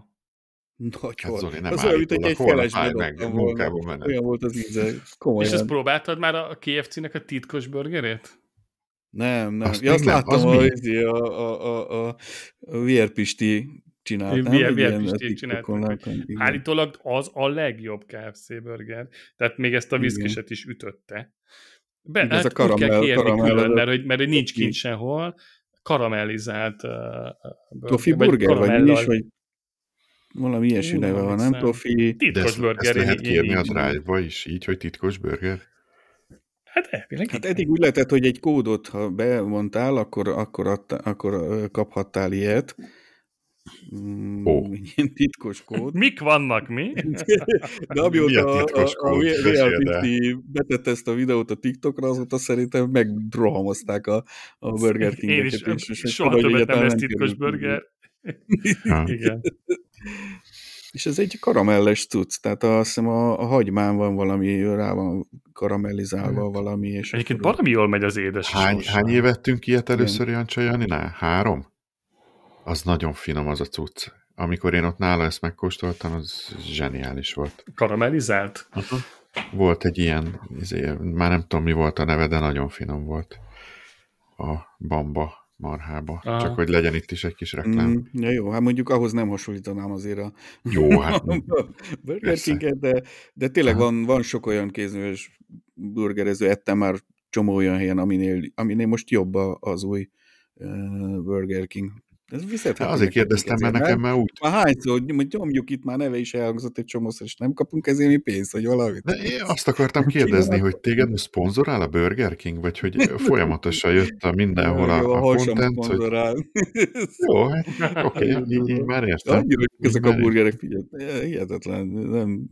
Nagy hát Zoli, nem az olyan, mint egy felesbe meg, volna. Olyan volt az íze. Komolyan. És ezt próbáltad már a KFC-nek a titkos burgerét? Nem, nem. Azt, ja, azt láttam, az hogy a, a, a, a, a Vérpisti csinált. Nem? Vérpisti csinált. Állítólag az a legjobb KFC burger. Tehát még ezt a viszkiset is ütötte. Be, Igen, hát ez a karamell, kell kérni karamell, külön, mert, hogy, mert hogy nincs kint sehol. Karamellizált uh, burger. Tofi burger, vagy, vagy mi is, vagy valami ilyesmi neve van, nem? Tofi. Titkos burger. Ezt lehet kérni a drive is, így, hogy titkos burger? Hát elvileg. Hát eddig úgy lehetett, hogy egy kódot, ha bemondtál, akkor, akkor, adta, akkor kaphattál ilyet. Mm, oh. Ilyen titkos kód. Mik vannak, mi? De amióta a, a, a VLPT betette ezt a videót a TikTokra, azóta szerintem megrohamozták a, a Burger King-eket. Én is, és soha többet nem lesz titkos burger. Igen. És ez egy karamelles cucc, tehát azt hiszem a, a hagymán van valami, rá van karamellizálva hát. valami. És Egyébként valami jól megy az édes. Hány, hány évettünk ilyet először, Jancsa Janinál? Három? Az nagyon finom az a cucc. Amikor én ott nála ezt megkóstoltam, az zseniális volt. Karamellizált? Uh-huh. Volt egy ilyen, izé, már nem tudom mi volt a neve, de nagyon finom volt. A bamba marhába. Aha. Csak hogy legyen itt is egy kis reklám. Mm, ja jó, hát mondjuk ahhoz nem hasonlítanám azért a, jó, hát, a Burger King-et, de, de tényleg van, van sok olyan kézműves burgerező, ettem már csomó olyan helyen, aminél, aminél most jobb az új uh, Burger King. Ez viszont, hát azért kérdeztem, mert nekem már úgy... Már hányszor, hogy nyomjuk itt már neve is elhangzott egy csomószor, és nem kapunk ezért mi pénzt, vagy valamit. De én azt akartam kérdezni, hogy téged most szponzorál a Burger King, vagy hogy folyamatosan jött a mindenhol a, a, a content, hogy... Jó, hát, oké, okay, így, így már értem. Annyira, ezek a burgerek, figyelj, hihetetlen, nem...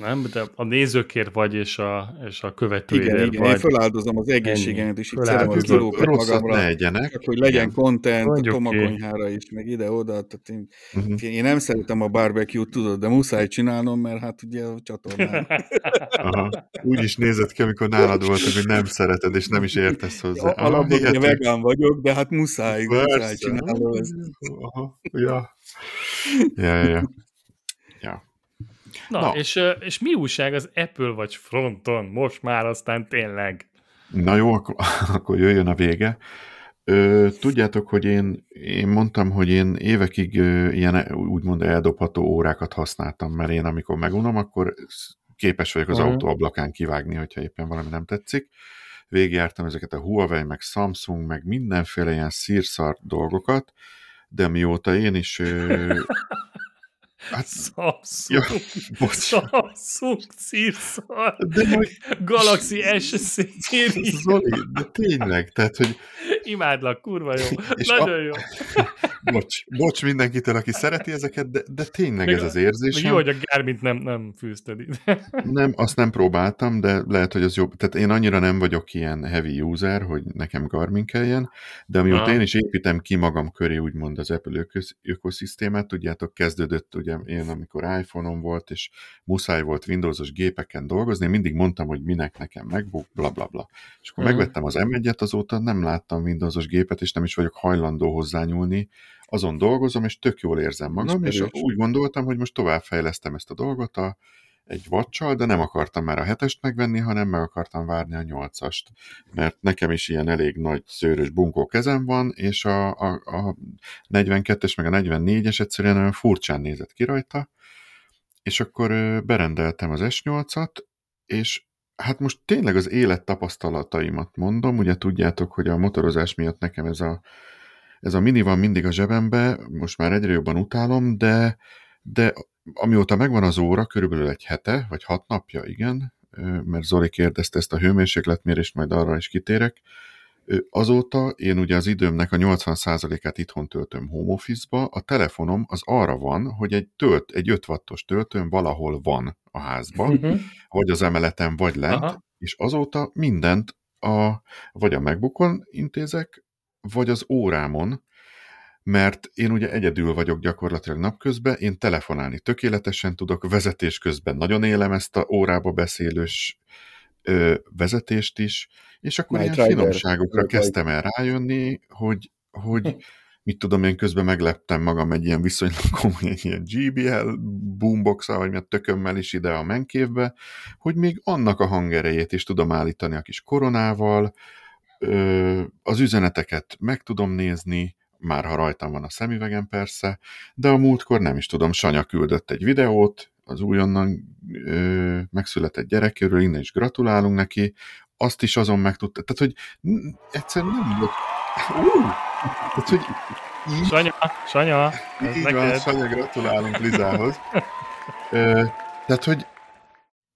Nem, de a nézőkért vagy, és a, és a követőért igen, igen, vagy. én feláldozom az egészségemet, és itt szedem a kilókat magamra, ne egyenek. Csak, hogy legyen Mondjuk a tomakonyhára is, meg ide-oda. Tehát én, uh-huh. én nem szeretem a barbecue-t, tudod, de muszáj csinálnom, mert hát ugye a csatornán. Aha. Úgy is nézett ki, amikor nálad voltak, hogy nem szereted, és nem is értesz hozzá. Alapból ugye vegán vagyok, de hát muszáj, Persze. muszáj csinálnom ezt. Aha. Ja, ja, ja. ja. Na, Na. És, és mi újság az Apple vagy fronton? Most már aztán tényleg. Na jó, akkor, akkor jöjjön a vége. Ö, tudjátok, hogy én, én mondtam, hogy én évekig ö, ilyen úgymond eldobható órákat használtam, mert én amikor megunom, akkor képes vagyok az uh-huh. autó ablakán kivágni, hogyha éppen valami nem tetszik. Végigjártam ezeket a Huawei, meg Samsung, meg mindenféle ilyen szírszar dolgokat, de mióta én is ö, Hát, Samsung, ja, Samsung szírszar, de majd... Galaxy S series. Zoli, de tényleg, tehát, hogy... Imádlak, kurva jó, és nagyon a... jó. bocs, bocs mindenkitől, aki szereti ezeket, de, de tényleg még ez az érzés. Jó, hogy a Garmin nem, nem fűzted ide. nem, azt nem próbáltam, de lehet, hogy az jobb. Tehát én annyira nem vagyok ilyen heavy user, hogy nekem Garmin kelljen, de amióta én is építem ki magam köré, úgymond az Apple ökoszisztémát, tudjátok, kezdődött ugye én, amikor iPhone-om volt, és muszáj volt Windowsos gépeken dolgozni, én mindig mondtam, hogy minek nekem MacBook, bla bla bla. És akkor uh-huh. megvettem az M1-et, azóta nem láttam Windowsos gépet, és nem is vagyok hajlandó hozzányúlni, azon dolgozom, és tök jól érzem magam, és, úgy gondoltam, hogy most továbbfejlesztem ezt a dolgot a, egy vacsal, de nem akartam már a hetest megvenni, hanem meg akartam várni a nyolcast, mert nekem is ilyen elég nagy szőrös bunkó kezem van, és a, a, a 42-es meg a 44-es egyszerűen olyan furcsán nézett ki rajta, és akkor berendeltem az S8-at, és hát most tényleg az élet tapasztalataimat mondom, ugye tudjátok, hogy a motorozás miatt nekem ez a ez a mini van mindig a zsebembe, most már egyre jobban utálom, de, de amióta megvan az óra, körülbelül egy hete, vagy hat napja, igen, mert Zoli kérdezte ezt a hőmérsékletmérést, majd arra is kitérek, Azóta én ugye az időmnek a 80%-át itthon töltöm home office-ba, a telefonom az arra van, hogy egy tölt, egy 5 wattos töltőm valahol van a házban, uh-huh. vagy az emeleten, vagy lent, Aha. és azóta mindent a, vagy a MacBookon intézek, vagy az órámon, mert én ugye egyedül vagyok gyakorlatilag napközben, én telefonálni tökéletesen tudok, vezetés közben nagyon élem ezt a órába beszélős ö, vezetést is, és akkor Night ilyen Rider. finomságokra kezdtem el rájönni, hogy, hogy mit tudom, én közben megleptem magam egy ilyen viszonylag komoly ilyen GBL boombox vagy mi tökömmel is ide a menkévbe, hogy még annak a hangerejét is tudom állítani a kis koronával, az üzeneteket meg tudom nézni, már ha rajtam van a szemüvegem persze, de a múltkor nem is tudom, Sanya küldött egy videót, az újonnan ö, megszületett gyerekéről, innen is gratulálunk neki, azt is azon megtudta, tehát hogy egyszerűen nem uh, tehát hogy így, Sanya, Sanya, így van, Sanya, gratulálunk Lizához. ö, tehát, hogy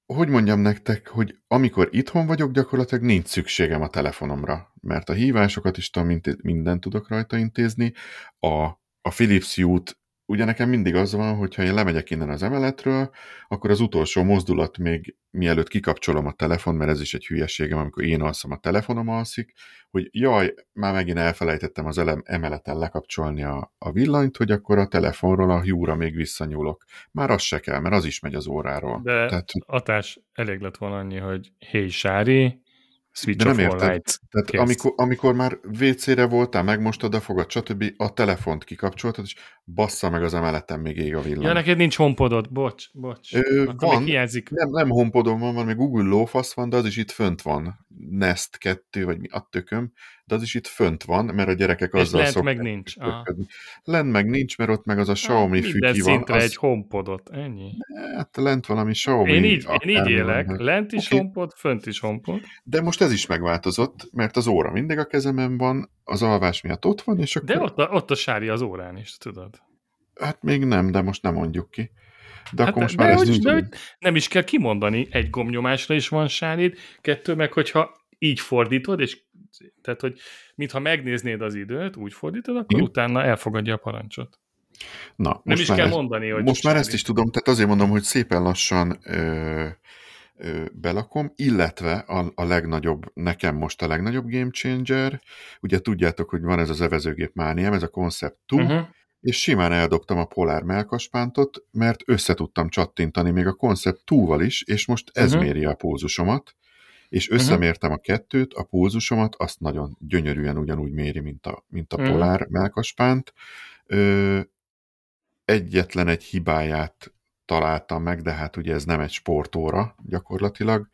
hogy mondjam nektek, hogy amikor itthon vagyok, gyakorlatilag nincs szükségem a telefonomra, mert a hívásokat is tudom, mindent tudok rajta intézni, a, a Philips Hue-t ugye nekem mindig az van, hogy ha én lemegyek innen az emeletről, akkor az utolsó mozdulat még mielőtt kikapcsolom a telefon, mert ez is egy hülyeségem, amikor én alszom, a telefonom alszik, hogy jaj, már megint elfelejtettem az elem, emeleten lekapcsolni a, a villanyt, hogy akkor a telefonról a húra még visszanyúlok. Már az se kell, mert az is megy az óráról. De Tehát, Atás, elég lett volna annyi, hogy hey Sári, Switch De nem érted. Light. Tehát amikor, amikor már WC-re voltál, megmostad a fogad, stb. a telefont kikapcsoltad, és bassza meg az emeleten még ég a villany. Ja, neked nincs hompodod, bocs, bocs. Ö, van, hiányzik. Nem, nem hompodom van, van, még Google lófasz van, de az is itt fönt van. Nest 2, vagy mi a tököm, de az is itt fönt van, mert a gyerekek azzal és lent meg nincs. Lent meg nincs, mert ott meg az a Xiaomi fű ki van. szintre az... egy homepodot, ennyi. Hát lent valami Xiaomi. Én így, én így élek, van. lent is okay. homepod, fönt is homepod. De most ez is megváltozott, mert az óra mindig a kezemen van, az alvás miatt ott van, és akkor... De ott a, ott a sári az órán is, tudod. Hát még nem, de most nem mondjuk ki. De hát akkor most már ez nincs. Nem is kell kimondani, egy gomnyomásra is van sárid, kettő meg, hogyha így fordítod, és tehát, hogy mintha megnéznéd az időt, úgy fordítod, akkor Igen. utána elfogadja a parancsot. Na, Nem is kell ezt, mondani, hogy Most már ezt is tudom, tehát azért mondom, hogy szépen lassan ö, belakom, illetve a, a legnagyobb, nekem most a legnagyobb game changer, ugye tudjátok, hogy van ez az evezőgép mániám, ez a Concept 2, uh-huh. és simán eldobtam a Polar melkaspántot, mert össze tudtam csattintani még a Concept 2-val is, és most ez uh-huh. méri a pulzusomat, és mhm. összemértem a kettőt, a pulzusomat, azt nagyon gyönyörűen ugyanúgy méri, mint a, mint a Polar melkaspánt. Ö, egyetlen egy hibáját találtam meg, de hát ugye ez nem egy sportóra gyakorlatilag.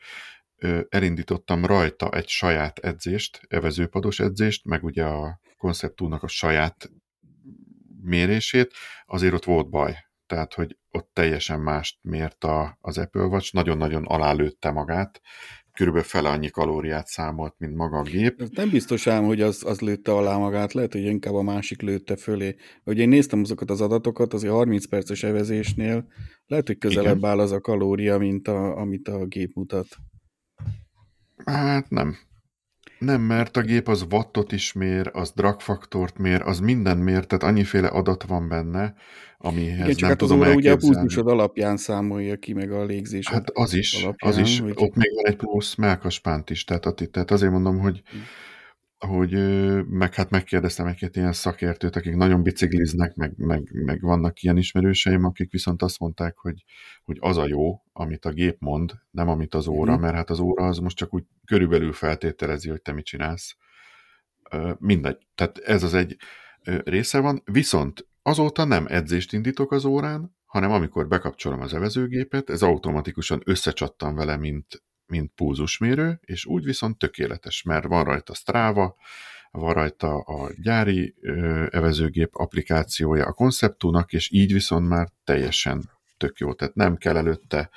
Elindítottam rajta egy saját edzést, evezőpados edzést, meg ugye a konceptúnak a saját mérését, azért ott volt baj. Tehát, hogy ott teljesen mást mért az Apple Watch, nagyon-nagyon alálőtte magát, körülbelül fele annyi kalóriát számolt, mint maga a gép. Nem biztos ám, hogy az, az lőtte alá magát, lehet, hogy inkább a másik lőtte fölé. Ugye én néztem azokat az adatokat, azért 30 perces evezésnél lehet, hogy közelebb Igen. áll az a kalória, mint a, amit a gép mutat. Hát nem. Nem, mert a gép az wattot is mér, az dragfaktort mér, az minden mér, tehát annyiféle adat van benne, amihez Igen, csak nem hát tudom az ugye a pulzusod alapján számolja ki, meg a légzés. Hát az is, alapján, az is, hogy... ott még van egy plusz melkaspánt is, tehát, tehát azért mondom, hogy hm hogy meg hát megkérdeztem egy-két ilyen szakértőt, akik nagyon bicikliznek, meg, meg, meg vannak ilyen ismerőseim, akik viszont azt mondták, hogy, hogy az a jó, amit a gép mond, nem amit az óra, mm. mert hát az óra az most csak úgy körülbelül feltételezi, hogy te mit csinálsz. Mindegy. Tehát ez az egy része van, viszont azóta nem edzést indítok az órán, hanem amikor bekapcsolom az evezőgépet, ez automatikusan összecsattan vele, mint, mint pulzusmérő, és úgy viszont tökéletes, mert van rajta Strava, van rajta a gyári evezőgép applikációja a konceptúnak, és így viszont már teljesen tök jó. Tehát nem kell előtte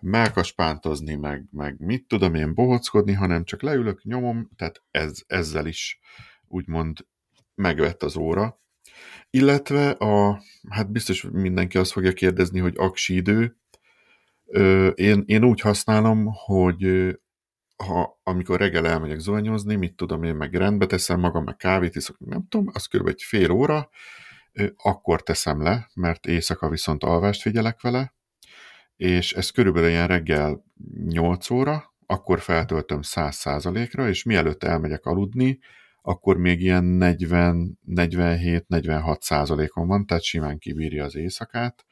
melkaspántozni, meg, meg mit tudom én bohockodni, hanem csak leülök, nyomom, tehát ez, ezzel is úgymond megvett az óra. Illetve a, hát biztos mindenki azt fogja kérdezni, hogy aksi idő, én, én úgy használom, hogy ha amikor reggel elmegyek zuhanyozni, mit tudom én, meg rendbe teszem magam, meg kávét iszok, nem tudom, az kb. egy fél óra, akkor teszem le, mert éjszaka viszont alvást figyelek vele, és ez körülbelül ilyen reggel 8 óra, akkor feltöltöm 100%-ra, és mielőtt elmegyek aludni, akkor még ilyen 40-47-46 százalékon van, tehát simán kibírja az éjszakát,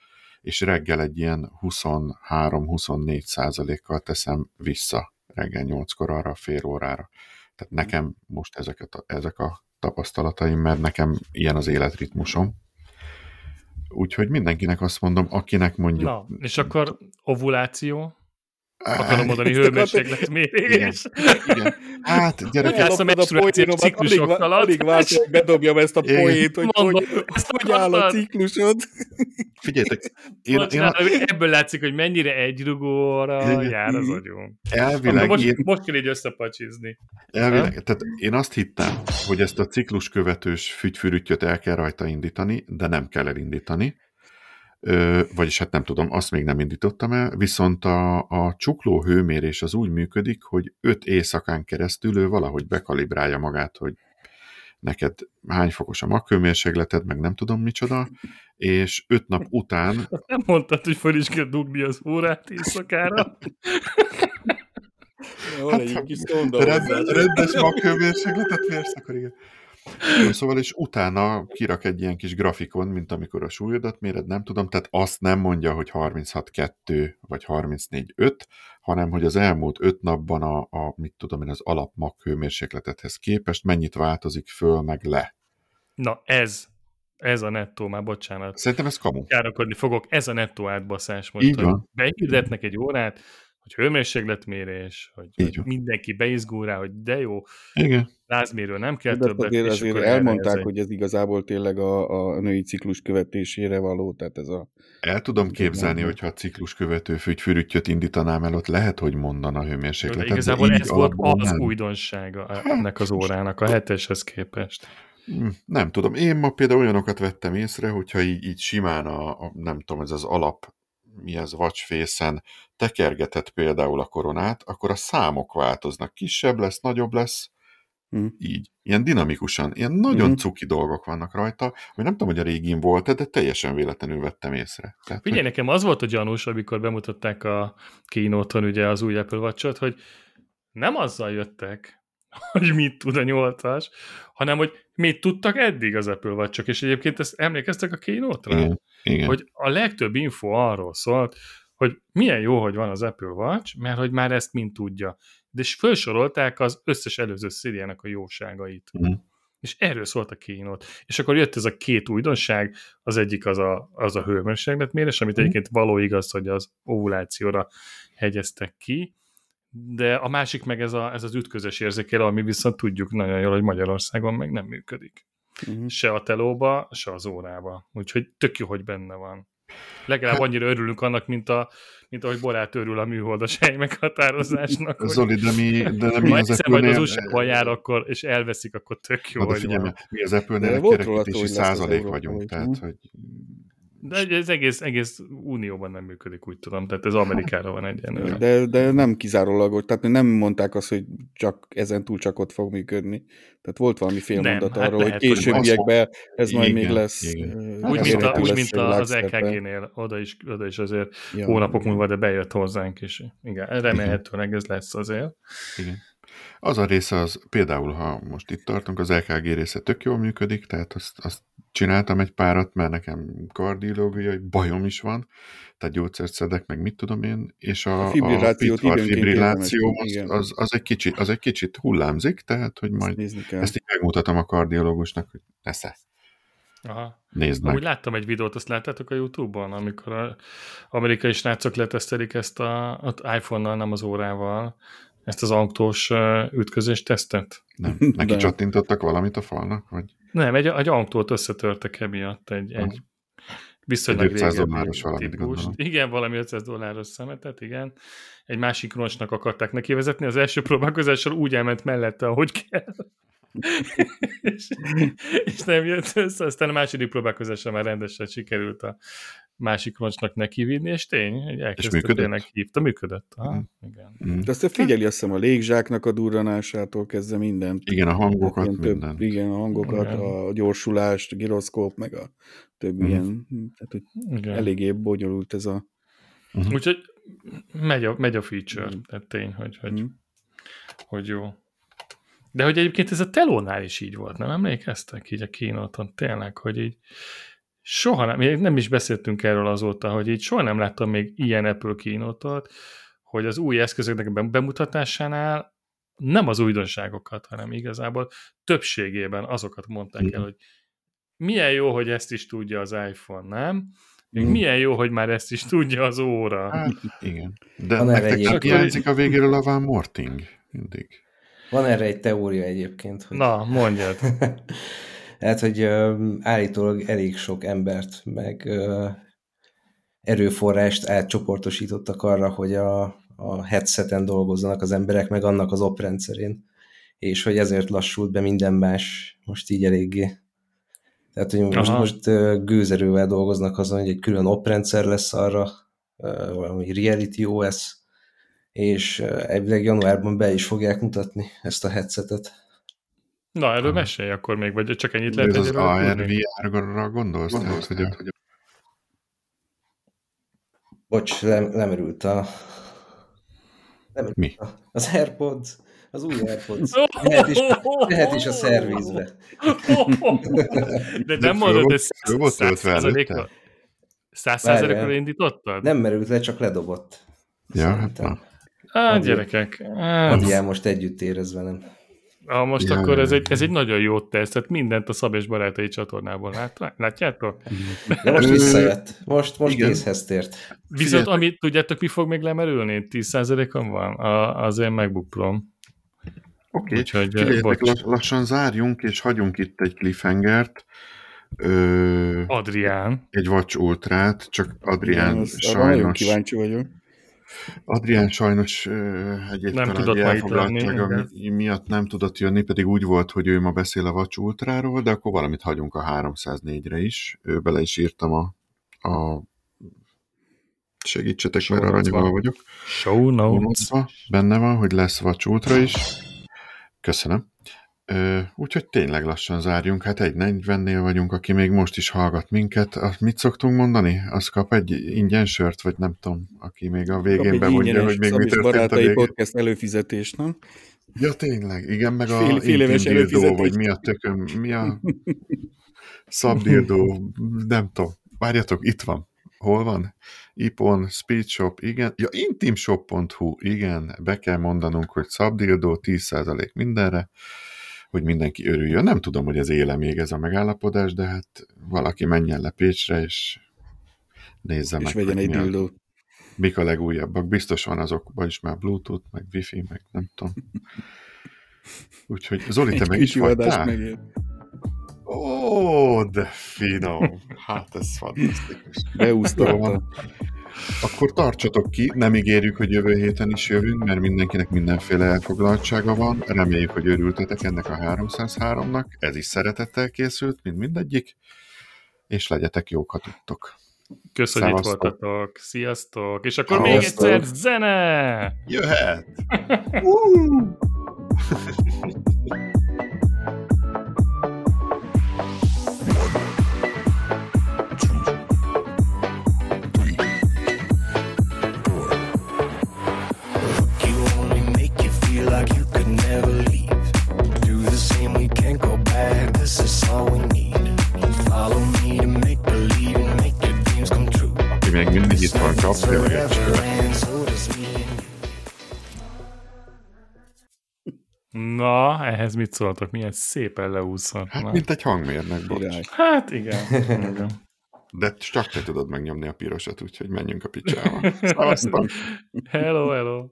és reggel egy ilyen 23-24 százalékkal teszem vissza reggel 8-kor arra a fél órára. Tehát nekem most ezeket a, ezek a tapasztalataim, mert nekem ilyen az életritmusom. Úgyhogy mindenkinek azt mondom, akinek mondjuk... Na, és akkor ovuláció? Akarom mondani hőmérsékletmérés. Igen, igen. Hát, gyerek, játszom egy ciklusokkal. Alig, alig várt, hogy bedobjam ezt a poét, hogy Mondom, hogy, hogy áll a ciklusod. Figyeljetek. Én, én a... Ebből látszik, hogy mennyire egyrugóra jár az agyom. Elvileg most, én... most kell így összepacsizni. Elvileg, ha? tehát én azt hittem, hogy ezt a ciklus követős fügyfürüttyöt el kell rajta indítani, de nem kell elindítani vagyis hát nem tudom, azt még nem indítottam el, viszont a, a csukló hőmérés az úgy működik, hogy öt éjszakán keresztül ő valahogy bekalibrálja magát, hogy neked hány fokos a maghőmérsékleted, meg nem tudom micsoda, és öt nap után... Nem mondtad, hogy fel is kell dugni az órát éjszakára? Jó, hát, egy kis rendes, rendes maghőmérsékletet mérsz, akkor igen. Szóval, és utána kirak egy ilyen kis grafikon, mint amikor a súlyodat méred, nem tudom, tehát azt nem mondja, hogy 36-2 vagy 34-5, hanem hogy az elmúlt 5 napban a, a mit tudom én, az alap hőmérsékletethez képest mennyit változik föl, meg le. Na ez, ez a nettó, már bocsánat. Szerintem ez kamu. Károkodni fogok, ez a nettó átbaszás most. Így van. Behirdetnek egy órát, hogy hőmérsékletmérés, hogy, hogy mindenki beizgul rá, hogy de jó, Igen. lázmérő nem kell De többet. Azért, azért elmondták, ez hogy ez igazából tényleg a, a női ciklus követésére való, tehát ez a... El tudom képzelni, hogyha a ciklus követő fügyfürüttyöt indítanám el, ott lehet, hogy mondana a hőmérsékletet. De igazából ez volt az nem. újdonsága hát, ennek az órának, a heteshez képest. Hm, nem tudom, én ma például olyanokat vettem észre, hogyha így, így simán a, a, nem tudom, ez az alap mi ez vacsfészen tekergetett például a koronát, akkor a számok változnak. Kisebb lesz, nagyobb lesz, Mm. Így. Ilyen dinamikusan. Ilyen nagyon mm. cuki dolgok vannak rajta, hogy nem tudom, hogy a régin volt de teljesen véletlenül vettem észre. Tehát, Figyelj, hogy... nekem az volt a gyanús, amikor bemutatták a kínóton ugye az új Apple watch hogy nem azzal jöttek, hogy mit tud a nyolcas, hanem hogy mit tudtak eddig az Apple watch és egyébként ezt emlékeztek a kínótra? Igen, igen. Hogy a legtöbb info arról szólt, hogy milyen jó, hogy van az Apple Watch, mert hogy már ezt mind tudja. De és felsorolták az összes előző szériának a jóságait. Mm. És erről szólt a kínót. És akkor jött ez a két újdonság, az egyik az a, az a hőmérsékletmérés, amit mm. egyébként való igaz, hogy az ovulációra hegyeztek ki, de a másik meg ez, a, ez az ütközés érzékelő, ami viszont tudjuk nagyon jól, hogy Magyarországon meg nem működik. Mm. Se a telóba, se az órába. Úgyhogy tök jó, hogy benne van. Legalább hát, annyira örülünk annak, mint, a, mint ahogy Borát örül a műholdas hely meghatározásnak. Zoli, de mi, de nem mi az apple majd az usa jár, akkor, és elveszik, akkor tök jó, de figyelj, mi az Apple-nél kerekítési százalék vagyunk, tehát, hogy de ez egész, egész unióban nem működik, úgy tudom, tehát ez Amerikára van egyenlőre. De, de nem kizárólagos, tehát nem mondták azt, hogy csak ezen túl csak ott fog működni. Tehát volt valami félmondat hát arról, lehet, hogy későbbiekben ez igen, majd még lesz. Igen. Úgy, mint, a, úgy, mint az EKG-nél, oda is, oda is azért ja, hónapok múlva, de bejött hozzánk is. Igen, remélhetőleg ez lesz azért. Igen. Az a része az, például ha most itt tartunk, az LKG része tök jól működik, tehát azt, azt csináltam egy párat, mert nekem kardiológiai bajom is van, tehát gyógyszert szedek, meg mit tudom én, és a, a fibrillációt a fibrilláció az, az, az, egy kicsit, az egy kicsit hullámzik, tehát hogy majd ezt, ezt így megmutatom a kardiológusnak, hogy nesze. Aha. Nézd meg. Úgy láttam egy videót, azt láttátok a Youtube-on, amikor a amerikai srácok letesztelik ezt a, az iPhone-nal, nem az órával, ezt az autós ütközést tesztet? Nem. Neki De... csattintottak valamit a falnak? Vagy? Nem, egy, egy autót összetörtek emiatt, egy, egy viszonylag egy 500 dolláros valamit gondolom. Igen, valami 500 dolláros szemetet, igen. Egy másik roncsnak akarták neki vezetni, az első próbálkozással úgy elment mellette, ahogy kell. és, és nem jött össze, aztán a második próbálkozásra már rendesen sikerült a másik roncsnak nekivinni, és tény, hogy elkezdte tényleg hívta, működött. Ah, mm. igen. Mm. De azt figyeli azt hiszem a légzsáknak a durranásától kezdve mindent. Igen, a hangokat, több, mindent. Igen, a hangokat, igen. a gyorsulást, a gyroszkóp, meg a több mm. ilyen, tehát hogy igen. eléggé bonyolult ez a... Uh-huh. Úgyhogy megy a, megy a feature, mm. tehát tény, hogy, hogy, mm. hogy jó. De hogy egyébként ez a telónál is így volt, nem emlékeztek így a kínoton, tényleg, hogy így soha nem, nem is beszéltünk erről azóta, hogy így soha nem láttam még ilyen Apple kínotot, hogy az új eszközöknek bemutatásánál nem az újdonságokat, hanem igazából többségében azokat mondták el, hogy milyen jó, hogy ezt is tudja az iPhone, nem? Még mm. milyen jó, hogy már ezt is tudja az óra. Hát, igen. De Van nektek csak hiányzik a végéről a Van Morting mindig. Van erre egy teória egyébként. Hogy... Na, mondjad. Hát, hogy állítólag elég sok embert, meg erőforrást átcsoportosítottak arra, hogy a, a headseten dolgozzanak az emberek, meg annak az oprendszerén, és hogy ezért lassult be minden más most így eléggé. Tehát, hogy most, most gőzerővel dolgoznak azon, hogy egy külön oprendszer lesz arra, valami Reality OS, és elvileg januárban be is fogják mutatni ezt a headsetet. Na, erről mesélj akkor még, vagy csak ennyit lehet Ez az AR-VR-ra gondolsz? gondolsz hogy a... Bocs, lem, lemerült a... Lemerült Mi? A, az AirPods. Az új AirPods. Lehet is, lehet is a szervizbe. De nem mondod, ez száz százalékra száz százalékra indítottad? Nem merült le, csak ledobott. Ja, hát na. Á, gyerekek. Adjál most együtt érez velem. Ah, most ja, akkor ez egy, ez egy nagyon jó teszt, tehát mindent a Szab és Barátai csatornából lát, látjátok? De most visszajött. Most, most készhez tért. Viszont amit tudjátok, mi fog még lemerülni? 10%-on van a, az én MacBook Pro. Oké, okay. Lassan zárjunk, és hagyunk itt egy cliffhangert. Ö, Adrián. Egy Watch Ultrát, csak Adrián Igen, sajnos... kíváncsi vagyok. Adrián sajnos egy nem tudott elfoglaltsága miatt nem tudott jönni, pedig úgy volt, hogy ő ma beszél a Vacs Ultráról, de akkor valamit hagyunk a 304-re is. Ő bele is írtam a, a segítsetek, Show mert aranyban vagyok. Show notes. Benne van, hogy lesz Vacs Ultra is. Köszönöm. Úgyhogy tényleg lassan zárjunk. Hát egy 40-nél vagyunk, aki még most is hallgat minket. Azt mit szoktunk mondani? Az kap egy ingyen sört, vagy nem tudom, aki még a végén bemondja, hogy még mit történt a végén. podcast előfizetés, nem? Ja, tényleg, igen, meg a fél, éves dildo, vagy mi a tököm, mi a szabdildó, nem tudom. Várjatok, itt van. Hol van? Ipon, Speedshop, igen. Ja, intimshop.hu, igen. Be kell mondanunk, hogy szabdildó, 10% mindenre, hogy mindenki örüljön. Nem tudom, hogy ez éle még ez a megállapodás, de hát valaki menjen le Pécsre, és nézze és meg. És vegyen egy dildót mik a legújabbak. Biztos van azokban is már Bluetooth, meg Wi-Fi, meg nem tudom. Úgyhogy Zoli, te meg is voltál? Ó, de finom! Hát ez fantasztikus. Beúsztam. Akkor tartsatok ki, nem ígérjük, hogy jövő héten is jövünk, mert mindenkinek mindenféle elfoglaltsága van. Reméljük, hogy örültetek ennek a 303-nak. Ez is szeretettel készült, mint mindegyik. És legyetek jók, ha tudtok. Köszönjük, hogy itt voltatok. Sziasztok. És akkor Szevasztok. még egyszer zene! Jöhet! itt van Na, ehhez mit szóltok? Milyen szépen leúszhat. Hát, mint egy hangmérnek, bocs. Hát igen. igen. De csak te tudod megnyomni a pirosat, úgyhogy menjünk a picsába. Szevasztok! hello, hello!